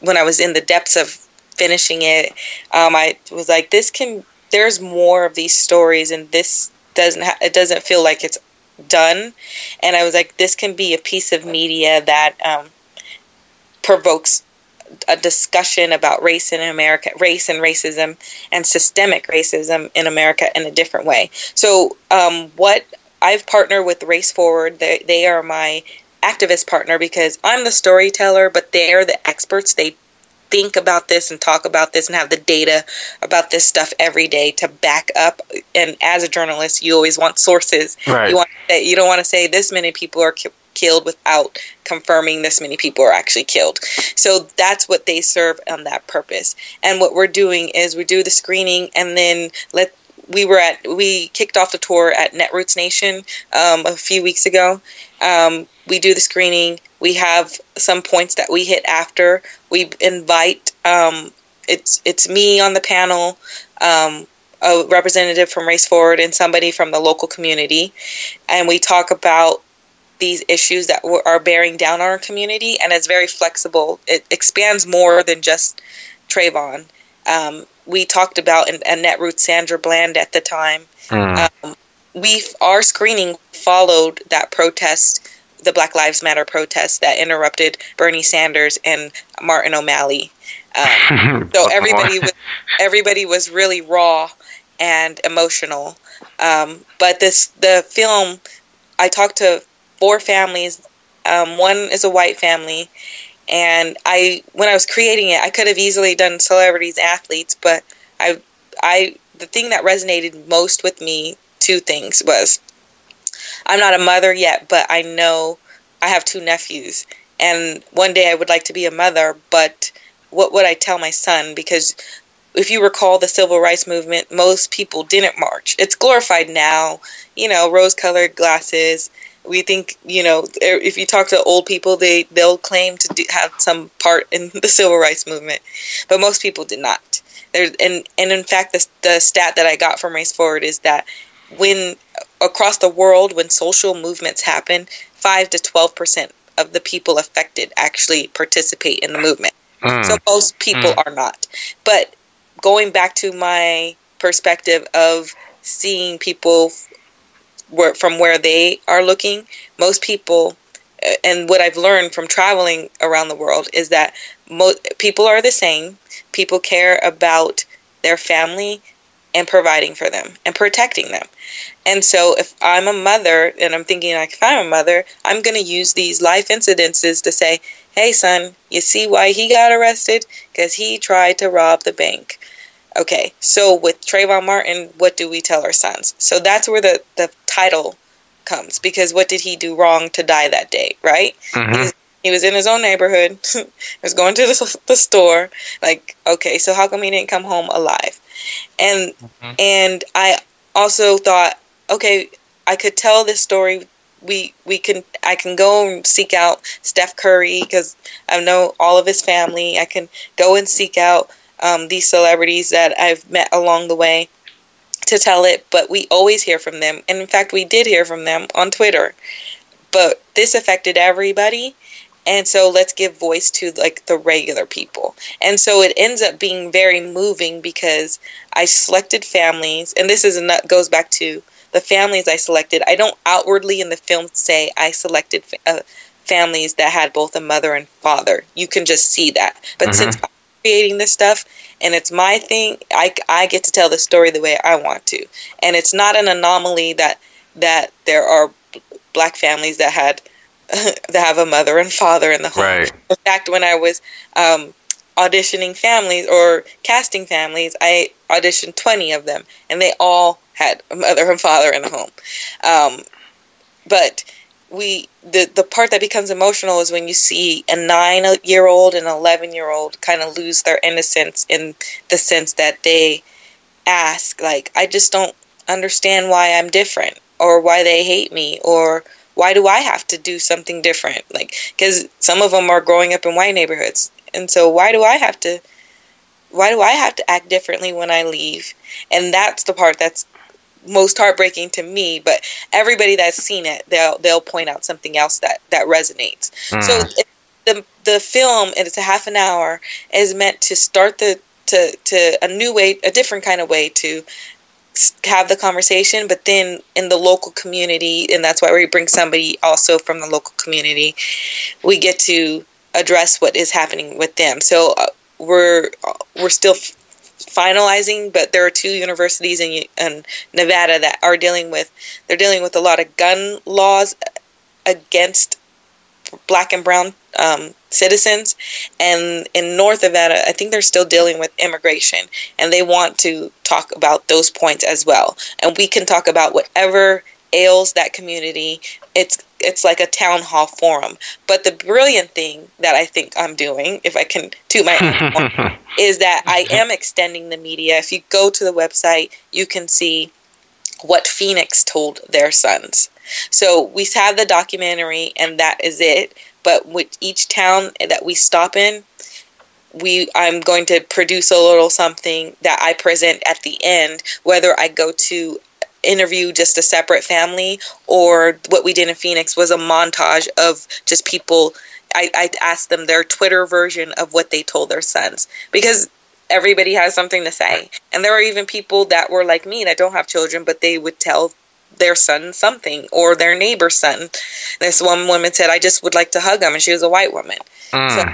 Speaker 8: when I was in the depths of finishing it, um, I was like, this can. There's more of these stories, and this doesn't ha- it doesn't feel like it's done. And i was like this can be a piece of media that um, provokes a discussion about race in america race and racism and systemic racism in america in a different way. So um, what i've partnered with race forward they, they are my activist partner because i'm the storyteller but they are the experts. They think about this and talk about this and have the data about this stuff every day to back up. And as a journalist, you always want sources.
Speaker 2: Right.
Speaker 8: You want that you don't want to say this many people are ki- killed without confirming this many people are actually killed. So that's what they serve on that purpose. And what we're doing is we do the screening and then let we were at we kicked off the tour at Netroots Nation um, a few weeks ago. Um, we do the screening. We have some points that we hit after. We invite um, it's it's me on the panel, um, a representative from Race Forward, and somebody from the local community, and we talk about these issues that are bearing down on our community. And it's very flexible. It expands more than just Trayvon. Um, we talked about and Netroots Sandra Bland at the time.
Speaker 2: Mm.
Speaker 8: Um, we our screening followed that protest, the Black Lives Matter protest that interrupted Bernie Sanders and Martin O'Malley. Um, <laughs> so everybody was everybody was really raw and emotional. Um, but this the film, I talked to four families. Um, one is a white family, and I when I was creating it, I could have easily done celebrities, athletes, but I I the thing that resonated most with me, two things was I'm not a mother yet, but I know I have two nephews, and one day I would like to be a mother, but what would I tell my son? Because if you recall the civil rights movement, most people didn't march. It's glorified now, you know, rose colored glasses. We think, you know, if you talk to old people, they they'll claim to do, have some part in <laughs> the civil rights movement, but most people did not. There and and in fact, the the stat that I got from Race Forward is that when across the world, when social movements happen, five to twelve percent of the people affected actually participate in the movement.
Speaker 2: Mm.
Speaker 8: So most people
Speaker 1: Mm.
Speaker 8: are not. But going back to my perspective of seeing people where, from where they are looking, most people, uh, and what I've learned from traveling around the world is that mo- people are the same. People care about their family and providing for them and protecting them. And so if I'm a mother and I'm thinking like if I'm a mother, I'm going to use these life incidences to say, "Hey son, you see why he got arrested? Cuz he tried to rob the bank." Okay. So with Trayvon Martin, what do we tell our sons? So that's where the the title comes because what did he do wrong to die that day, right?
Speaker 2: Mhm.
Speaker 8: He, was, he was in his own neighborhood. <laughs> He was going to the, the store. Like, okay, so how come he didn't come home alive? And
Speaker 1: Mhm.
Speaker 8: and I also thought, okay, I could tell this story. We we can I can go and seek out Steph Curry because I know all of his family. I can go and seek out um, these celebrities that I've met along the way to tell it. But we always hear from them, and in fact, we did hear from them on Twitter. But this affected everybody, and so let's give voice to like the regular people. And so it ends up being very moving because I selected families, and this is a, goes back to the families I selected. I don't outwardly in the film say I selected uh, families that had both a mother and father. You can just see that. But
Speaker 2: Mhm.
Speaker 8: since creating this stuff and it's my thing, I, I get to tell the story the way I want to. And it's not an anomaly that that there are black families that had <laughs> that have a mother and father in the home.
Speaker 2: Right.
Speaker 8: In fact, when I was um, auditioning families or casting families, I auditioned 20 of them, and they all had a mother and father in the home. Um, but we the the part that becomes emotional is when you see a nine year old and an eleven year old kind of lose their innocence in the sense that they ask like I just don't understand why I'm different or why they hate me or why do I have to do something different? Like because some of them are growing up in white neighborhoods. And so why do I have to why do I have to act differently when I leave? And that's the part that's most heartbreaking to me but everybody that's seen it they'll they'll point out something else that that resonates so
Speaker 2: Mm.
Speaker 8: it, the the film and it's a half an hour is meant to start the to to a new way a different kind of way to have the conversation but then in the local community and that's why we bring somebody also from the local community we get to address what is happening with them so uh, we're we're still finalizing but there are two universities in, in Nevada that are dealing with they're dealing with a lot of gun laws against black and brown um, citizens. And in North Nevada, I think they're still dealing with immigration, and they want to talk about those points as well. And we can talk about whatever ails that community. It's it's like a town hall forum. But the brilliant thing that I think I'm doing, if I can toot my <laughs> is that I am extending the media. If you go to the website, you can see what Phoenix told their sons. So we have the documentary, and that is it. But with each town that we stop in, we I'm going to produce a little something that I present at the end, whether I go to interview just a separate family or what we did in Phoenix was a montage of just people I, I asked them their Twitter version of what they told their sons because everybody has something to say. And there are even people that were like me that don't have children, but they would tell their son something or their neighbor's son. This one woman said, I just would like to hug him, and she was a white woman.
Speaker 2: Mm.
Speaker 8: So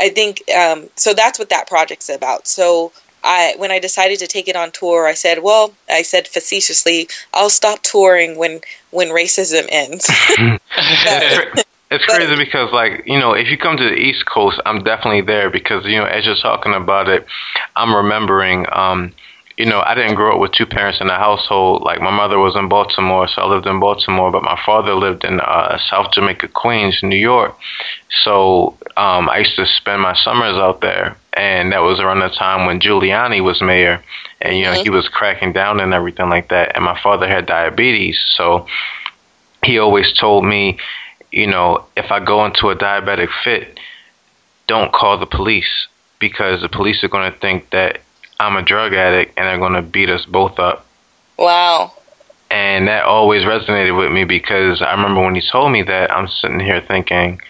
Speaker 8: I think, um, so that's what that project's about. So I, when I decided to take it on tour, I said, well, I said facetiously, I'll stop touring when, when racism ends. <laughs>
Speaker 2: It's crazy because, like, you know, if you come to the East Coast, I'm definitely there because, you know, as you're talking about it, I'm remembering, um, you know, I didn't grow up with two parents in the household. Like, my mother was in Baltimore, so I lived in Baltimore, but my father lived in uh, South Jamaica, Queens, New York. So um, I used to spend my summers out there, and that was around the time when Giuliani was mayor, and, you know, he uh-huh. was cracking down and everything like that. And my father had diabetes, so he always told me, you know, if I go into a diabetic fit, don't call the police because the police are going to think that I'm a drug addict and they're going to beat us both up.
Speaker 8: wow.
Speaker 2: And that always resonated with me because I remember when he told me that, I'm sitting here thinking,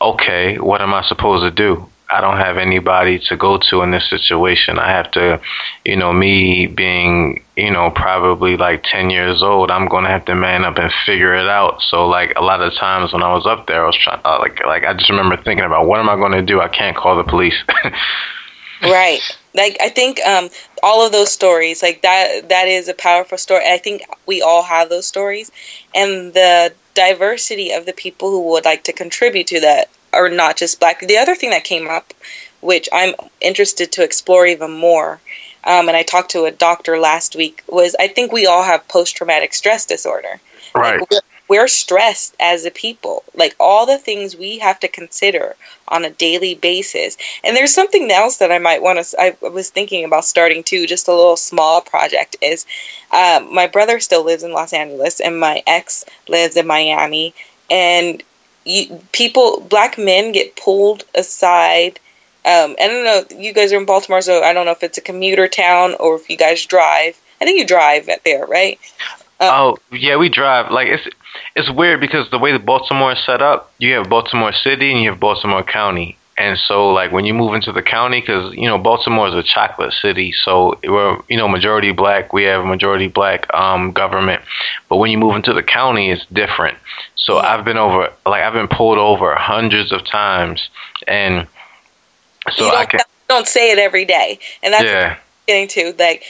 Speaker 2: okay, what am I supposed to do? I don't have anybody to go to in this situation. I have to, you know, me being, you know, probably like 10 years old, I'm going to have to man up and figure it out. So like a lot of times when I was up there, I was trying, uh, like, like I just remember thinking about what am I going to do? I can't call the police. <laughs>
Speaker 8: right like i think um all of those stories like that that is a powerful story i think we all have those stories and the diversity of the people who would like to contribute to that are not just black. The other thing that came up which i'm interested to explore even more um, and i talked to a doctor last week was i think we all have post-traumatic stress disorder.
Speaker 2: Right.
Speaker 8: like we're, we're stressed as a people. Like all the things we have to consider on a daily basis. And there's something else that i might want to i was thinking about starting too just a little small project is um, my brother still lives in los angeles and my ex lives in miami. And you, people black men get pulled aside um, i don't know you guys are in baltimore so i don't know if it's a commuter town or if you guys drive. I think you drive at there right?
Speaker 2: Oh yeah, we drive. Like it's it's weird because the way that Baltimore is set up, you have Baltimore City and you have Baltimore County, and so like when you move into the county, because you know Baltimore is a chocolate city, so we're you know majority black. We have majority black um, government, but when you move into the county, it's different. So I've been over like I've been pulled over hundreds of times, and so
Speaker 8: you
Speaker 2: I
Speaker 8: don't,
Speaker 2: can
Speaker 8: don't say it every day and that's
Speaker 2: yeah.
Speaker 8: I'm getting to like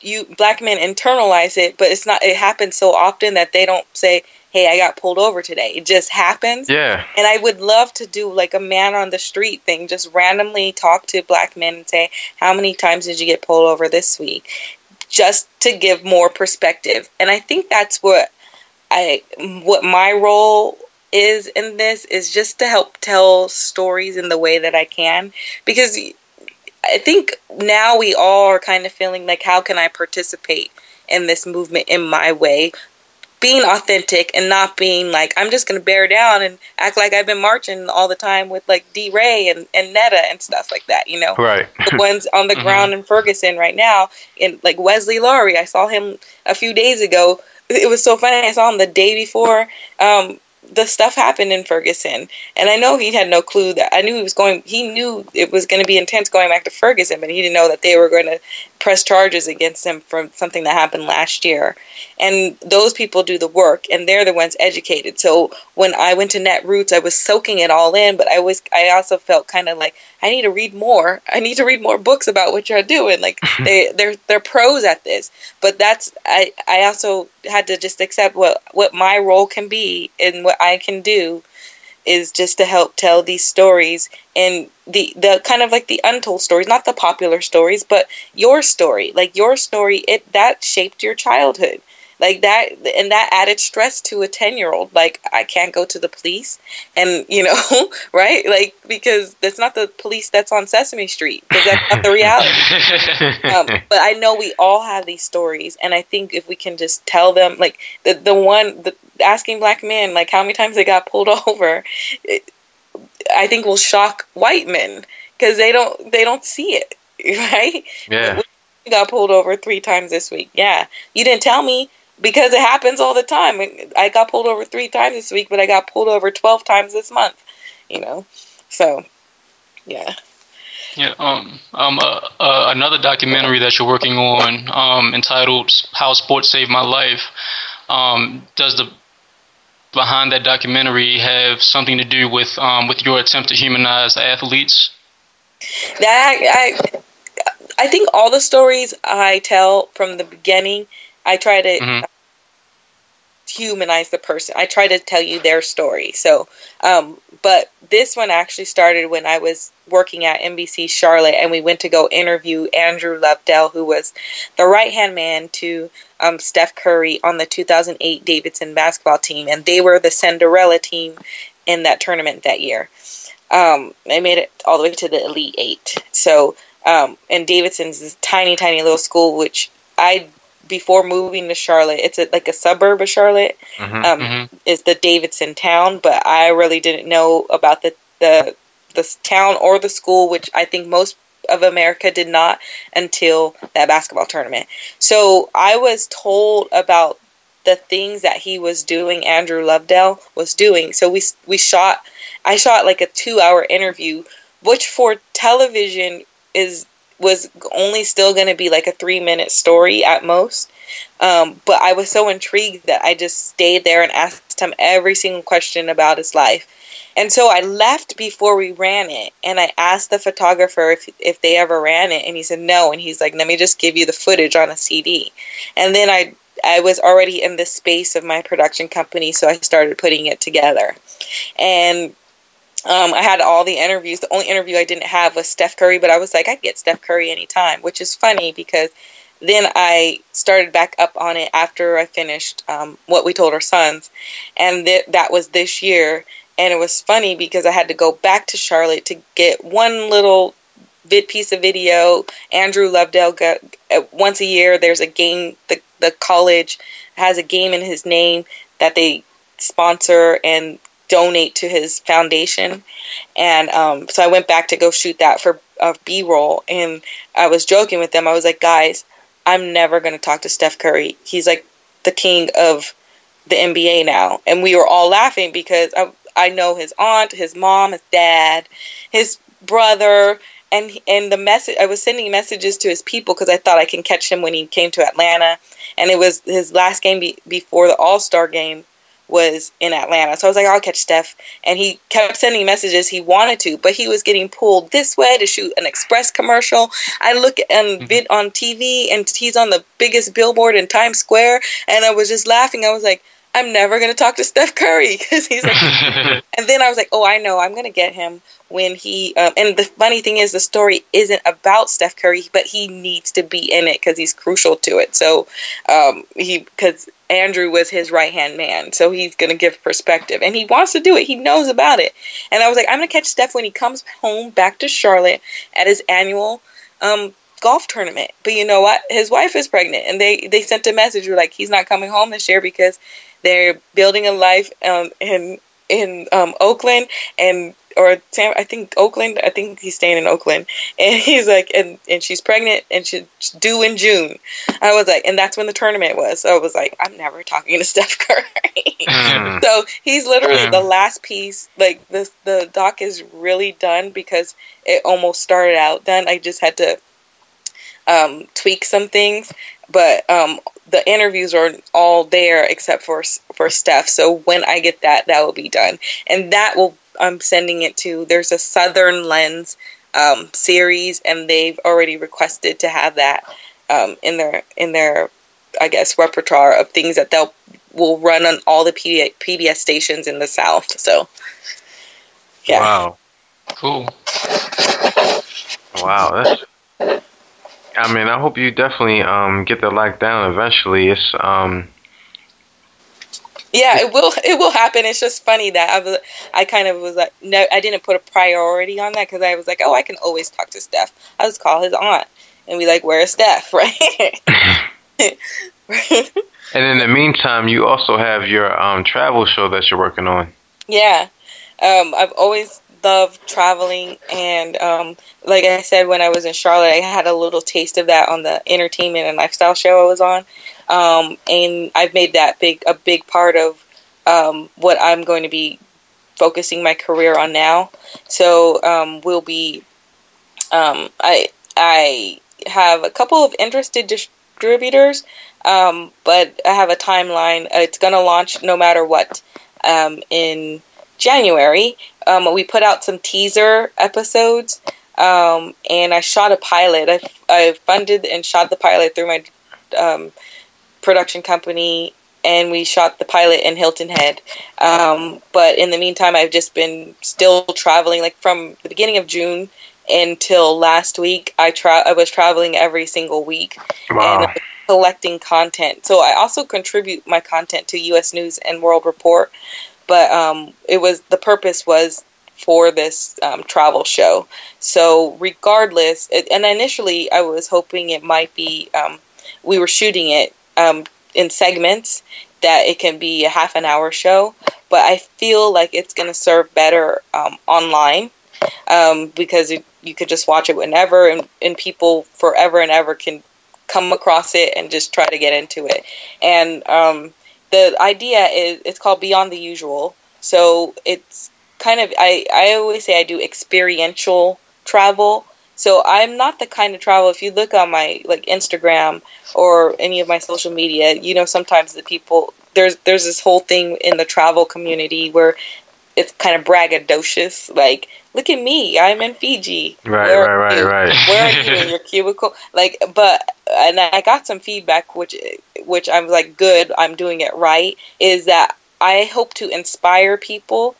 Speaker 8: you black men internalize it but it's not it happens so often that they don't say hey i got pulled over today. It just happens.
Speaker 2: Yeah,
Speaker 8: and i would love to do like a man on the street thing just randomly talk to black men and say how many times did you get pulled over this week? Just to give more perspective. And i think that's what i what my role is in this is just to help tell stories in the way that i can. Because I think now we all are kind of feeling like, how can I participate in this movement in my way? Being authentic and not being like, I'm just going to bear down and act like I've been marching all the time with like DeRay and, and Netta and stuff like that, you know?
Speaker 2: right.
Speaker 8: the <laughs> ones on the ground in Ferguson right now, and like Wesley Lowery, I saw him a few days ago. It was so funny. I saw him the day before um, the stuff happened in Ferguson, and I know he had no clue that I knew he was going. He knew it was going to be intense going back to Ferguson, but he didn't know that they were going to press charges against him from something that happened last year. And those people do the work, and they're the ones educated. So when I went to Netroots, I was soaking it all in, but I was I also felt kind of like I need to read more. I need to read more books about what you're doing. Like <laughs> they they're they're pros at this. But that's I I also had to just accept what what my role can be and what I can do is just to help tell these stories and the the kind of like the untold stories, not the popular stories, but your story. Like your story, it that shaped your childhood. Like that and that added stress to a 10-year-old. Like I can't go to the police and, you know, <laughs> right? Like because that's not the police that's on Sesame Street. Because that's not the reality. um, <laughs> but I know we all have these stories and I think if we can just tell them like the the one the asking black men like how many times they got pulled <laughs> over it, I think will shock white men because they don't they don't see it, right?
Speaker 2: Yeah.
Speaker 8: We got pulled over three times this week. Yeah, you didn't tell me because it happens all the time. I got pulled over three times this week, but I got pulled over twelve times this month. You know, so yeah.
Speaker 1: Yeah, um, um, uh, uh, another documentary that you're working on, um, entitled "How Sports Saved My Life," um, does the behind that documentary have something to do with um, with your attempt to humanize athletes?
Speaker 8: That I, I think all the stories I tell from the beginning, I try to
Speaker 1: Mhm.
Speaker 8: Humanize the person. I try to tell you their story. So, um, but this one actually started when I was working at NBC Charlotte, and we went to go interview Andrew Lovedale, who was the right hand man to um, Steph Curry on the 2008 Davidson basketball team, and they were the Cinderella team in that tournament that year. Um, they made it all the way to the Elite Eight. So, um, and Davidson's this tiny, tiny little school, which I before moving to Charlotte, it's a, like a suburb of Charlotte.
Speaker 2: Mhm.
Speaker 8: Um,
Speaker 1: Mhm.
Speaker 8: Is the Davidson town, but I really didn't know about the the the town or the school, which I think most of America did not until that basketball tournament. So I was told about the things that he was doing. Andrew Lovedale was doing. So we we shot. I shot like a two hour interview, which for television is was only still going to be like a three minute story at most. Um, but I was so intrigued that I just stayed there and asked him every single question about his life. And so I left before we ran it, and I asked the photographer if if they ever ran it, and he said no. And he's like, "Let me just give you the footage on a CD." And then I I was already in the space of my production company, so I started putting it together. And um, I had all the interviews. The only interview I didn't have was Steph Curry, but I was like, I'd get Steph Curry anytime, which is funny because then I started back up on it after I finished um, what we told our sons, and th- that was this year. And it was funny because I had to go back to Charlotte to get one little vid piece of video. Andrew Lovedale got uh, once a year. There's a game. The the college has a game in his name that they sponsor and donate to his foundation. And um, so I went back to go shoot that for uh, B roll. And I was joking with them. I was like, guys, I'm never going to talk to Steph Curry. He's like the king of the NBA now. And we were all laughing because I, I know his aunt, his mom, his dad, his brother. And, and the message I was sending messages to his people because I thought I can catch him when he came to Atlanta, and it was his last game be, before the All Star game was in Atlanta. So I was like, I'll catch Steph. And he kept sending messages he wanted to, but he was getting pulled this way to shoot an express commercial. I look and mm-hmm. vid on TV and he's on the biggest billboard in Times Square. And I was just laughing. I was like, I'm never going to talk to Steph Curry because he's like, <laughs> and then I was like, oh, I know, I'm going to get him when he, um, and the funny thing is the story isn't about Steph Curry, but he needs to be in it because he's crucial to it. So, um, he, because Andrew was his right hand man, so he's gonna give perspective, and he wants to do it. He knows about it, and I was like, I'm gonna catch Steph when he comes home back to Charlotte at his annual um, golf tournament. But you know what? His wife is pregnant, and they they sent a message We're like, he's not coming home this year because they're building a life um, in in um, Oakland and or Sam, I think Oakland. I think he's staying in Oakland, <laughs> and he's like, and and she's pregnant and she's due in June. I was like, and that's when the tournament was. So I was like, I'm never talking to <laughs> Steph Curry.
Speaker 2: Mm.
Speaker 8: so he's literally
Speaker 1: Mm.
Speaker 8: the last piece. Like the the doc is really done because it almost started out done. I just had to um, tweak some things, but um, the interviews are all there except for for Steph. So when I get that, that will be done, and that will I'm sending it to. There's a Southern Lens um, series, and they've already requested to have that um, in their in their I guess repertoire of things that they'll will run on all the PBS, PBS stations in the South. So Yeah.
Speaker 2: Wow.
Speaker 1: Cool.
Speaker 2: Wow. That's. I mean, I hope you definitely um get the lock down eventually. It's um.
Speaker 8: Yeah, it will. It will happen. It's just funny that I was. I kind of was like, no, I didn't put a priority on that because I was like, oh, I can always talk to Steph. I'll just call his aunt and be like, where's Steph, <laughs> right? <laughs>
Speaker 2: And in the meantime, you also have your um travel show that you're working on.
Speaker 8: Yeah. Um, I've always loved traveling. And um, like I said, when I was in Charlotte, I had a little taste of that on the entertainment and lifestyle show I was on. Um, and I've made that big a big part of um, what I'm going to be focusing my career on now. So um, we'll be. Um, I I have a couple of interested distributors, um, but I have a timeline. It's going to launch no matter what in January. Um, we put out some teaser episodes, um, and I shot a pilot. I, I funded and shot the pilot through my um, production company, and we shot the pilot in Hilton Head. Um, but in the meantime, I've just been still traveling, like from the beginning of June until last week. I tra- I was traveling every single week.
Speaker 2: Wow.
Speaker 8: And collecting content. So I also contribute my content to U.S. News and World Report, but um, it was the purpose was for this um, travel show. So regardless, it, and initially I was hoping it might be um, we were shooting it um, in segments that it can be a half an hour show, but I feel like it's going to serve better um, online um, because it, you could just watch it whenever, and, and people forever and ever can come across it and just try to get into it. And um, the idea is it's called Beyond the Usual. So it's kind of I, I always say I do experiential travel. So I'm not the kind of travel if you look on my like Instagram or any of my social media, you know sometimes the people there's there's this whole thing in the travel community where it's kind of braggadocious. Like look at me i'm in fiji.
Speaker 2: Right,
Speaker 8: Where
Speaker 2: right, right, right.
Speaker 8: where are you in <laughs> your cubicle? Like but and i got some feedback which which i'm like good i'm doing it right is that i hope to inspire people.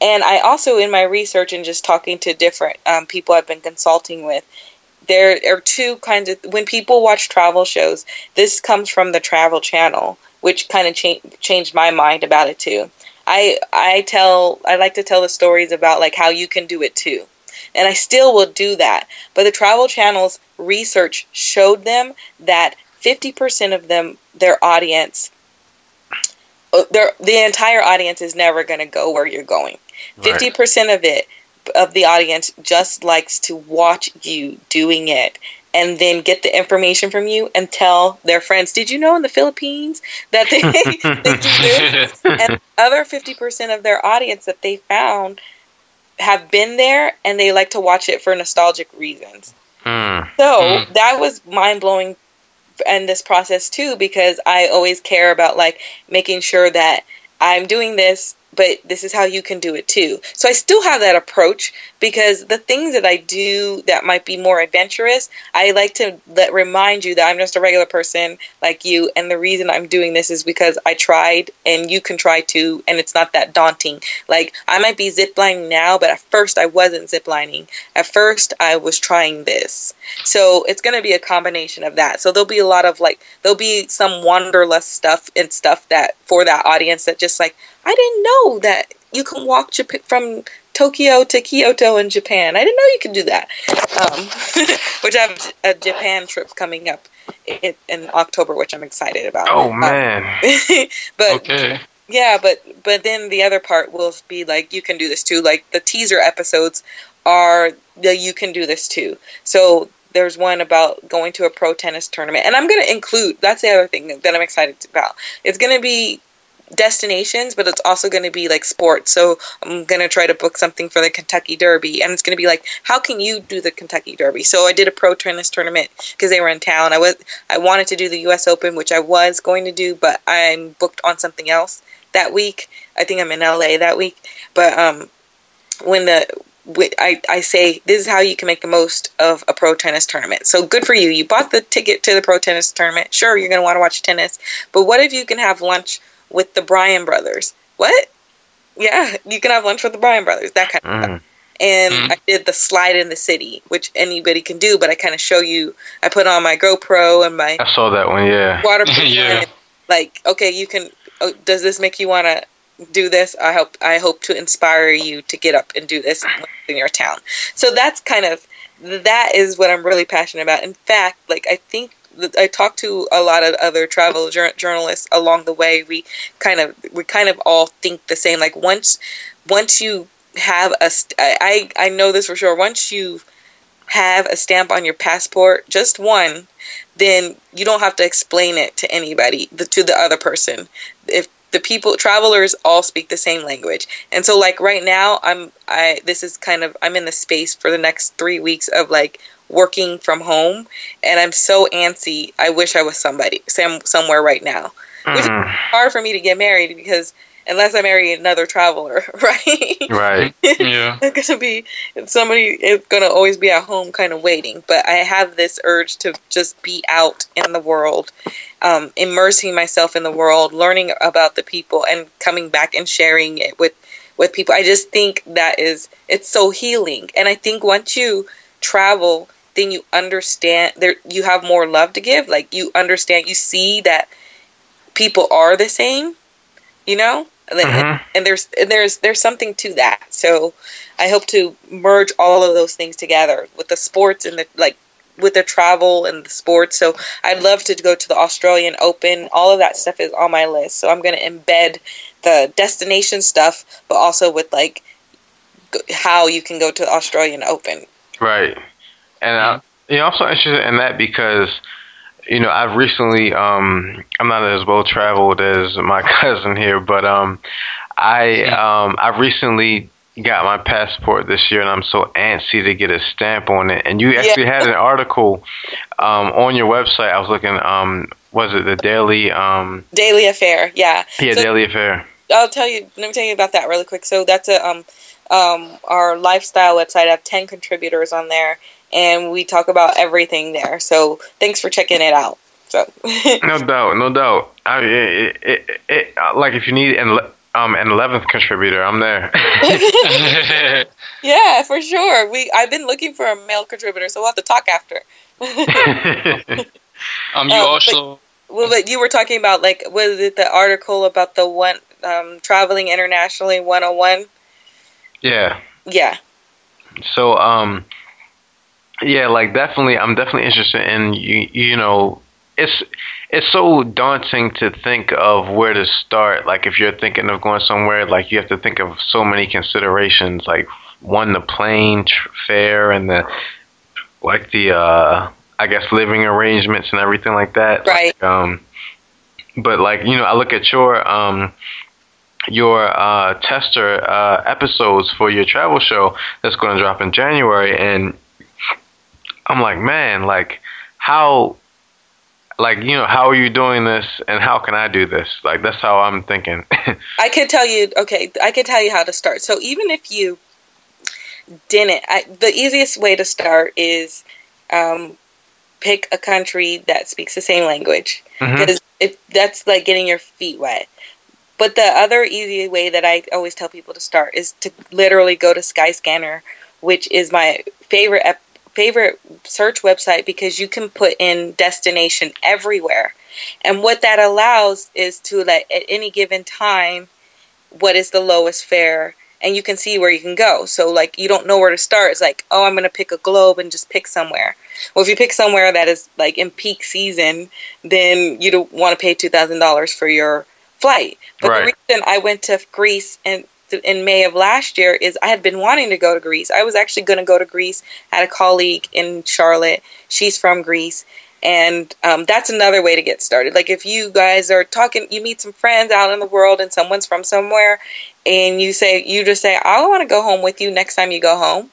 Speaker 8: And i also in my research and just talking to different um, people i've been consulting with there are two kinds of when people watch travel shows this comes from the travel channel which kind of cha- changed my mind about it too I I tell I like to tell the stories about like how you can do it too. And I still will do that. But the travel channels research showed them that 50% of them their audience uh, their the entire audience is never going to go where you're going.
Speaker 2: Right.
Speaker 8: 50% of it of the audience just likes to watch you doing it and then get the information from you and tell their friends, did you know in the Philippines that they, <laughs> they do this? <laughs> And other 50% of their audience that they found have been there and they like to watch it for nostalgic reasons.
Speaker 2: Hmm.
Speaker 8: So
Speaker 1: Mm.
Speaker 8: that was mind blowing in this process too because I always care about like making sure that I'm doing this but this is how you can do it too. So I still have that approach because the things that I do that might be more adventurous, I like to let remind you that I'm just a regular person like you and the reason I'm doing this is because I tried and you can try too and it's not that daunting. Like I might be ziplining now, but at first I wasn't ziplining. At first I was trying this. So it's going to be a combination of that. So there'll be a lot of like there'll be some wanderlust stuff and stuff that for that audience that just like I didn't know that you can walk Jap- from Tokyo to Kyoto in Japan. I didn't know you could do that. Um, <laughs> which I have a Japan trip coming up in, in October, which I'm excited about.
Speaker 2: Oh
Speaker 8: Um,
Speaker 2: man. <laughs>
Speaker 8: but
Speaker 1: okay.
Speaker 8: yeah, but but then the other part will be like you can do this too. Like the teaser episodes are the you can do this too. So there's one about going to a pro tennis tournament, and I'm going to include. That's the other thing that I'm excited about. It's going to be destinations, but it's also going to be like sports. So I'm going to try to book something for the Kentucky Derby, and it's going to be like, how can you do the Kentucky Derby? So I did a pro tennis tournament because they were in town. I was I wanted to do the U.S. Open, which I was going to do, but I'm booked on something else that week. I think I'm in LA that week, but um, when the I, I say this is how you can make the most of a pro tennis tournament. So good for you. You bought the ticket to the pro tennis tournament. Sure, you're going to want to watch tennis, but what if you can have lunch with the Bryan brothers? What? Yeah, you can have lunch with the Bryan brothers, that kind of stuff.
Speaker 2: Mm.
Speaker 8: And
Speaker 1: Mhm.
Speaker 8: I did the slide in the city, which anybody can do, but I kind of show you. I put on my GoPro and my
Speaker 2: I saw that one. Yeah. <laughs>
Speaker 8: waterproof <laughs>
Speaker 1: Yeah.
Speaker 8: one. Like, okay, you can. Oh, does this make you want to do this? I hope. I hope to inspire you to get up and do this in your town. So that's kind of that is what I'm really passionate about. In fact, like I think that I talked to a lot of other travel jour- journalists along the way. We kind of we kind of all think the same. Like once once you have a st- I I know this for sure. Once you have a stamp on your passport, just one, then you don't have to explain it to anybody, the, to the other person. If the people travelers all speak the same language, and so like right now, I'm I this is kind of I'm in the space for the next three weeks of like working from home, and I'm so antsy. I wish I was somebody some somewhere right now. Which is
Speaker 2: Mm.
Speaker 8: hard for me to get married because unless I marry another traveler, <laughs> right?
Speaker 2: Right.
Speaker 1: Yeah. <laughs>
Speaker 8: it's gonna be somebody is gonna always be at home kind of waiting but i have this urge to just be out in the world um, immersing myself in the world learning about the people and coming back and sharing it with with people i just think that is it's so healing and i think once you travel then you understand there you have more love to give like you understand you see that people are the same you know? And,
Speaker 2: Mhm.
Speaker 8: and there's and there's there's something to that. So i hope to merge all of those things together with the sports and the like with the travel and the sports. So i'd love to go to the australian open. All of that stuff is on my list. So i'm going to embed the destination stuff but also with like how you can go to the australian open.
Speaker 2: Right. And I, you know, I'm so interested in that because, you know, I've recently, um, I'm not as well traveled as my <laughs> cousin here, but um, I, um, I recently got my passport this year, and I'm so antsy to get a stamp on it. And you actually had an article um, on your website. I was looking, um, was it the Daily, um,
Speaker 8: daily affair yeah
Speaker 2: yeah,
Speaker 8: So-
Speaker 2: Daily Affair.
Speaker 8: I'll tell you. Let me tell you about that really quick. So that's a um, um, our lifestyle website. I have ten contributors on there, and we talk about everything there. So thanks for checking it out. So <laughs>
Speaker 2: No doubt, no doubt. I, it, it, it, like if you need an, um, an 11th contributor, I'm there. <laughs>
Speaker 8: yeah, for sure. We I've been looking for a male contributor, so we'll have to talk after. <laughs>
Speaker 1: Um, you
Speaker 8: Oh, but-
Speaker 1: also
Speaker 8: Well, but you were talking about like was it the article about the one um, traveling internationally 101?
Speaker 2: yeah.
Speaker 8: Yeah.
Speaker 2: So, um, yeah, like definitely, I'm definitely interested in you. You know, it's it's so daunting to think of where to start. Like if you're thinking of going somewhere, like you have to think of so many considerations. Like one, the plane tr- fare and the like the uh, I guess living arrangements and everything like that.
Speaker 8: Right.
Speaker 2: Like, um, but like you know, I look at your um your uh, tester uh, episodes for your travel show that's going to drop in January, and I'm like, man, like how, like you know, how are you doing this, and how can I do this? Like that's how I'm thinking. <laughs>
Speaker 8: I could tell you, okay, I could tell you how to start. So even if you didn't, I, the easiest way to start is um, pick a country that speaks the same language because if that's like getting your feet wet. But the other easy way that I always tell people to start is to literally go to Skyscanner, which is my favorite ep- favorite search website because you can put in destination everywhere. And what that allows is to let at any given time what is the lowest fare and you can see where you can go. So like you don't know where to start. It's like, oh, I'm going to pick a globe and just pick somewhere. Well, if you pick somewhere that is like in peak season, then you don't want to pay $2,000 for your flight. But
Speaker 2: Right.
Speaker 8: the reason I went to Greece and in May of last year is I had been wanting to go to Greece. I was actually going to go to Greece. I had a colleague in Charlotte. She's from Greece. And um, that's another way to get started. Like if you guys are talking, you meet some friends out in the world and someone's from somewhere and you say, you just say, I want to go home with you next time you go home.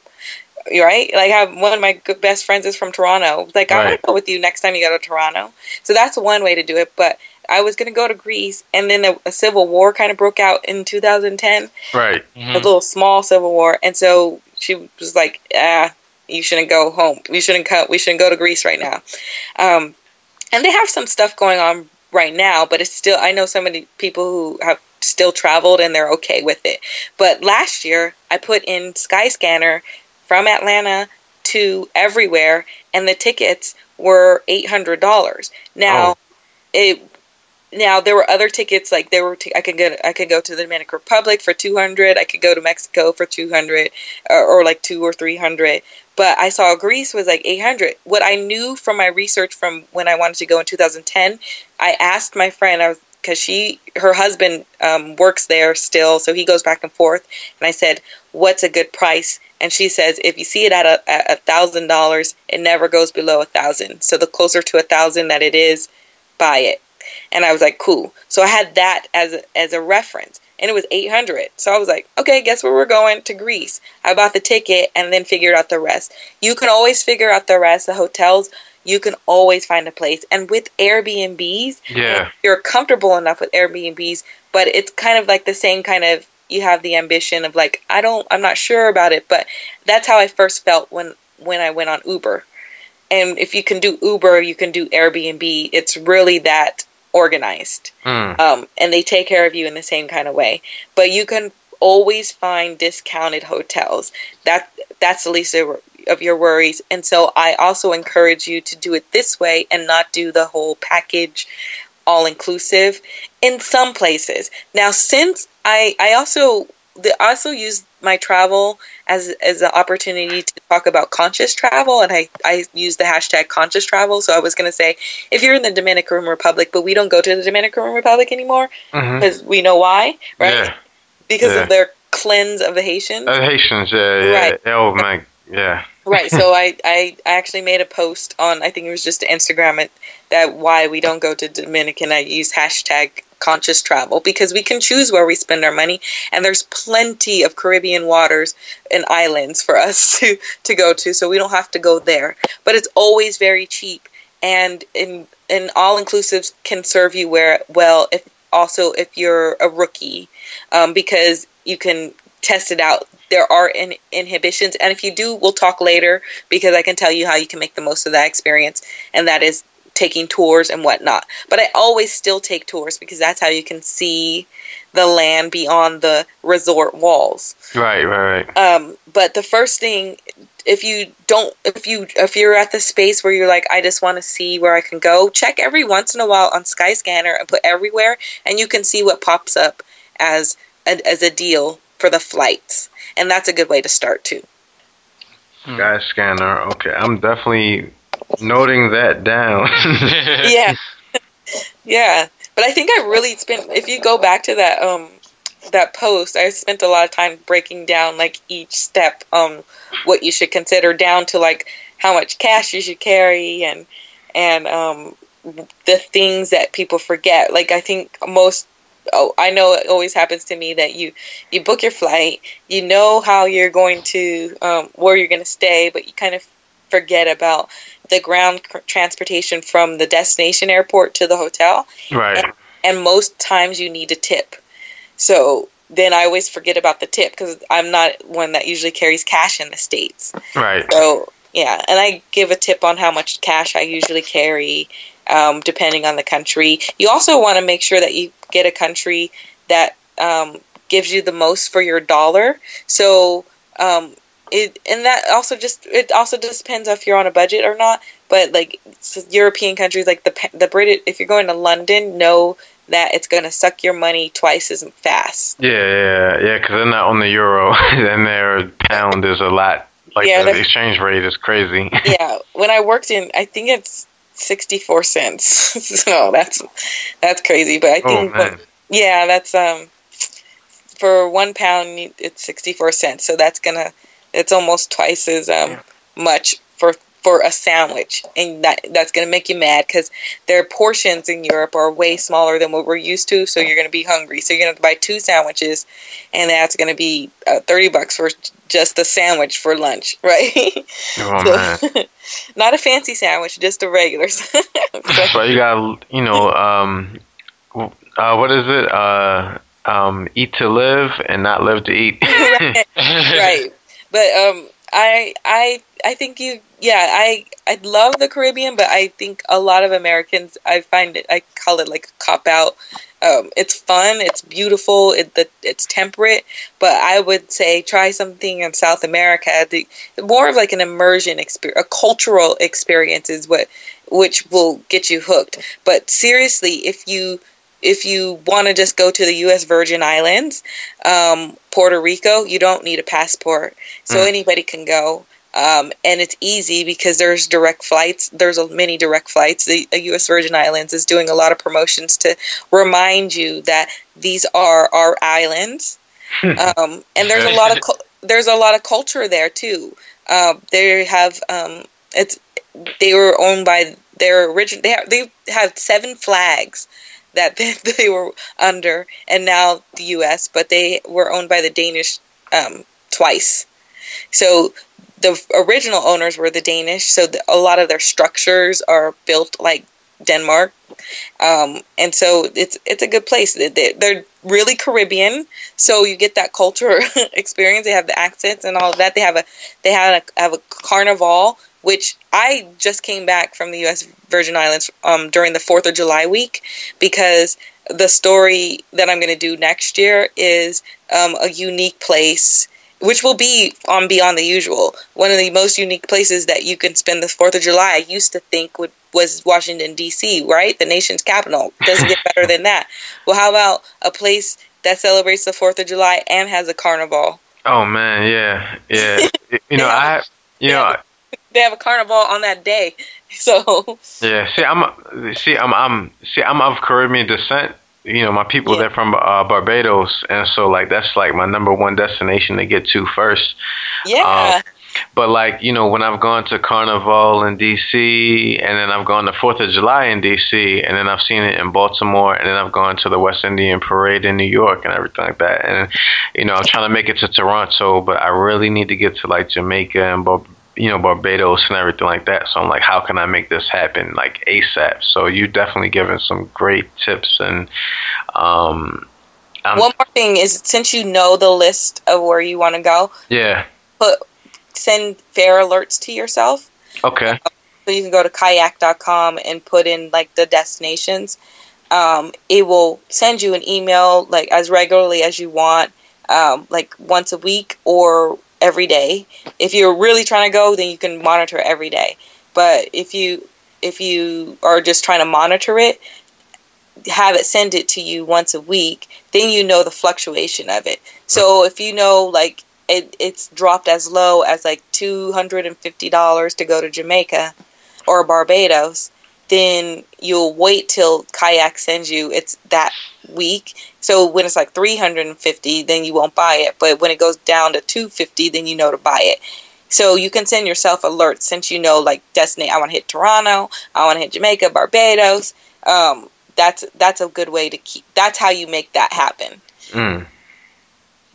Speaker 8: Right? Like I have one of my good best friends is from Toronto. Like I want to go with you next time you go to Toronto. So that's one way to do it. But I was going to go to Greece and then a, a civil war kind of broke out in 2010
Speaker 2: right.
Speaker 8: a little small civil war, and so she was like, "Ah, you shouldn't go home. We shouldn't go. We shouldn't go to Greece right now." Um, and they have some stuff going on right now, but it's still. I know so many people who have still traveled and they're okay with it. But last year, I put in Skyscanner from Atlanta to everywhere, and the tickets were eight hundred dollars. Now,
Speaker 2: Oh.
Speaker 8: it now there were other tickets like there were t- I could go I could go to the Dominican Republic for 200 I could go to Mexico for 200 or, or like 2 or 300 but I saw Greece was like 800 what I knew from my research from when I wanted to go in 2010 I asked my friend I was because she her husband um, works there still so he goes back and forth and I said what's a good price? And she says if you see it at a at a thousand dollars it never goes below a thousand so the closer to a thousand that it is buy it and I was like, cool. So I had that as a, as a reference, and it was 800. So I was like, okay, guess where we're going to Greece. I bought the ticket and then figured out the rest. You can always figure out the rest. The hotels, you can always find a place. And with Airbnbs,
Speaker 2: Yeah.
Speaker 8: you're comfortable enough with Airbnbs, but it's kind of like the same kind of you have the ambition of like I don't I'm not sure about it, but that's how I first felt when when I went on Uber. And if you can do Uber, you can do Airbnb. It's really that organized.
Speaker 2: Mm.
Speaker 8: Um, and they take care of you in the same kind of way. But you can always find discounted hotels. That that's the least of of your worries. And so I also encourage you to do it this way and not do the whole package all inclusive in some places. Now since I I also the, also use my travel as as an opportunity to talk about conscious travel and I, I use the hashtag conscious travel. So I was gonna say if you're in the Dominican Republic, but we don't go to the Dominican Republic anymore because we know why, right?
Speaker 2: Yeah.
Speaker 8: Because
Speaker 2: yeah.
Speaker 8: of their cleanse of the Haitians.
Speaker 2: Uh, Haitians, yeah, yeah.
Speaker 8: Right.
Speaker 2: Oh my, yeah. <laughs>
Speaker 8: right. So I, I I actually made a post on I think it was just Instagram it that why we don't go to Dominican. I use hashtag conscious travel because we can choose where we spend our money and there's plenty of Caribbean waters and islands for us <laughs> to, to go to so we don't have to go there. But it's always very cheap and in and all inclusives can serve you where well if also if you're a rookie um, because you can test it out there are in, inhibitions and if you do we'll talk later because i can tell you how you can make the most of that experience and that is taking tours and whatnot but i always still take tours because that's how you can see the land beyond the resort walls
Speaker 2: Right, right, right.
Speaker 8: um, but the first thing, if you don't, if you if you're at the space where you're like, I just want to see where I can go, check every once in a while on Skyscanner and put everywhere, and you can see what pops up as a, as a deal for the flights, and that's a good way to start too.
Speaker 2: Skyscanner. Okay, I'm definitely noting that down. <laughs>
Speaker 8: yeah, <laughs> yeah. But I think I really spent. If you go back to that um that post, I spent a lot of time breaking down like each step, um, what you should consider down to like how much cash you should carry and and um the things that people forget. Like I think most. Oh, I know it always happens to me that you you book your flight, you know how you're going to um, where you're going to stay, but you kind of forget about the ground transportation from the destination airport to the hotel.
Speaker 2: Right.
Speaker 8: and most times you need a tip. So then i always forget about the tip because i'm not one that usually carries cash in the states.
Speaker 2: Right.
Speaker 8: so yeah. And i give a tip on how much cash i usually carry um, depending on the country. You also want to make sure that you get a country that um, gives you the most for your dollar. So um, it and that also just it also just depends if you're on a budget or not but like european countries like the the british if you're going to london know that it's going to suck your money twice as fast
Speaker 2: Yeah, yeah, yeah. Because they're not on the euro, <laughs> and their pound is a lot. Like
Speaker 8: Yeah,
Speaker 2: the exchange rate is crazy. <laughs>
Speaker 8: yeah when i worked in i think it's 64 cents <laughs> so that's that's crazy but i
Speaker 2: oh
Speaker 8: think yeah that's um for one pound it's 64 cents so that's gonna it's almost twice as um much for for a sandwich and that that's gonna make you mad because their portions in europe are way smaller than what we're used to so you're gonna be hungry so you're gonna have to buy two sandwiches and that's gonna be uh, 30 bucks for just the sandwich for lunch <laughs> right
Speaker 2: Oh
Speaker 8: So-
Speaker 2: man. <laughs>
Speaker 8: not a fancy sandwich just a regular <laughs>
Speaker 2: But you got you know um, uh, what is it? Uh, um, eat to live and not live to eat.
Speaker 8: right. But um, I I I think you yeah I I love the Caribbean, but I think a lot of Americans I find it I call it like a cop out. Um, it's fun, it's beautiful, it, the, it's temperate, but I would say try something in South America. The more of like an immersion experience, a cultural experience is what which will get you hooked. But seriously, if you if you want to just go to the U.S. Virgin Islands, um, Puerto Rico, you don't need a passport, so
Speaker 2: Mm.
Speaker 8: anybody can go. Um, and it's easy because there's direct flights. There's a, many direct flights. The uh, U.S. Virgin Islands is doing a lot of promotions to remind you that these are our islands. um, and there's a lot of there's a lot of culture there too. Um, they have um, it's they were owned by their origin. They have, they have seven flags that <laughs> they, were under, and now the U.S. But they were owned by the Danish um, twice. So the original owners were the Danish. So the, a lot of their structures are built like Denmark, um, and so it's it's a good place. They- they- They're really Caribbean, so you get that culture <laughs> experience. They have the accents and all of that. They have a they have a have a carnival, which I just came back from the U.S. Virgin Islands um, during the Fourth of July week because the story that I'm going to do next year is um, a unique place. Which will be on Beyond the Usual, one of the most unique places that you can spend the Fourth of July. I used to think would was Washington D.C., right, the nation's capital. Doesn't get better than that. Well, how about a place that celebrates the Fourth of July and has a carnival?
Speaker 2: Oh man, yeah, yeah. <laughs> you know, I, you know,
Speaker 8: They have a carnival on that day, <laughs> so
Speaker 2: yeah. See, I'm, see, I'm, I'm, see, I'm of Caribbean descent. You know, my people
Speaker 8: Yeah.
Speaker 2: they're from uh, Barbados, and so like that's like my number one destination to get to first.
Speaker 8: yeah.
Speaker 2: But like you know, when I've gone to Carnival in D.C. and then I've gone to Fourth of July in D.C. and then I've seen it in Baltimore and then I've gone to the West Indian Parade in New York and everything like that. And you know, I'm trying to make it to Toronto, but I really need to get to like Jamaica and Bar- you know Barbados and everything like that. So I'm like, how can I make this happen like ASAP? So you definitely given some great tips and um, I'm,
Speaker 8: One more thing is since you know the list of where you want to go,
Speaker 2: yeah,
Speaker 8: put send fare alerts to yourself.
Speaker 2: okay,
Speaker 8: So you can go to kayak.com and put in like the destinations. Um, it will send you an email like as regularly as you want, um, like once a week or every day. If you're really trying to go, then you can monitor every day. But if you if you are just trying to monitor it, have it send it to you once a week, then you know the fluctuation of it. So if you know like it, it's dropped as low as like two hundred and fifty dollars to go to Jamaica or Barbados, then you'll wait till kayak sends you it's that week. So when it's like three hundred and fifty, then you won't buy it. But when it goes down to two fifty, then you know to buy it. So you can send yourself alerts since you know like destinate. I want to hit Toronto. I want to hit Jamaica, Barbados. Um, that's that's a good way to keep. That's how you make that happen.
Speaker 2: mm.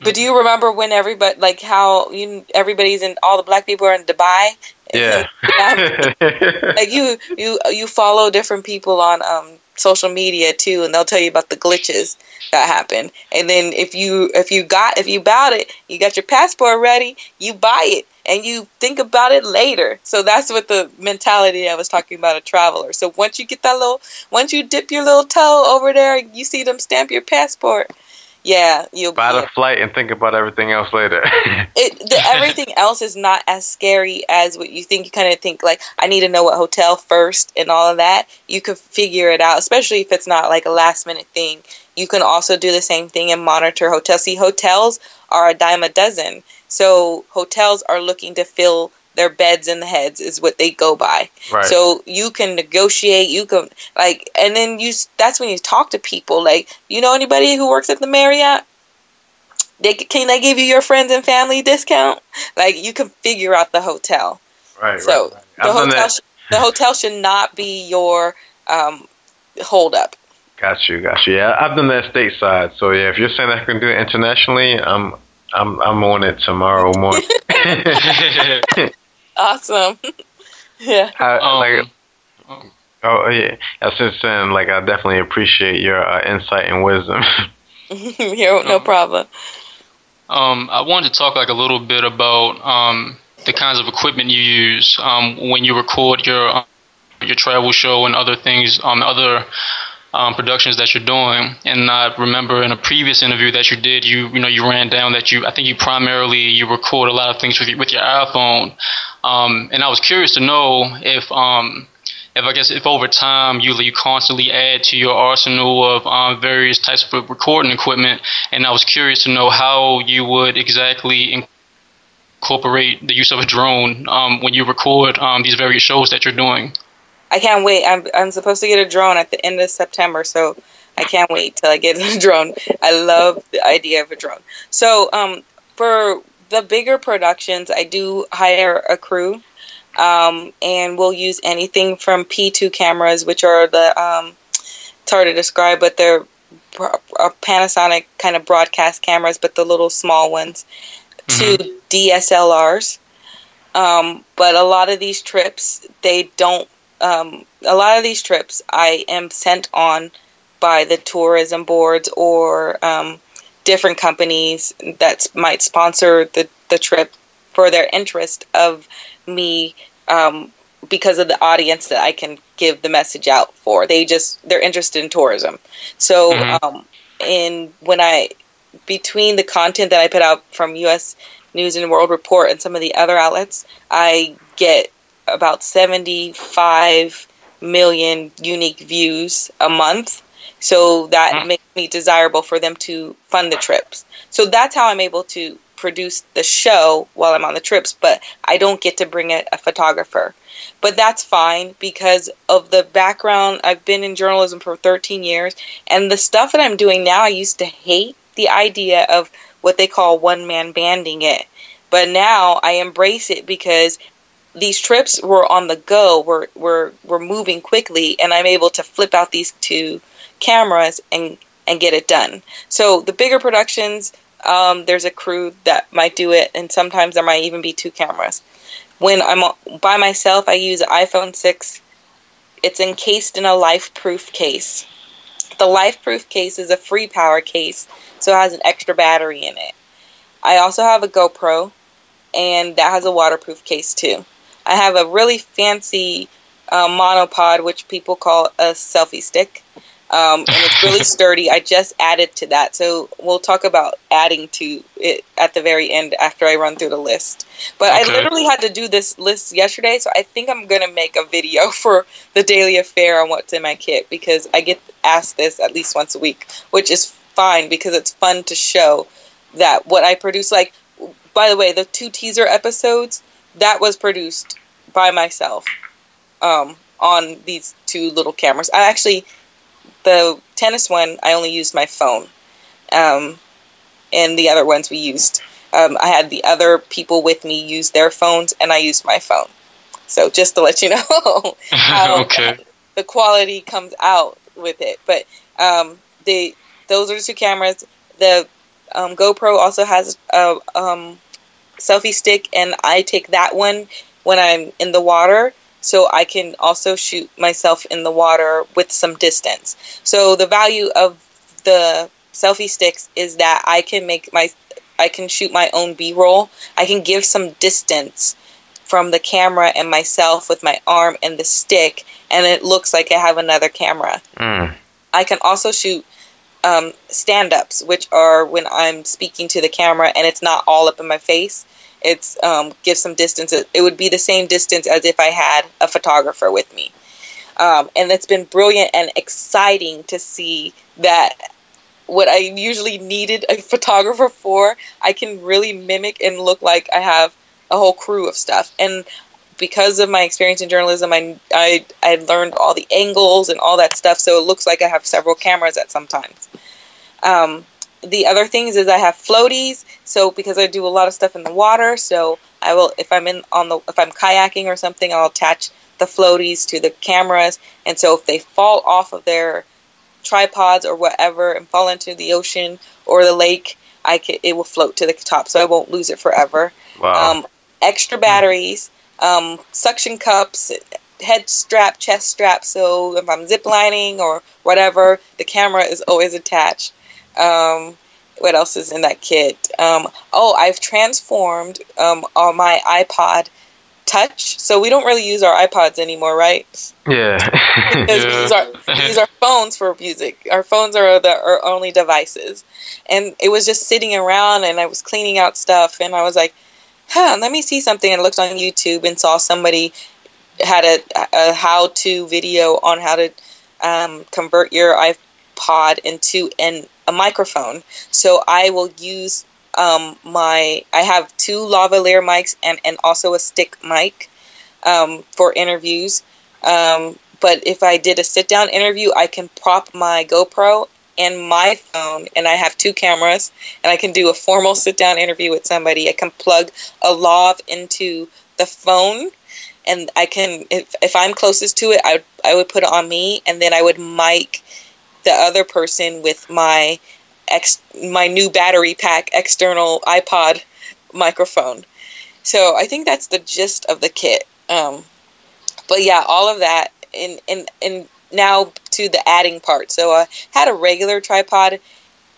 Speaker 8: But do you remember when everybody like how you everybody's in all the black people are in Dubai?
Speaker 2: yeah. <laughs>
Speaker 8: like you you you follow different people on um social media too and they'll tell you about the glitches that happen and then if you if you got if you bought it you got your passport ready you buy it and you think about it later so that's what the mentality i was talking about a traveler so once you get that little once you dip your little toe over there you see them stamp your passport yeah you'll
Speaker 2: Buy the flight and think about everything else later. <laughs>
Speaker 8: it the, everything else is not as scary as what you think. You kind of think like I need to know what hotel first and all of that. You can figure it out, especially if it's not like a last minute thing. You can also do the same thing and monitor hotels. See, hotels are a dime a dozen, so hotels are looking to fill their beds and the heads is what they go by.
Speaker 2: right.
Speaker 8: So you can negotiate, you can like, and then you. That's when you talk to people. Like, you know anybody who works at the Marriott? They can they give you your friends and family discount? Like, you can figure out the hotel.
Speaker 2: right.
Speaker 8: So
Speaker 2: right.
Speaker 8: the hotel,
Speaker 2: that.
Speaker 8: sh- the hotel should not be your um, hold up.
Speaker 2: Got you, got you. Yeah, I've done that stateside. So yeah, if you're saying I can do it internationally, I'm I'm I'm on it tomorrow morning. <laughs> <laughs>
Speaker 8: Awesome. <laughs> yeah.
Speaker 2: I,
Speaker 1: Um,
Speaker 2: like, oh yeah, I was just saying, like, I definitely appreciate your uh, insight and wisdom. <laughs> <laughs>
Speaker 8: Here, no problem.
Speaker 1: Um, I wanted to talk like a little bit about um, the kinds of equipment you use um, when you record your um, your travel show and other things, um, other um, productions that you're doing. And I remember in a previous interview that you did, you you know you ran down that you I think you primarily you record a lot of things with your, with your iPhone. Um, and I was curious to know if um, if I guess if over time you you constantly add to your arsenal of um, various types of recording equipment, and I was curious to know how you would exactly incorporate the use of a drone um, when you record um, these various shows that you're doing.
Speaker 8: I can't wait. I'm I'm supposed to get a drone at the end of September, so I can't wait till I get <laughs> a drone. I love the idea of a drone. So um, for the bigger productions, I do hire a crew, um, and we'll use anything from P2 cameras, which are the um, it's hard to describe, but they're Panasonic kind of broadcast cameras, but the little small ones, mm-hmm. to DSLRs. Um, but a lot of these trips, they don't um, a lot of these trips I am sent on by the tourism boards or um, different companies that might sponsor the, the trip for their interest of me um, because of the audience that I can give the message out for. They just they're interested in tourism. So mm-hmm. um, and when I between the content that I put out from U.S. News and World Report and some of the other outlets, I get about 75 million unique views a month. So that mm. makes me desirable for them to fund the trips. So that's how I'm able to produce the show while I'm on the trips, but I don't get to bring a, a photographer. But that's fine because of the background. I've been in journalism for 13 years, and the stuff that I'm doing now, I used to hate the idea of what they call one man banding it. But now I embrace it because these trips were on the go. We're we're we're moving quickly, and I'm able to flip out these two cameras and and get it done. So the bigger productions, um, there's a crew that might do it, and sometimes there might even be two cameras. When I'm by myself, I use iPhone six. It's encased in a life-proof case. The life-proof case is a free power case, so it has an extra battery in it. I also have a GoPro, and that has a waterproof case too. I have a really fancy uh, monopod, which people call a selfie stick. Um, and it's really <laughs> sturdy. I just added to that, so we'll talk about adding to it at the very end after I run through the list. But okay. I literally had to do this list yesterday, so I think I'm gonna make a video <laughs> for the daily affair on what's in my kit because I get asked this at least once a week, which is fine because it's fun to show that what I produce. Like, by the way, the two teaser episodes that was produced by myself um, on these two little cameras. I actually, the tennis one, I only used my phone, um, and the other ones we used. Um, I had the other people with me use their phones, and I used my phone. So just to let you know how <laughs> <laughs> okay. the quality comes out with it. But um, the those are the two cameras. The um, GoPro also has a um, selfie stick, and I take that one when I'm in the water so I can also shoot myself in the water with some distance. So the value of the selfie sticks is that I can make my I can shoot my own B-roll. I can give some distance from the camera and myself with my arm and the stick and it looks like I have another camera. Mm. I can also shoot um, stand-ups, which are when I'm speaking to the camera and it's not all up in my face it's um, give some distance. It would be the same distance as if I had a photographer with me. Um, and it's been brilliant and exciting to see that what I usually needed a <laughs> photographer for, I can really mimic and look like I have a whole crew of stuff. And because of my experience in journalism, I, I, I learned all the angles and all that stuff, so it looks like I have several cameras at sometimes. Um, the other things is I have floaties. So because I do a lot of stuff in the water, so I will if I'm in on the if I'm kayaking or something, I'll attach the floaties to the cameras, and so if they fall off of their tripods or whatever and fall into the ocean or the lake, I can it will float to the top, so I won't lose it forever. Wow. Um, extra batteries, um, suction cups, head strap, chest strap. So if I'm ziplining or whatever, the camera is always attached. Um, what else is in that kit? Um, oh, I've transformed um, on my iPod Touch, so we don't really use our iPods anymore, right?
Speaker 2: Yeah. <laughs>
Speaker 8: because we, use our, we use our phones for music. Our phones are the our only devices, and it was just sitting around, and I was cleaning out stuff, and I was like, "Huh, let me see something." And I looked on YouTube and saw somebody had a, a how-to video on how to um, convert your iPod into an, a microphone. So I will use um, my I have two lavalier mics and, and also a stick mic um, for interviews. Um, but if I did a sit down interview, I can prop my GoPro and my phone, and I have two cameras, and I can do a formal sit down interview with somebody. I can plug a lav into the phone and I can if if I'm closest to it, I would I would put it on me, and then I would mic the other person with my ex my new battery pack external iPod microphone. So I think that's the gist of the kit. Um, but yeah, all of that and and and now to the adding part. So I had a regular tripod.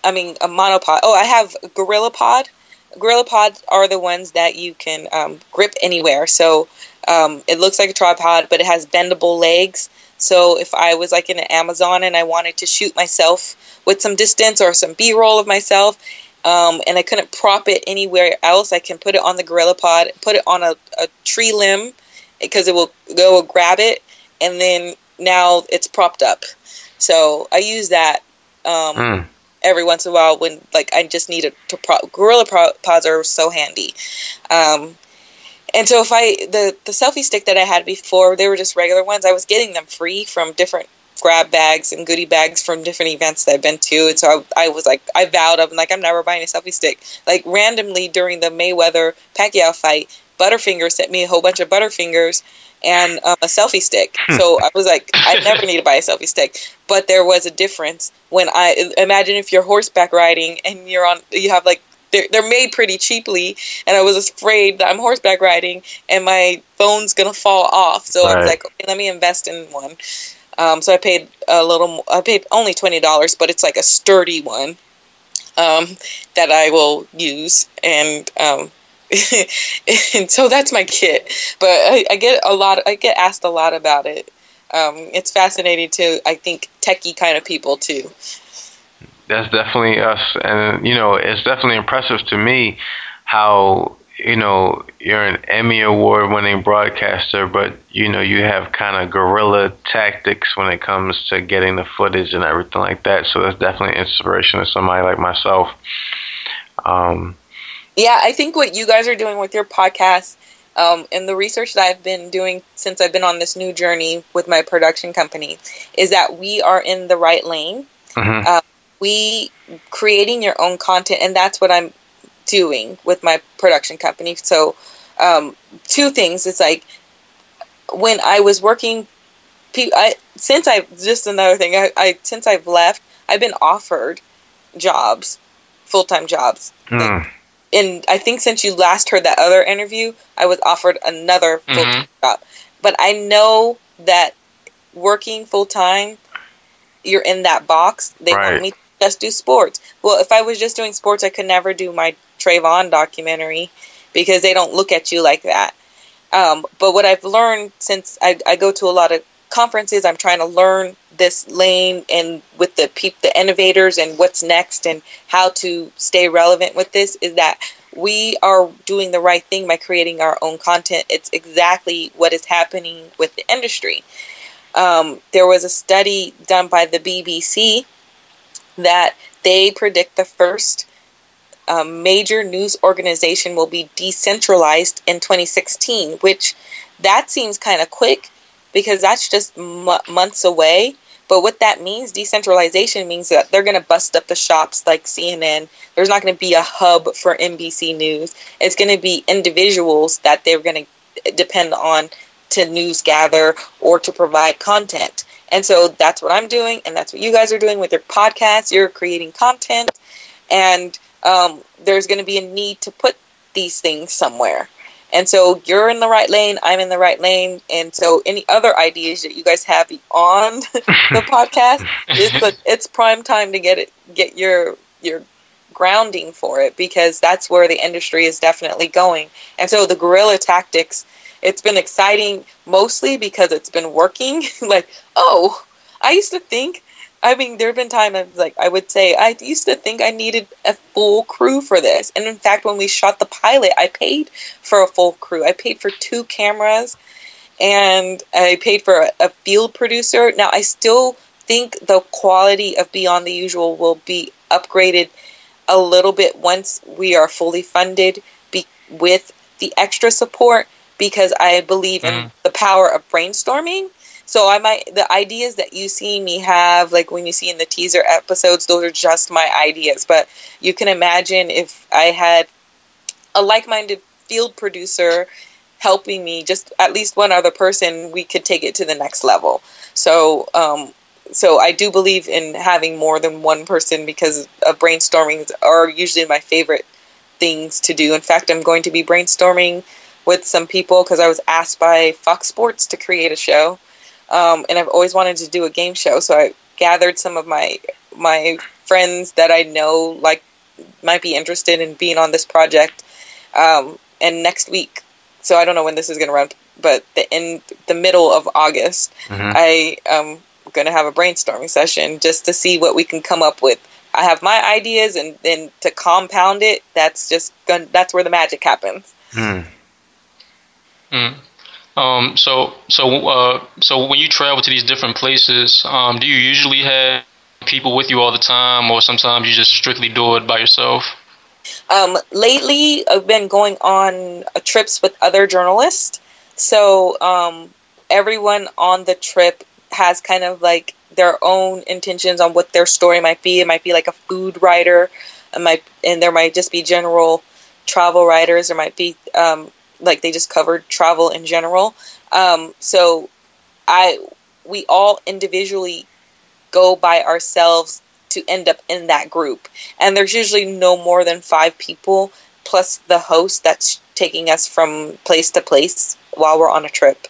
Speaker 8: I mean a monopod. Oh, I have Gorilla Pod. Gorilla Pods are the ones that you can um, grip anywhere. So um, it looks like a tripod, but it has bendable legs. So if I was like in an Amazon and I wanted to shoot myself with some distance or some B roll of myself, um, and I couldn't prop it anywhere else, I can put it on the Gorilla Pod, put it on a, a tree limb because it will go grab it, and then now it's propped up. So I use that um,
Speaker 2: Mm.
Speaker 8: every once in a while when like I just need it to prop. Gorilla Pro- Pods are so handy. Um, and so if I the the selfie stick that I had before, they were just regular ones. I was getting them free from different grab bags and goodie bags from different events that I've been to. And so I, I was like, I vowed, I'm like, I'm never buying a selfie stick. Like randomly during the Mayweather Pacquiao fight, Butterfinger sent me a whole bunch of Butterfingers and um, a selfie stick. So I was like, I never need to buy a selfie stick. But there was a difference when I imagine if you're horseback riding and you're on, you have like they're, they're made pretty cheaply and i was afraid that i'm horseback riding and my phone's gonna fall off. So i was like okay, let me invest in one. Um, so i paid a little i paid only $20 but it's like a sturdy one um, that i will use. And um, <laughs> and so that's my kit. But I, I get a lot i get asked a lot about it. Um, it's fascinating to i think techie kind of people too
Speaker 2: That's definitely us, and you know, it's definitely impressive to me how you know you're an Emmy award-winning broadcaster, but you know you have kind of guerrilla tactics when it comes to getting the footage and everything like that. So that's definitely inspiration to somebody like myself. Um,
Speaker 8: Yeah, I think what you guys are doing with your podcast um, and the research that I've been doing since I've been on this new journey with my production company is that we are in the right lane.
Speaker 2: mhm.
Speaker 8: Uh, we creating your own content, and that's what I'm doing with my production company. So, um, two things. It's like when I was working, I, since I've just another thing. I, I since I've left, I've been offered jobs, full time jobs
Speaker 2: Mm.
Speaker 8: and I think since you last heard that other interview, I was offered another full time job. But I know that working full time, you're in that box. They
Speaker 2: Right.
Speaker 8: want me to just do sports. Well, if I was just doing sports, I could never do my Trayvon documentary because they don't look at you like that. Um, but what I've learned since I, I go to a lot of conferences, I'm trying to learn this lane and with the peop, the innovators and what's next and how to stay relevant with this is that we are doing the right thing by creating our own content. It's exactly what is happening with the industry. Um, there was a study done by the BBC that they predict the first um, major news organization will be decentralized in 2016, which that seems kind of quick because that's just m- months away. But what that means, decentralization means that they're going to bust up the shops like CNN. There's not going to be a hub for NBC News. It's going to be individuals that they're going to depend on to news gather or to provide content. And so that's what I'm doing, and that's what you guys are doing with your podcasts. You're creating content, and um, there's going to be a need to put these things somewhere. And so you're in the right lane, I'm in the right lane, and so any other ideas that you guys have beyond <laughs> the <laughs> podcast, it's it's prime time to get it, get your your grounding for it because that's where the industry is definitely going. And so the guerrilla tactics, it's been exciting mostly because it's been working. <laughs> like, oh, I used to think. I mean, there have been times like I would say I used to think I needed a full crew for this, and in fact, when we shot the pilot, I paid for a full crew. I paid for two cameras, and I paid for a, a field producer. Now, I still think the quality of Beyond the Usual will be upgraded a little bit once we are fully funded be- with the extra support because I believe in
Speaker 1: Mhm.
Speaker 8: the power of brainstorming. So I might the ideas that you see me have, like when you see in the teaser episodes, those are just my ideas. But you can imagine if I had a like-minded field producer helping me, just at least one other person, we could take it to the next level. So um, so I do believe in having more than one person because of brainstorming are usually my favorite things to do. In fact, I'm going to be brainstorming with some people because I was asked by Fox Sports to create a show, um, and I've always wanted to do a game show. So I gathered some of my my friends that I know like might be interested in being on this project. Um, and next week, so I don't know when this is going to run, but the in the middle of August,
Speaker 2: Mhm.
Speaker 8: I am going to have a brainstorming session just to see what we can come up with. I have my ideas, and then to compound it, that's just going that's where the magic happens.
Speaker 2: Hmm.
Speaker 1: Mm. Um, so so uh, so when you travel to these different places, um, do you usually have people with you all the time, or sometimes you just strictly do it by yourself?
Speaker 8: Um, lately, I've been going on uh, trips with other journalists. So um, everyone on the trip has kind of like their own intentions on what their story might be. It might be like a food writer, it might, and there might just be general travel writers. There might be um, like they just covered travel in general. Um, so I we all individually go by ourselves to end up in that group. And there's usually no more than five people plus the host that's taking us from place to place while we're on a trip.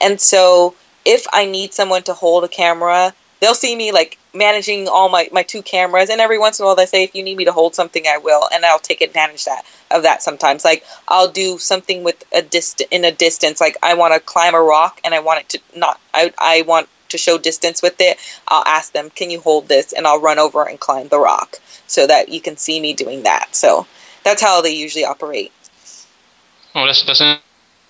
Speaker 8: And so if I need someone to hold a camera, they'll see me like managing all my, my two cameras and every once in a while they say if you need me to hold something I will and I'll take advantage that of that sometimes. Like I'll do something with a dist in a distance like I want to climb a rock and I want it to not I I want to show distance with it, I'll ask them, "Can you hold this?" and I'll run over and climb the rock so that you can see me doing that. So that's how they usually operate.
Speaker 1: Oh, that's that's.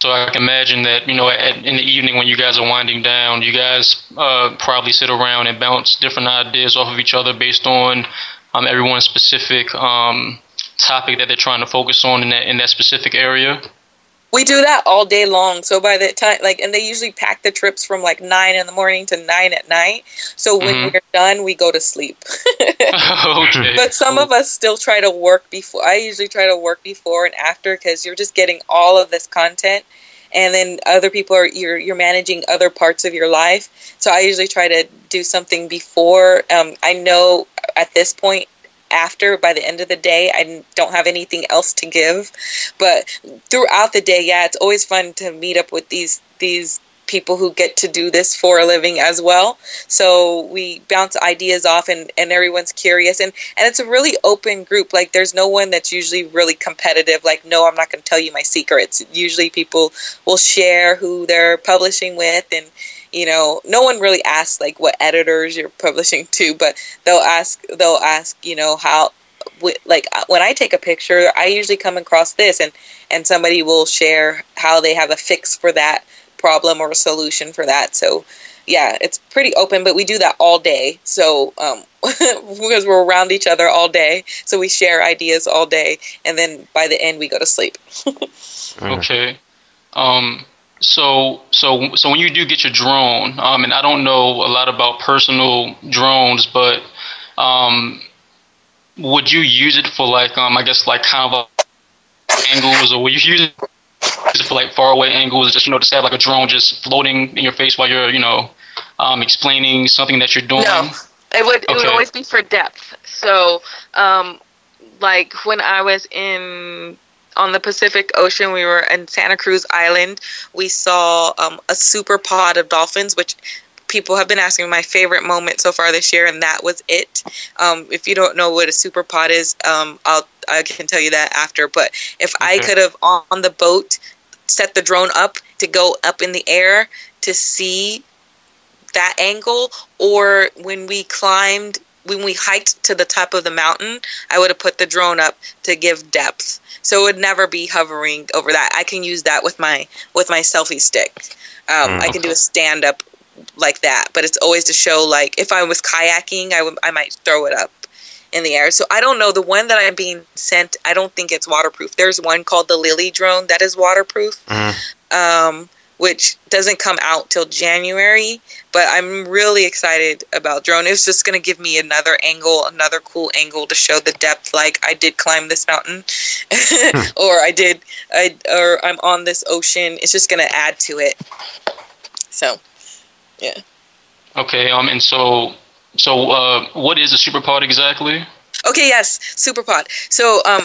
Speaker 1: So I can imagine that you know, at, in the evening when you guys are winding down, you guys uh, probably sit around and bounce different ideas off of each other based on um, everyone's specific um, topic that they're trying to focus on in that in that specific area.
Speaker 8: We do that all day long. So by the time, like, and they usually pack the trips from like nine in the morning to nine at night. So when
Speaker 1: Mhm.
Speaker 8: we're done, we go to sleep. <laughs> <laughs>
Speaker 1: okay.
Speaker 8: but some of us still try to work before. I usually try to work before and after because you're just getting all of this content, and then other people are you're you're managing other parts of your life. So I usually try to do something before. Um, I know at this point. After by the end of the day, I don't have anything else to give, but throughout the day, yeah, it's always fun to meet up with these these people who get to do this for a living as well. So we bounce ideas off and, and everyone's curious and, and it's a really open group. Like there's no one that's usually really competitive, like, no, I'm not gonna tell you my secrets. Usually people will share who they're publishing with and you know, no one really asks like what editors you're publishing <laughs> to, but they'll ask they'll ask, you know, how like uh, when I take a picture, I usually come across this and and somebody will share how they have a fix for that problem or a solution for that. So yeah, it's pretty open, but we do that all day. So um, <laughs> because we're around each other all day, so we share ideas all day, and then by the end we go to sleep. <laughs>
Speaker 1: Okay. Um. So so so when you do get your drone, um, and I don't know a lot about personal drones, but um, would you use it for like um, I guess like kind of angles, or would you use it for like far away angles, just you know, just have like a drone just floating in your face while you're you know, um, explaining something that you're doing?
Speaker 8: No. It would it would always be for depth. So, um, like when I was in on the Pacific Ocean, we were in Santa Cruz Island. We saw um, a super pod of dolphins, which people have been asking me my favorite moment so far this year, and that was it. Um, if you don't know what a super pod is, um, I'll I can tell you that after. But if I could have on the boat set the drone up to go up in the air to see that angle, or when we climbed, when we hiked to the top of the mountain, I would have put the drone up to give depth. So it would never be hovering over that. I can use that with my with my selfie stick. Um,
Speaker 2: Mm.
Speaker 8: I can do a stand up like that, but it's always to show like if I was kayaking, I would I might throw it up in the air. So I don't know the one that I'm being sent. I don't think it's waterproof. There's one called the Lily drone that is waterproof
Speaker 2: Mhm.
Speaker 8: um, which doesn't come out till January. But I'm really excited about drone. It's just going to give me another angle, another cool angle to show the depth. Like I did climb this mountain, <laughs> or I did, I or I'm on this ocean. It's just going to add to it. So, yeah.
Speaker 1: Okay. Um. And so, so uh, what is a super pod exactly?
Speaker 8: Okay, yes, super superpod. So, um,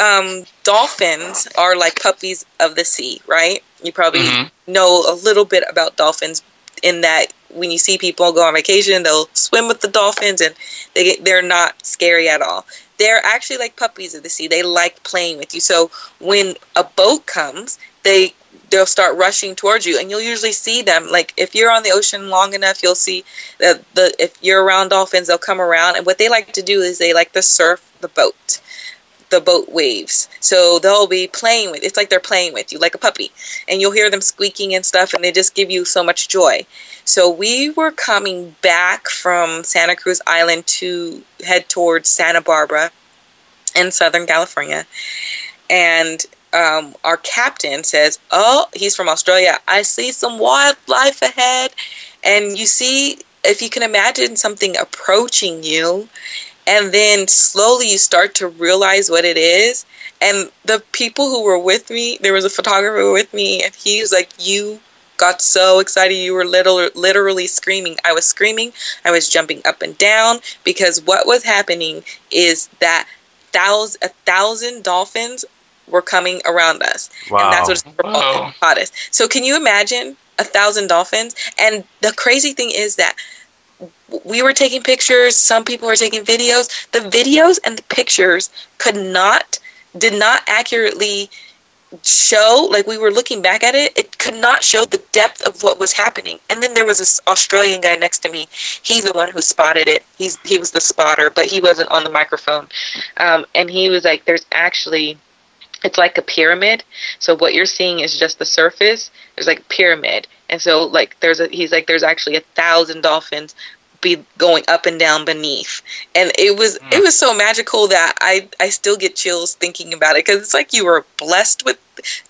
Speaker 8: um, dolphins are like puppies of the sea, right? You probably
Speaker 1: Mhm.
Speaker 8: know a little bit about dolphins in that when you see people go on vacation, they'll swim with the dolphins, and they get, they're not scary at all. They're actually like puppies of the sea. They like playing with you. So when a boat comes, they they'll start rushing towards you, and you'll usually see them. Like if you're on the ocean long enough, you'll see that the if you're around dolphins, they'll come around, and what they like to do is they like to surf the boat the boat waves. So they'll be playing with it's like they're playing with you like a puppy. And you'll hear them squeaking and stuff and they just give you so much joy. So we were coming back from Santa Cruz Island to head towards Santa Barbara in Southern California. And um, our captain says, Oh, he's from Australia. I see some wildlife ahead. And you see, if you can imagine something approaching you, and then slowly you start to realize what it is. And the people who were with me, there was a photographer with me, and he was like, You got so excited. You were literally, literally screaming. I was screaming. I was jumping up and down because what was happening is that thousand, a thousand dolphins were coming around us. And that's what a super
Speaker 1: Wow.
Speaker 8: pod is. So can you imagine a thousand dolphins? And the crazy thing is that we were taking pictures, some people were taking videos. The videos and the pictures could not did not accurately show like we were looking back at it it could not show the depth of what was happening. And then there was this australian guy next to me. He's the one who spotted it. He's he was the spotter but he wasn't on the microphone. Um, and he was like there's actually it's like a pyramid. So what you're seeing is just the surface. There's like a pyramid. And so like there's a he's like there's actually a thousand dolphins be going up and down beneath. And it was it was so magical that i i still get chills thinking about it because it's like you were blessed with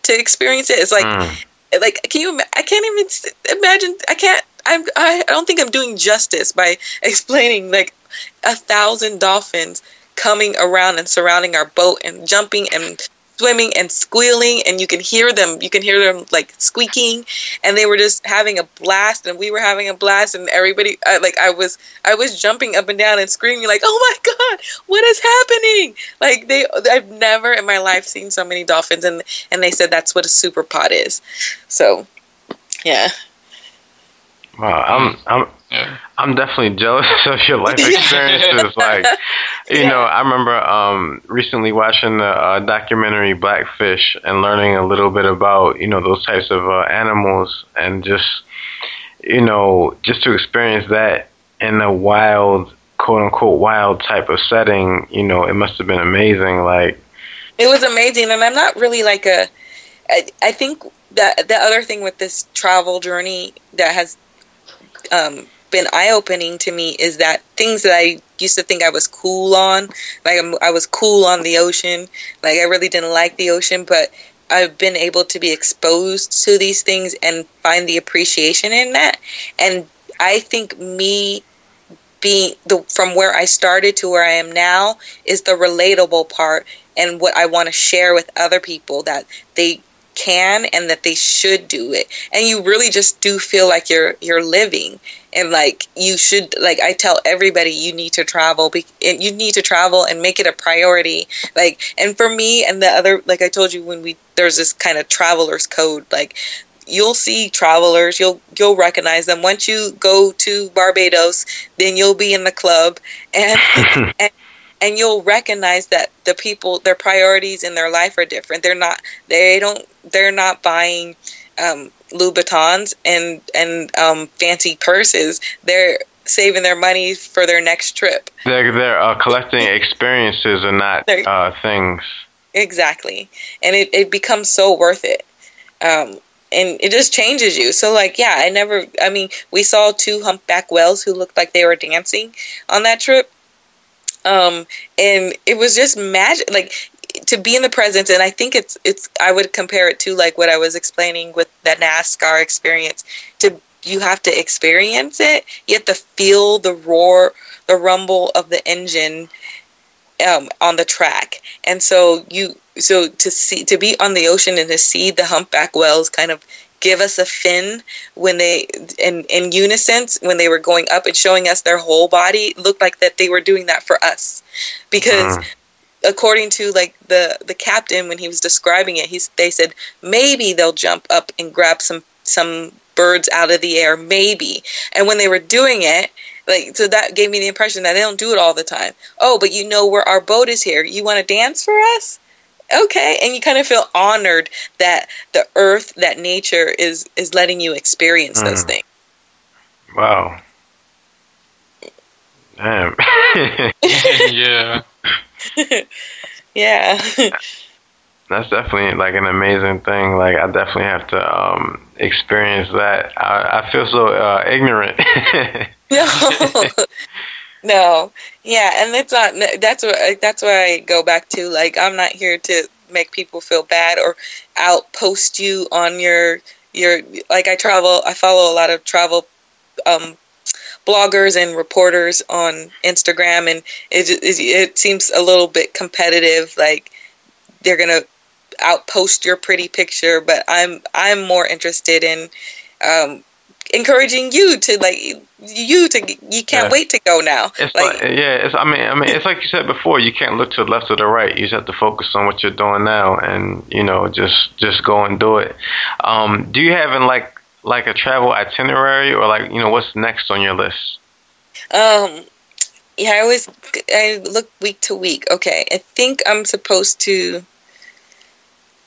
Speaker 8: to experience it. It's like
Speaker 2: Mm.
Speaker 8: like can you i can't even imagine i can't i'm I don't think i'm doing justice by <laughs> explaining like a thousand dolphins coming around and surrounding our boat and jumping and swimming and squealing and you can hear them you can hear them like squeaking and they were just having a blast and we were having a blast and everybody I, like i was i was jumping up and down and screaming like oh my god what is happening? Like they i've never in my life seen so many dolphins and and they said that's what a super pod is. So yeah.
Speaker 2: Wow, I'm I'm
Speaker 1: Yeah.
Speaker 2: I'm definitely jealous <laughs> of your life experiences. like, <laughs> you know, I remember um, recently watching the uh, documentary Blackfish and learning a little bit about you know those types of uh, animals and just you know just to experience that in a wild quote unquote wild type of setting. You know, it must have been amazing. Like,
Speaker 8: it was amazing and i'm not really like a i, I think that the other thing with this travel journey that has um, been eye-opening to me is that things that i used to think i was cool on like I'm, i was cool on the ocean like i really didn't like the ocean but i've been able to be exposed to these things and find the appreciation in that. And i think me being the from where I started to where I am now is the relatable part and what I want to share with other people that they can and that they should do it and you really just do feel like you're you're living and like you should like I tell everybody you need to travel be, and you need to travel and make it a priority like and for me and the other like I told you when we there's this kind of traveler's code like you'll see travelers. You'll you'll recognize them once you go to Barbados. Then you'll be in the club, and <laughs> and, and you'll recognize that the people, their priorities in their life are different. They're not. They don't. They're not buying. Um, Louboutins and and um, fancy purses. They're saving their money for their next trip.
Speaker 2: They're they're uh, collecting experiences and not uh, things.
Speaker 8: Exactly, and it, it becomes so worth it. Um, and it just changes you. So like, yeah, I never. I mean, we saw two humpback whales who looked like they were dancing on that trip. Um, and it was just magic. Like to be in the presence, and I think it's it's. I would compare it to like what I was explaining with that NASCAR experience. To you have to experience it. You have to feel the roar, the rumble of the engine um, on the track, and so you so to see to be on the ocean and to see the humpback whales kind of give us a fin when they in in unison when they were going up and showing us their whole body looked like that they were doing that for us. Because mm. according to like the the captain when he was describing it he's they said maybe they'll jump up and grab some some birds out of the air maybe. And when they were doing it like so that gave me the impression that they don't do it all the time. Oh but you know where our boat is here. You want to dance for us okay. And you kind of feel honored that the earth that nature is is letting you experience mm. those things.
Speaker 2: Wow. Damn. <laughs>
Speaker 1: Yeah. <laughs>
Speaker 8: Yeah.
Speaker 2: That's definitely like an amazing thing. Like i definitely have to um experience that. I, I feel so uh, ignorant. <laughs>
Speaker 8: No no, yeah, and it's not. That's what. That's why I go back to. Like, I'm not here to make people feel bad or outpost you on your your. Like, I travel. I follow a lot of travel um, bloggers and reporters on Instagram, and it it, it seems a little bit competitive. Like, they're gonna outpost your pretty picture, but I'm I'm more interested in um, encouraging you to like you to you can't yeah. wait to go now.
Speaker 2: It's like, like yeah, it's I mean I mean it's like you said before, you can't look to the left or the right. You just have to focus on what you're doing now and you know just just go and do it. Um, do you have in like like a travel itinerary or like you know what's next on your list?
Speaker 8: Um yeah, I always I look week to week. Okay, I think I'm supposed to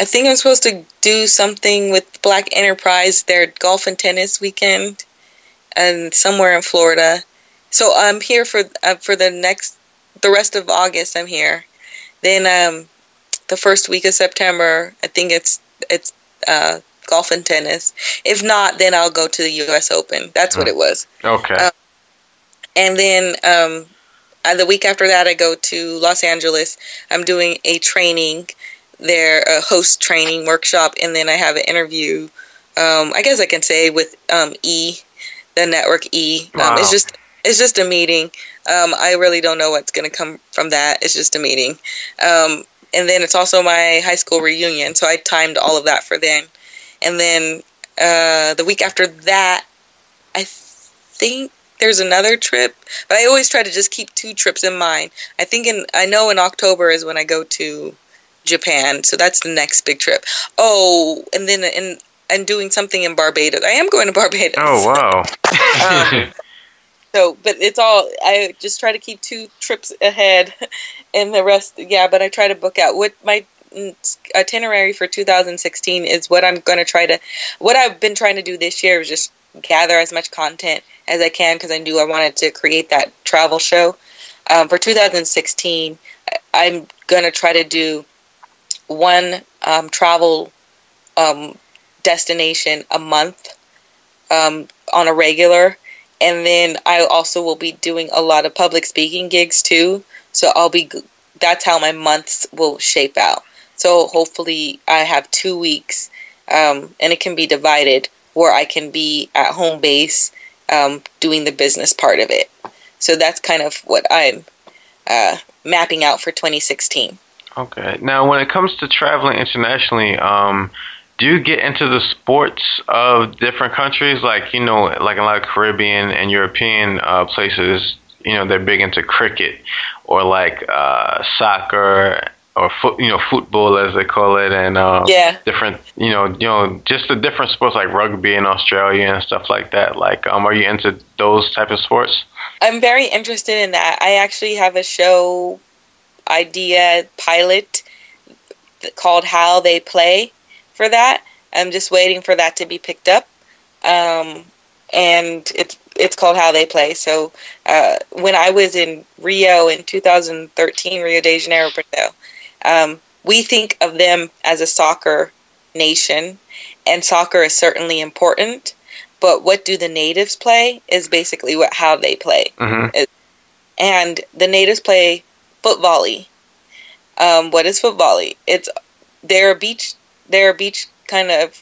Speaker 8: I think I'm supposed to do something with Black Enterprise, their golf and tennis weekend, and somewhere in Florida. So I'm here for uh, for the next, the rest of August. I'm here. Then um, the first week of September, I think it's it's uh, golf and tennis. If not, then I'll go to the U.S. Open. That's what it was.
Speaker 2: Okay. Uh,
Speaker 8: and then um, uh, the week after that, I go to Los Angeles. I'm doing a training their uh, host training workshop, and then I have an interview. Um, I guess I can say with um, E, the network E. Um, wow. It's just it's just a meeting. Um, I really don't know what's going to come from that. It's just a meeting. Um, and then it's also my high school reunion, so I timed all of that for then. And then uh, the week after that, I think there's another trip, but I always try to just keep two trips in mind. I think in I know in October is when I go to Japan. So that's the next big trip. Oh, and then in and doing something in Barbados. I am going to Barbados.
Speaker 2: Oh wow. um, <laughs> <laughs>
Speaker 8: so, but it's all I just try to keep two trips ahead, and the rest, yeah. But I try to book out what my itinerary for 2016 is. What I'm going to try to, what I've been trying to do this year is just gather as much content as I can because I knew I wanted to create that travel show. Um, for 2016, I'm going to try to do one um, travel um, destination a month um, on a regular. And then I also will be doing a lot of public speaking gigs too. So I'll be, that's how my months will shape out. So hopefully I have two weeks um, and it can be divided where I can be at home base um, doing the business part of it. So that's kind of what I'm uh, mapping out for 2016.
Speaker 2: Okay. Now, when it comes to traveling internationally, um, do you get into the sports of different countries? Like, you know, like a lot of Caribbean and European uh, places, you know, they're big into cricket or like uh, soccer or foot, you know, football as they call it, and uh,
Speaker 8: Yeah.
Speaker 2: different, you know, you know, just the different sports like rugby in Australia and stuff like that. Like, um, are you into those type of sports?
Speaker 8: I'm very interested in that. I actually have a show idea pilot called How They Play for that. I'm just waiting for that to be picked up. Um, and it's it's called How They Play. So uh, when I was in Rio in 2013, Rio de Janeiro, Brazil, um, we think of them as a soccer nation, and soccer is certainly important. But what do the natives play is basically what how they play
Speaker 2: hmm
Speaker 8: and the natives play foot volley. Um, what is foot volley? It's they're a beach they're a beach kind of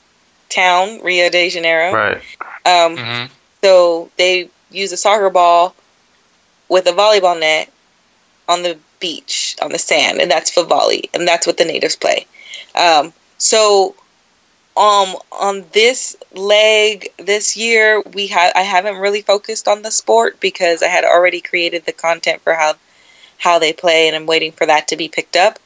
Speaker 8: town, Rio de Janeiro.
Speaker 2: Right.
Speaker 8: Um,
Speaker 1: hmm
Speaker 8: so they use a soccer ball with a volleyball net on the beach on the sand, and that's foot volley, and that's what the natives play. Um, so, um, on this leg this year, we have I haven't really focused on the sport because I had already created the content for how how they play, and I'm waiting for that to be picked up.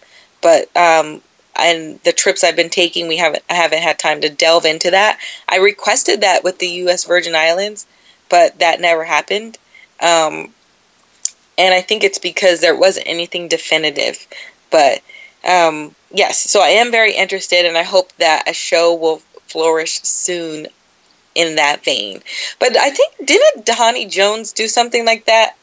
Speaker 8: But um, and the trips I've been taking, we haven't I haven't had time to delve into that. I requested that with the U.S. Virgin Islands, but that never happened. Um, and I think it's because there wasn't anything definitive. But um, yes, so I am very interested, and I hope that a show will flourish soon in that vein. But I think didn't Dhani Jones do something like that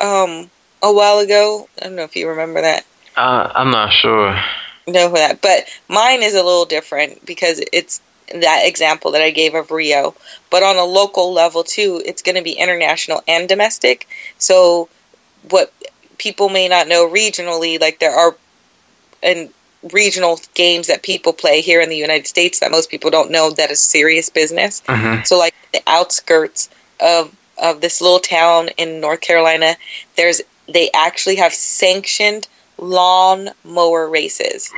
Speaker 8: um, a while ago? I don't know if you remember that
Speaker 2: Uh, I'm not sure.
Speaker 8: know who that, but mine is a little different because it's that example that I gave of Rio, but on a local level too, it's going to be international and domestic. So, what people may not know regionally, like there are and regional games that people play here in the United States that most people don't know that is serious business.
Speaker 2: hmm
Speaker 8: So like the outskirts of of this little town in North Carolina, there's they actually have sanctioned lawn mower races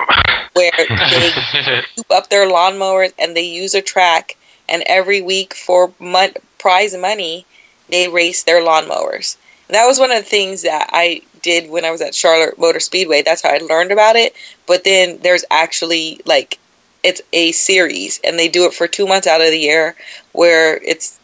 Speaker 8: where they <laughs> scoop up their lawnmowers and they use a track and every week for mon- prize money they race their lawnmowers. And that was one of the things that I did when I was at Charlotte Motor Speedway. That's how I learned about it. But then there's actually like it's a series and they do it for 2 months out of the year where it's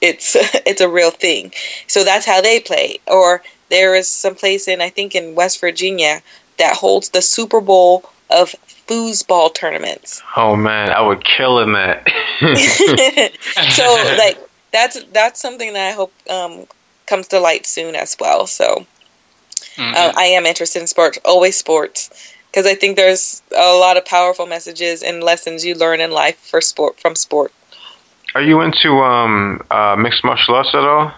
Speaker 8: it's <laughs> it's a real thing. So that's how they play. Or there is some place in I think in West Virginia that holds the Super Bowl of foosball tournaments.
Speaker 2: Oh man, I would kill in that. <laughs>
Speaker 8: so <laughs> like that's that's something that I hope um, comes to light soon as well. So
Speaker 1: Mhm.
Speaker 8: uh, I am interested in sports, always sports, because I think there's a lot of powerful messages and lessons you learn in life for sport from sport.
Speaker 2: Are you into um uh mixed martial arts at all?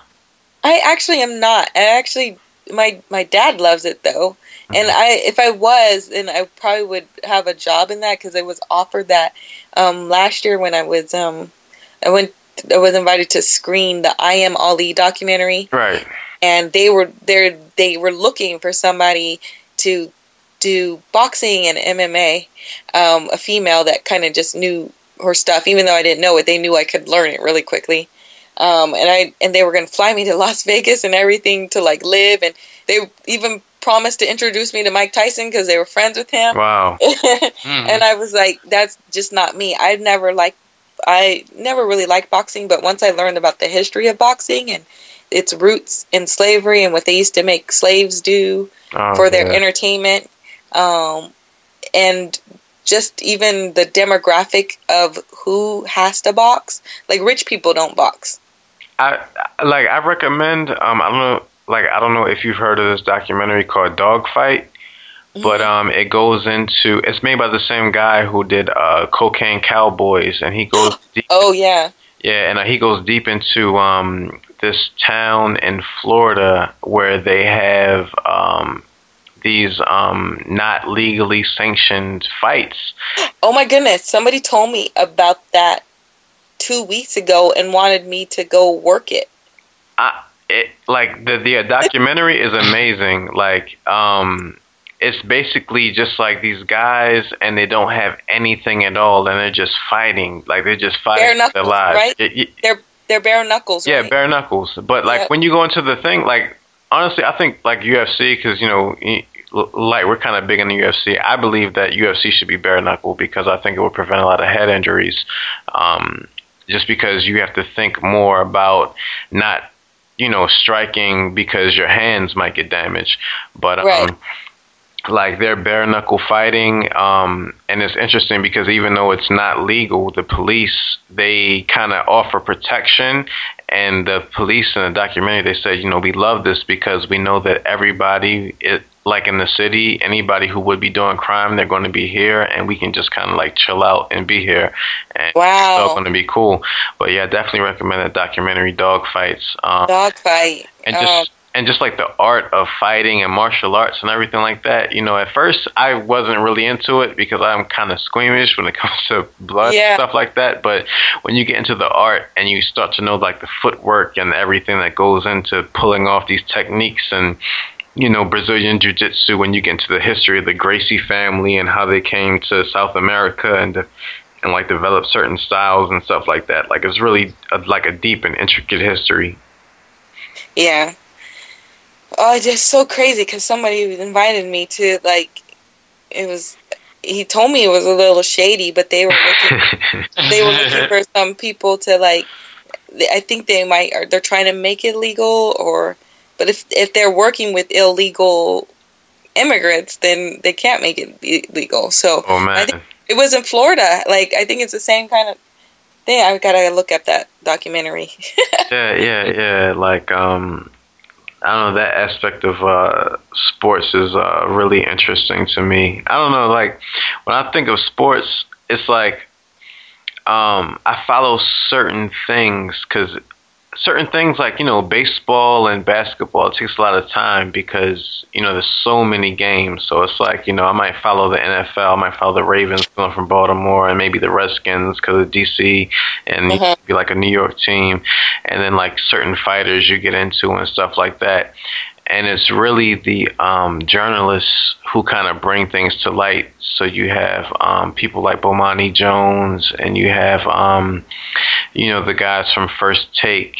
Speaker 8: I actually am not. I actually my my dad loves it though, and I if I was, then I probably would have a job in that because I was offered that um, last year when I was um I went I was invited to screen the I Am Ali documentary,
Speaker 2: Right.
Speaker 8: and they were they they were looking for somebody to do boxing and MMA, um, a female that kind of just knew her stuff, even though I didn't know it. They knew I could learn it really quickly, um, and I and they were going to fly me to Las Vegas and everything to like live, and they even promised to introduce me to Mike Tyson because they were friends with him.
Speaker 2: Wow.
Speaker 1: Mhm. <laughs>
Speaker 8: and I was like, that's just not me. I never liked, I never really liked boxing, but once I learned about the history of boxing and its roots in slavery and what they used to make slaves do
Speaker 2: Oh,
Speaker 8: for their
Speaker 2: yeah.
Speaker 8: entertainment, um, and just even the demographic of who has to box, like rich people don't box.
Speaker 2: I like I recommend um I don't know like I don't know if you've heard of this documentary called Dawg Fight, but um it goes into it's made by the same guy who did uh Cocaine Cowboys and he goes <gasps> deep
Speaker 8: Oh yeah,
Speaker 2: yeah and uh, he goes deep into um this town in Florida where they have um these um not legally sanctioned fights. <gasps>
Speaker 8: Oh my goodness, somebody told me about that two weeks ago and wanted me to go work it.
Speaker 2: I it like the the documentary is amazing. Like um it's basically just like these guys and they don't have anything at all and they're just fighting. Like they're just fighting
Speaker 8: Bare
Speaker 2: for their
Speaker 8: knuckles,
Speaker 2: lives.
Speaker 8: right?
Speaker 2: Y- y-
Speaker 8: They're they're bare knuckles.
Speaker 2: yeah,
Speaker 8: right?
Speaker 2: bare knuckles. But like
Speaker 8: Yep.
Speaker 2: when you go into the thing, like honestly, I think like UFC because you know like we're kind of big in the UFC. I believe that UFC should be bare knuckle because I think it would prevent a lot of head injuries. Um, just because you have to think more about not, you know, striking because your hands might get damaged, but um,
Speaker 8: Right.
Speaker 2: like they're bare knuckle fighting um and it's interesting because even though it's not legal the police they kind of offer protection and the police in the documentary they said you know we love this because we know that everybody it like in the city anybody who would be doing crime they're going to be here and we can just kind of like chill out and be here and
Speaker 8: Wow.
Speaker 2: it's all going to be cool but yeah definitely recommend that documentary dog fights um
Speaker 8: Dawg Fight.
Speaker 2: and
Speaker 8: Um,
Speaker 2: just and just like the art of fighting and martial arts and everything like that. You know, at first I wasn't really into it because I'm kind of squeamish when it <laughs> comes to blood
Speaker 8: Yeah.
Speaker 2: and stuff like that. But when you get into the art and you start to know like the footwork and everything that goes into pulling off these techniques and you know Brazilian jiu-jitsu when you get into the history of the Gracie family and how they came to South America and and like develop certain styles and stuff like that. Like it's really a, like a deep and intricate history.
Speaker 8: Yeah. Oh, it's just so crazy because somebody invited me to like, it was. He told me it was a little shady, but they were looking. <laughs> they were looking for some people to like. I think they might. Or they're trying to make it legal, or but if if they're working with illegal immigrants, then they can't make it legal. So
Speaker 2: oh
Speaker 8: I
Speaker 2: man.
Speaker 8: think it was in Florida. Like I think it's the same kind of thing. I gotta look at that documentary. <laughs>
Speaker 2: yeah, yeah, yeah. Like, um, I don't know that aspect of uh, sports is uh, really interesting to me. I don't know, like when I think of sports, it's like um, I follow certain things because certain things like you know baseball and basketball it takes a lot of time because you know there's so many games. So it's like you know i might follow the nfl i might follow the ravens going from baltimore and maybe the redskins because of dc and you
Speaker 8: Mhm.
Speaker 2: be like a new york team. And then like certain fighters you get into and stuff like that and it's really the um, journalists who kind of bring things to light. So you have um, people like Bomani Jones, and you have um, you know the guys from First Take,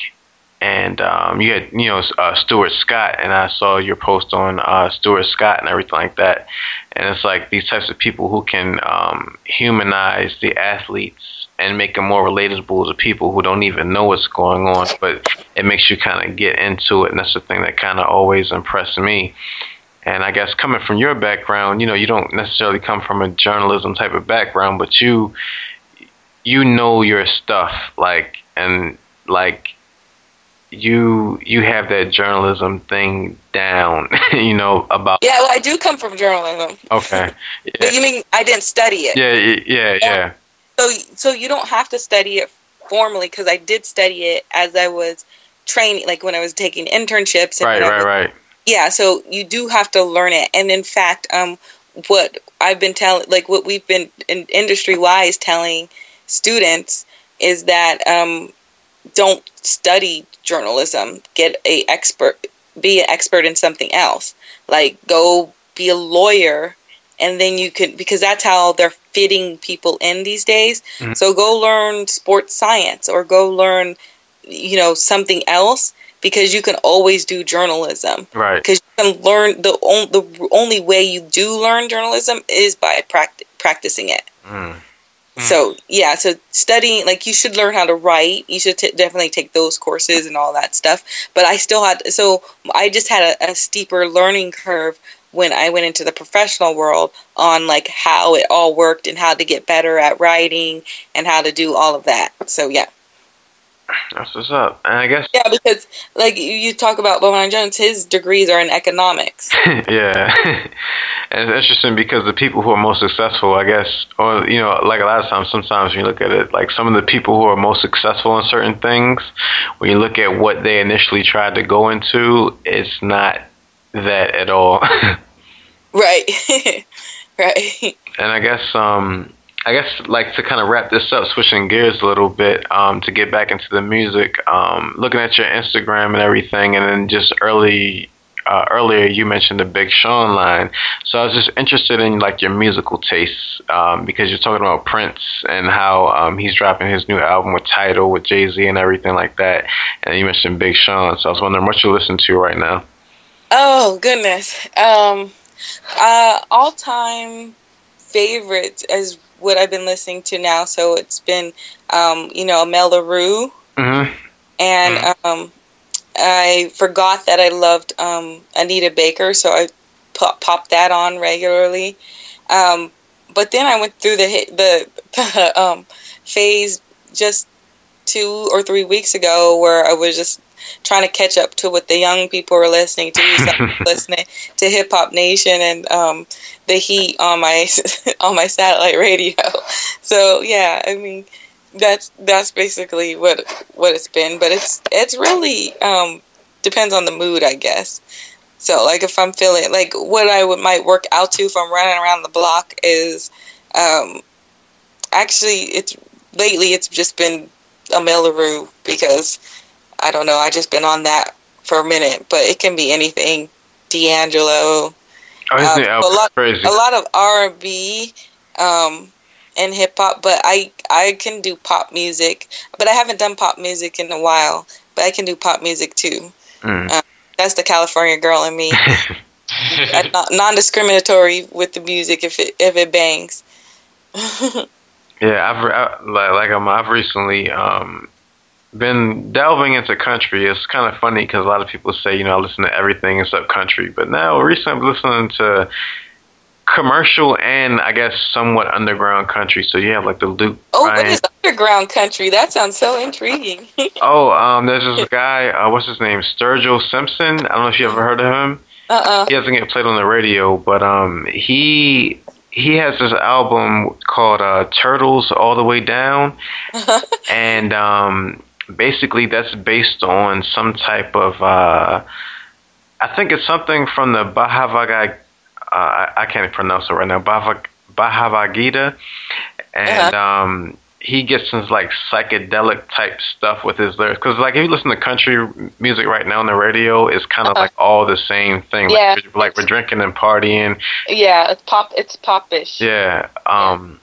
Speaker 2: and um, you had you know uh, Stuart Scott, and I saw your post on uh, Stuart Scott and everything like that. And it's like these types of people who can um, humanize the athletes and make them more relatable to people who don't even know what's going on, but it makes you kind of get into it, and that's the thing that kind of always impressed me. And I guess coming from your background, you know, you don't necessarily come from a journalism type of background, but you you know your stuff, like and like you you have that journalism thing down, <laughs> you know about.
Speaker 8: yeah, well, I do come from journalism.
Speaker 2: Okay. <laughs>
Speaker 8: But you mean I didn't study it?
Speaker 2: Yeah. y- Yeah. Yeah.
Speaker 8: So so you don't have to study it formally because I did study it as I was training, like when I was taking internships. And
Speaker 2: Right. Right.
Speaker 8: was-
Speaker 2: Right.
Speaker 8: Yeah, so you do have to learn it, and in fact, um, what I've been telling, like what we've been in industry wise telling students is that um, don't study journalism. Get a expert, be an expert in something else. Like go be a lawyer, and then you could because that's how they're fitting people in these days.
Speaker 2: Mhm.
Speaker 8: So go learn sports science or go learn, you know, something else because you can always do journalism
Speaker 2: Right.
Speaker 8: because you can learn the on, the only way you do learn journalism is by pract- practicing it.
Speaker 2: Mm.
Speaker 8: So yeah, so studying like you should learn how to write. You should t- definitely take those courses and all that stuff. But I still had so I just had a, a steeper learning curve when I went into the professional world on like how it all worked and how to get better at writing and how to do all of that. So yeah.
Speaker 2: That's what's up. And I guess
Speaker 8: Yeah, because like you, talk about Bomani Jones, his degrees are in economics. <laughs>
Speaker 2: yeah. <laughs> and it's interesting because the people who are most successful, I guess, or, you know, like a lot of times, sometimes when you look at it, like some of the people who are most successful in certain things, when you look at what they initially tried to go into, it's not that at all. <laughs>
Speaker 8: Right. <laughs> right.
Speaker 2: and I guess, um, I guess like to kind of wrap this up, switching gears a little bit, um, to get back into the music, um, looking at your Instagram and everything, and then just early, uh, earlier you mentioned the Big Sean line. So I was just interested in like your musical tastes, um, because you're talking about Prince and how um, he's dropping his new album with Tidal with Jay Z and everything like that, and you mentioned Big Sean. So I was wondering what you listen to right now.
Speaker 8: Oh goodness. Um Uh, all time favorites is what I've been listening to now. So it's been, um, you know, Mel LaRue.
Speaker 2: Mm-hmm.
Speaker 8: And um, I forgot that I loved um, Anita Baker, so I pop, popped that on regularly. Um, but then I went through the the, the <laughs> um, phase just two or three weeks ago where I was just trying to catch up to what the young people were listening to. So <laughs> listening to Hip Hop Nation and um, the Heat on my <laughs> on my satellite radio. So yeah, I mean that's that's basically what what it's been. But it's it's really um, depends on the mood, I guess. So like if I'm feeling like what I would might work out to if I'm running around the block is um, actually it's lately it's just been a LaRue because I don't know I just been on that for a minute, but it can be anything. D'Angelo,
Speaker 2: Oh,
Speaker 8: um, a lot
Speaker 2: crazy.
Speaker 8: a lot of R and B um, and hip hop, but I I can do pop music, but I haven't done pop music in a while. But I can do pop music too.
Speaker 2: Mm.
Speaker 8: Uh, that's the California girl in me. <laughs> Non-discriminatory with the music if it if it bangs. <laughs>
Speaker 2: Yeah, I've re- I, like um, I've recently um been delving into country. It's kind of funny because a lot of people say you know I listen to everything except country, but now recently I'm listening to commercial and I guess somewhat underground country. So you have like the Luke.
Speaker 8: Oh, what
Speaker 2: Bryan-
Speaker 8: is underground country? That sounds so intriguing. <laughs>
Speaker 2: Oh, um, there's this guy. Uh, what's his name? Sturgill Simpson. I don't know if you ever heard of him.
Speaker 8: uh-uh.
Speaker 2: He doesn't get played on the radio, but um, he he has this album called uh, Turtles All the Way Down, <laughs> and um, basically that's based on some type of uh, I think it's something from the Bhagavad. Uh, I, I can't pronounce it right now. Bhagavad, Gita, and um, he gets some like psychedelic type stuff with his lyrics. Because like if you listen to country music right now on the radio, it's kind of
Speaker 8: Uh-huh.
Speaker 2: like all the same thing.
Speaker 8: Yeah.
Speaker 2: Like, we're- like we're drinking and partying.
Speaker 8: yeah, it's pop. It's popish.
Speaker 2: Yeah. Um,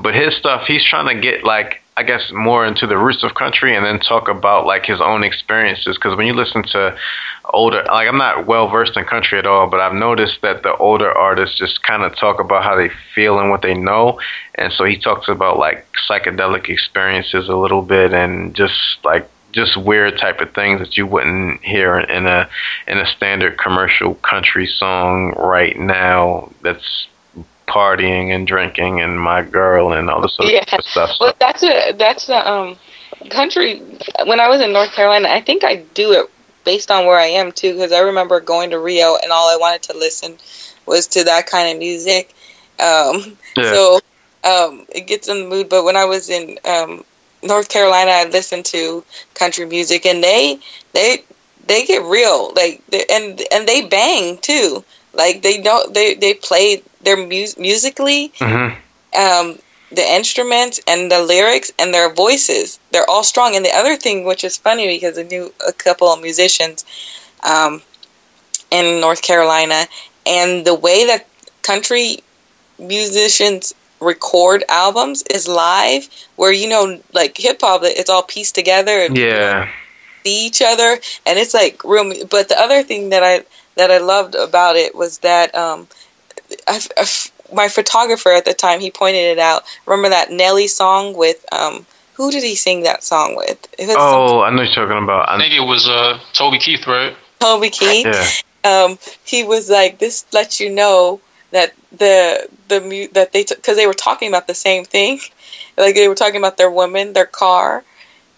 Speaker 2: but his stuff, he's trying to get like I guess more into the roots of country and then talk about like his own experiences. Because when you listen to older, like I'm not well versed in country at all, but I've noticed that the older artists just kind of talk about how they feel and what they know. And so he talks about like psychedelic experiences a little bit and just like just weird type of things that you wouldn't hear in a in a standard commercial country song right now. That's partying and drinking and my girl and all this other
Speaker 8: Yeah.
Speaker 2: of stuff.
Speaker 8: Well, that's a that's a um country. When I was in North Carolina, I think I do it based on where I am too, because I remember going to Rio and all I wanted to listen was to that kind of music. Um,
Speaker 2: Yeah.
Speaker 8: So um, it gets in the mood. But when I was in um, North Carolina, I listened to country music, and they they they get real, like they, and and they bang too. Like they don't they they play their mus- musically
Speaker 2: hmm
Speaker 8: um, the instruments and the lyrics and their voices. They're all strong. And the other thing, which is funny because I knew a couple of musicians um, in North Carolina, and the way that country musicians record albums is live, where you know, like hip hop, it's all pieced together and
Speaker 2: Yeah.
Speaker 8: see each other, and it's like real. But the other thing that I that I loved about it was that um, I, I, my photographer at the time he pointed it out. Remember that Nelly song with um, who did he sing that song with? It was
Speaker 2: Oh, I know what you're talking about.
Speaker 1: I
Speaker 2: I,
Speaker 1: think it was uh, Toby Keith, right?
Speaker 8: Toby Keith.
Speaker 2: yeah.
Speaker 8: um, he was like, "This lets you know that the the mu- that they because they were talking about the same thing, <laughs> like they were talking about their woman, their car,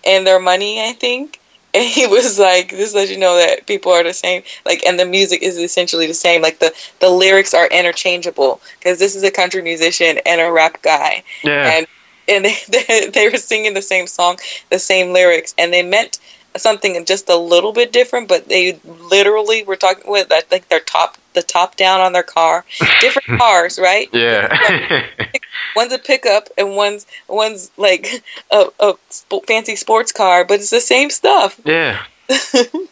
Speaker 8: and their money, I think." And he was like, "This lets you know that people are the same, like, and the music is essentially the same. Like the the lyrics are interchangeable because this is a country musician and a rap guy,
Speaker 2: Yeah.
Speaker 8: and and they, <laughs> they they were singing the same song, the same lyrics, and they meant something just a little bit different, but they literally were talking with I think their top the top down on their car, <laughs> different cars, right?
Speaker 2: yeah. <laughs>
Speaker 8: One's a pickup and one's one's like a, a sp- fancy sports car, but it's the same stuff.
Speaker 2: yeah. <laughs>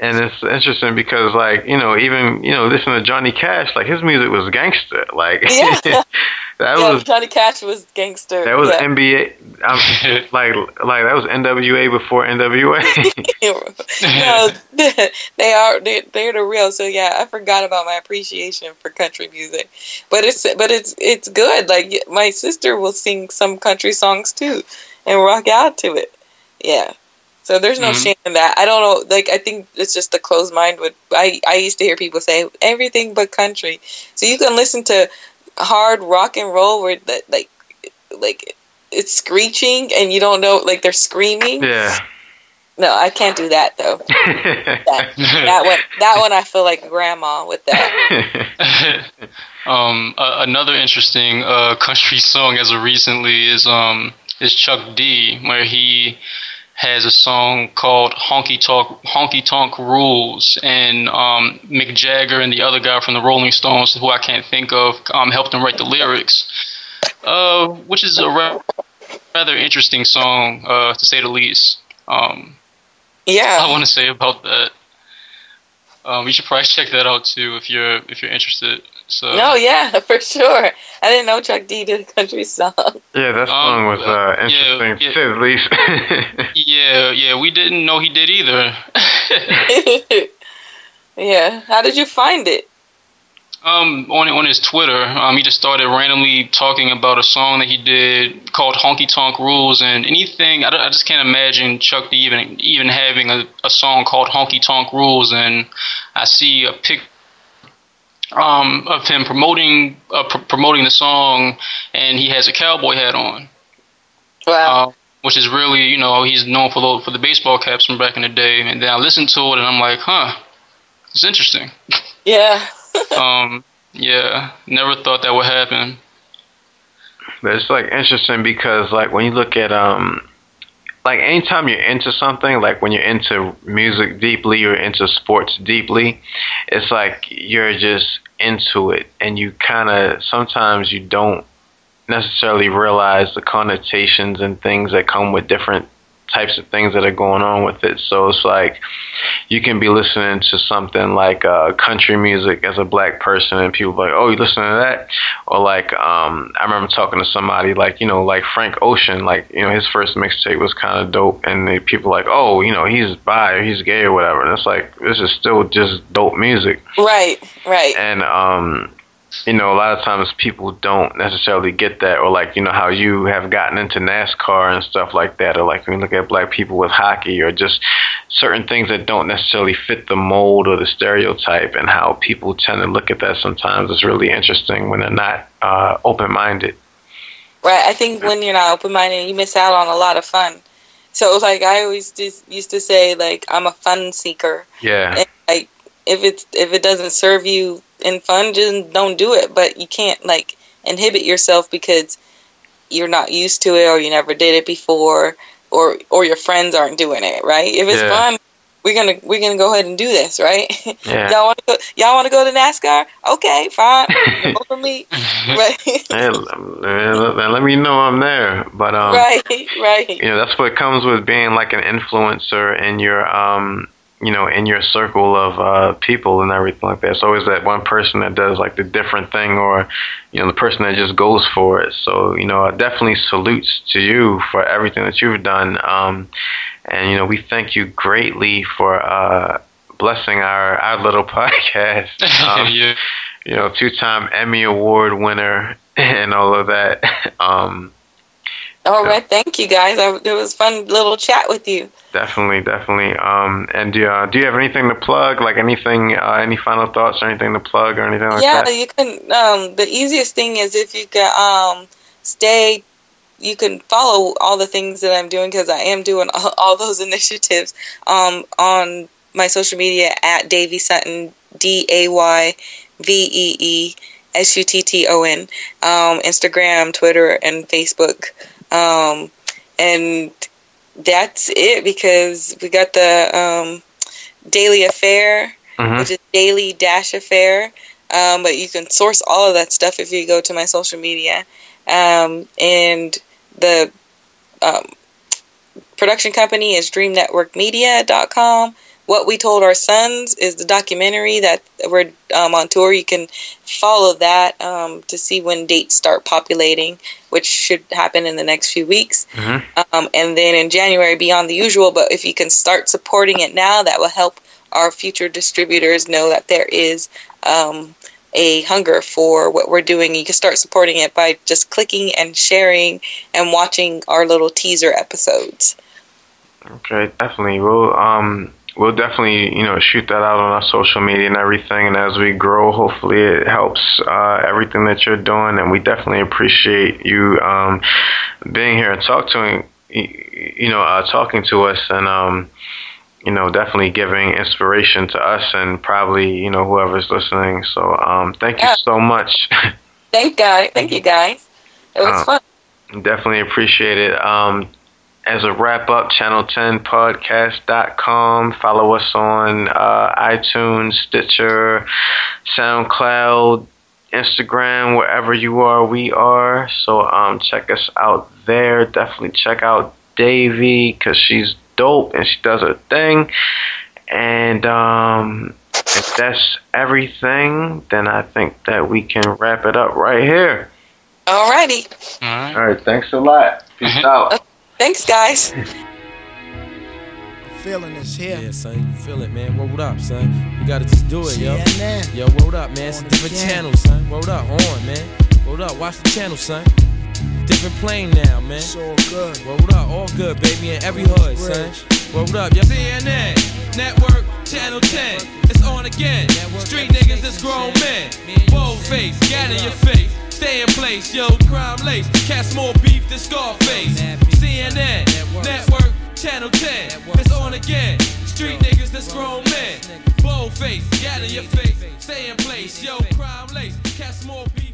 Speaker 2: And it's interesting because, like, you know, even you know, listening to Johnny Cash, like his music was gangster. Like,
Speaker 8: Yeah. <laughs>
Speaker 2: That
Speaker 8: yeah,
Speaker 2: was
Speaker 8: Johnny Cash was gangster.
Speaker 2: that was
Speaker 8: yeah.
Speaker 2: NBA. Um, <laughs> like like that was NWA before NWA. <laughs>
Speaker 8: no, they are they're, they're the real. So yeah, I forgot about my appreciation for country music, but it's but it's it's good. Like my sister will sing some country songs too, and rock out to it. Yeah. So there's no
Speaker 1: Mhm.
Speaker 8: shame in that. I don't know. Like I think it's just the closed mind. Would I? I used to hear people say everything but country. So you can listen to hard rock and roll where that like like it's screeching and you don't know like they're screaming.
Speaker 2: yeah.
Speaker 8: No, I can't do that though. <laughs> That, that one, that one, I feel like grandma with that. <laughs>
Speaker 1: um, a- another interesting uh, country song as of recently is um is Chuck D, where he has a song called Honky Tonk Honky Tonk Rules, and um, Mick Jagger and the other guy from the Rolling Stones, who I can't think of, um, helped him write the lyrics, uh, which is a ra- rather interesting song, uh, to say the least. Um, I want to say about that. Um, you should probably <laughs> check that out too if you're if you're interested. So
Speaker 8: no, yeah, <laughs> for sure. I didn't know Chuck D did a country song.
Speaker 2: yeah, that
Speaker 1: Um,
Speaker 2: song was uh, interesting
Speaker 1: yeah.
Speaker 2: to say the least. <laughs>
Speaker 1: yeah, yeah, we didn't know he did either. <laughs>
Speaker 8: yeah, how did you find it?
Speaker 1: um, on on his Twitter, um, he just started randomly talking about a song that he did called "Honky Tonk Rules," and anything. I, I just can't imagine Chuck D even even having a, a song called "Honky Tonk Rules," and I see a pic. Um, of him promoting uh, pr- promoting the song, and he has a cowboy hat on.
Speaker 8: Wow.
Speaker 1: uh, which is really, you know, he's known for the for the baseball caps from back in the day. And then I listened to it, and I'm like, huh, it's interesting. <laughs>
Speaker 8: yeah. <laughs>
Speaker 1: um, yeah, never thought that would happen.
Speaker 2: But it's like interesting because like when you look at um like anytime you're into something, like when you're into music deeply or into sports deeply, it's like you're just into it. And you kind of sometimes you don't necessarily realize the connotations and things that come with different types of things that are going on with it. So it's like you can be listening to something like uh, country music as a black person, and people are like, "Oh, you listen to that?" Or like, um, I remember talking to somebody like, you know, like Frank Ocean, like you know, his first mixtape was kind of dope, and they, people like, "Oh, you know, he's bi or he's gay or whatever," and it's like this is still just dope music,
Speaker 8: Right. Right.
Speaker 2: and um, you know, a lot of times people don't necessarily get that, or like you know how you have gotten into NASCAR and stuff like that, or like when you look at black people with hockey, or just certain things that don't necessarily fit the mold or the stereotype, and how people tend to look at that sometimes is really interesting when they're not uh, open minded.
Speaker 8: Right. I think when you're not open minded, you miss out on a lot of fun. So it was like I always just used to say like I'm a fun seeker.
Speaker 2: Yeah,
Speaker 8: And, like if it's if it doesn't serve you in fun, just don't do it. But you can't like inhibit yourself because you're not used to it or you never did it before or or your friends aren't doing it, right? If it's
Speaker 2: Yeah.
Speaker 8: fun, we're gonna we're gonna go ahead and do this, right?
Speaker 2: yeah. <laughs>
Speaker 8: y'all want to go? Y'all want to go to NASCAR? Okay, fine. <laughs> go for me.
Speaker 2: Let, let- <laughs> let me know I'm there. But um,
Speaker 8: right. Right.
Speaker 2: you know that's what comes with being like an influencer in your um you know in your circle of uh people and everything like that. It's always that one person that does like the different thing or you know the person that just goes for it. So you know definitely salutes to you for everything that you've done. Um and you know we thank you greatly for uh blessing our our little <laughs> podcast. <laughs> Um,
Speaker 1: yeah.
Speaker 2: you know two-time emmy award winner <laughs> and all of that. Um
Speaker 8: All right. Thank you guys. I, it was fun little chat with you.
Speaker 2: Definitely, definitely. Um, and do, uh, do you have anything to plug? Like anything, uh, any final thoughts or anything to plug or anything like
Speaker 8: yeah,
Speaker 2: that?
Speaker 8: Yeah, you can. Um, the easiest thing is if you can um, stay. You can follow all the things that I'm doing because I am doing <laughs> all, all those initiatives um, on my social media at Dayvee Sutton, D A Y V E E S U T T O N, um, Instagram, Twitter, and Facebook. Um, and that's it because we got the um, Daily Affair
Speaker 2: Mhm.
Speaker 8: which is daily dash affair. Um, but you can source all of that stuff if you go to my social media. Um, and the um, production company is dreamnetworkmedia.com. What We Told Our Sons is the documentary that we're um, on tour. You can follow that um, to see when dates start populating, which should happen in the next few weeks.
Speaker 2: Mm-hmm.
Speaker 8: Um, and then in January, beyond the usual. But if you can start supporting it now, that will help our future distributors know that there is um, a hunger for what we're doing. You can start supporting it by just clicking and sharing and watching our little teaser episodes.
Speaker 2: Okay, definitely. We'll um we'll definitely you know shoot that out on our social media and everything. And as we grow, hopefully it helps uh, everything that you're doing. And we definitely appreciate you um being here and talk to you know uh, talking to us and um you know definitely giving inspiration to us and probably you know whoever's listening. So um thank you
Speaker 8: Yeah.
Speaker 2: so much.
Speaker 8: Thank guys, thank you guys. It was
Speaker 2: Uh,
Speaker 8: fun.
Speaker 2: Definitely appreciate it. Um, as a wrap up, channel10podcast.com. Follow us on uh, iTunes, Stitcher, SoundCloud, Instagram, wherever you are, we are. So um, check us out there. Definitely check out Dayvee because she's dope and she does her thing. And um, if that's everything, then I think that we can wrap it up right here.
Speaker 8: Alrighty,
Speaker 1: All right.
Speaker 2: All right, thanks a lot. Peace
Speaker 1: Mhm.
Speaker 2: out.
Speaker 8: Thanks guys.
Speaker 4: Feeling is here.
Speaker 5: Yeah, son, you feel it, man. Word up, son. You gotta just do it, yo.
Speaker 4: CNN.
Speaker 5: Yo, word up, man. It's a different
Speaker 4: again.
Speaker 5: channel, son. Word up, on, man. Word up, watch the channel, son. Different plane now, man.
Speaker 4: It's all good.
Speaker 5: Word up, all good, baby, in every hood, son. Word up, yo. CNN, Network, Channel 10. It's on again. Street niggas, this grown men. Bold face, gat in your face. Stay in place, yo, crime lace. Cast more beef than Scarface. CNN, Network, Channel 10. It's on again. Street niggas, this grown men. Bold face, gat in your face. Stay in place, yo, crime lace. Cast more beef.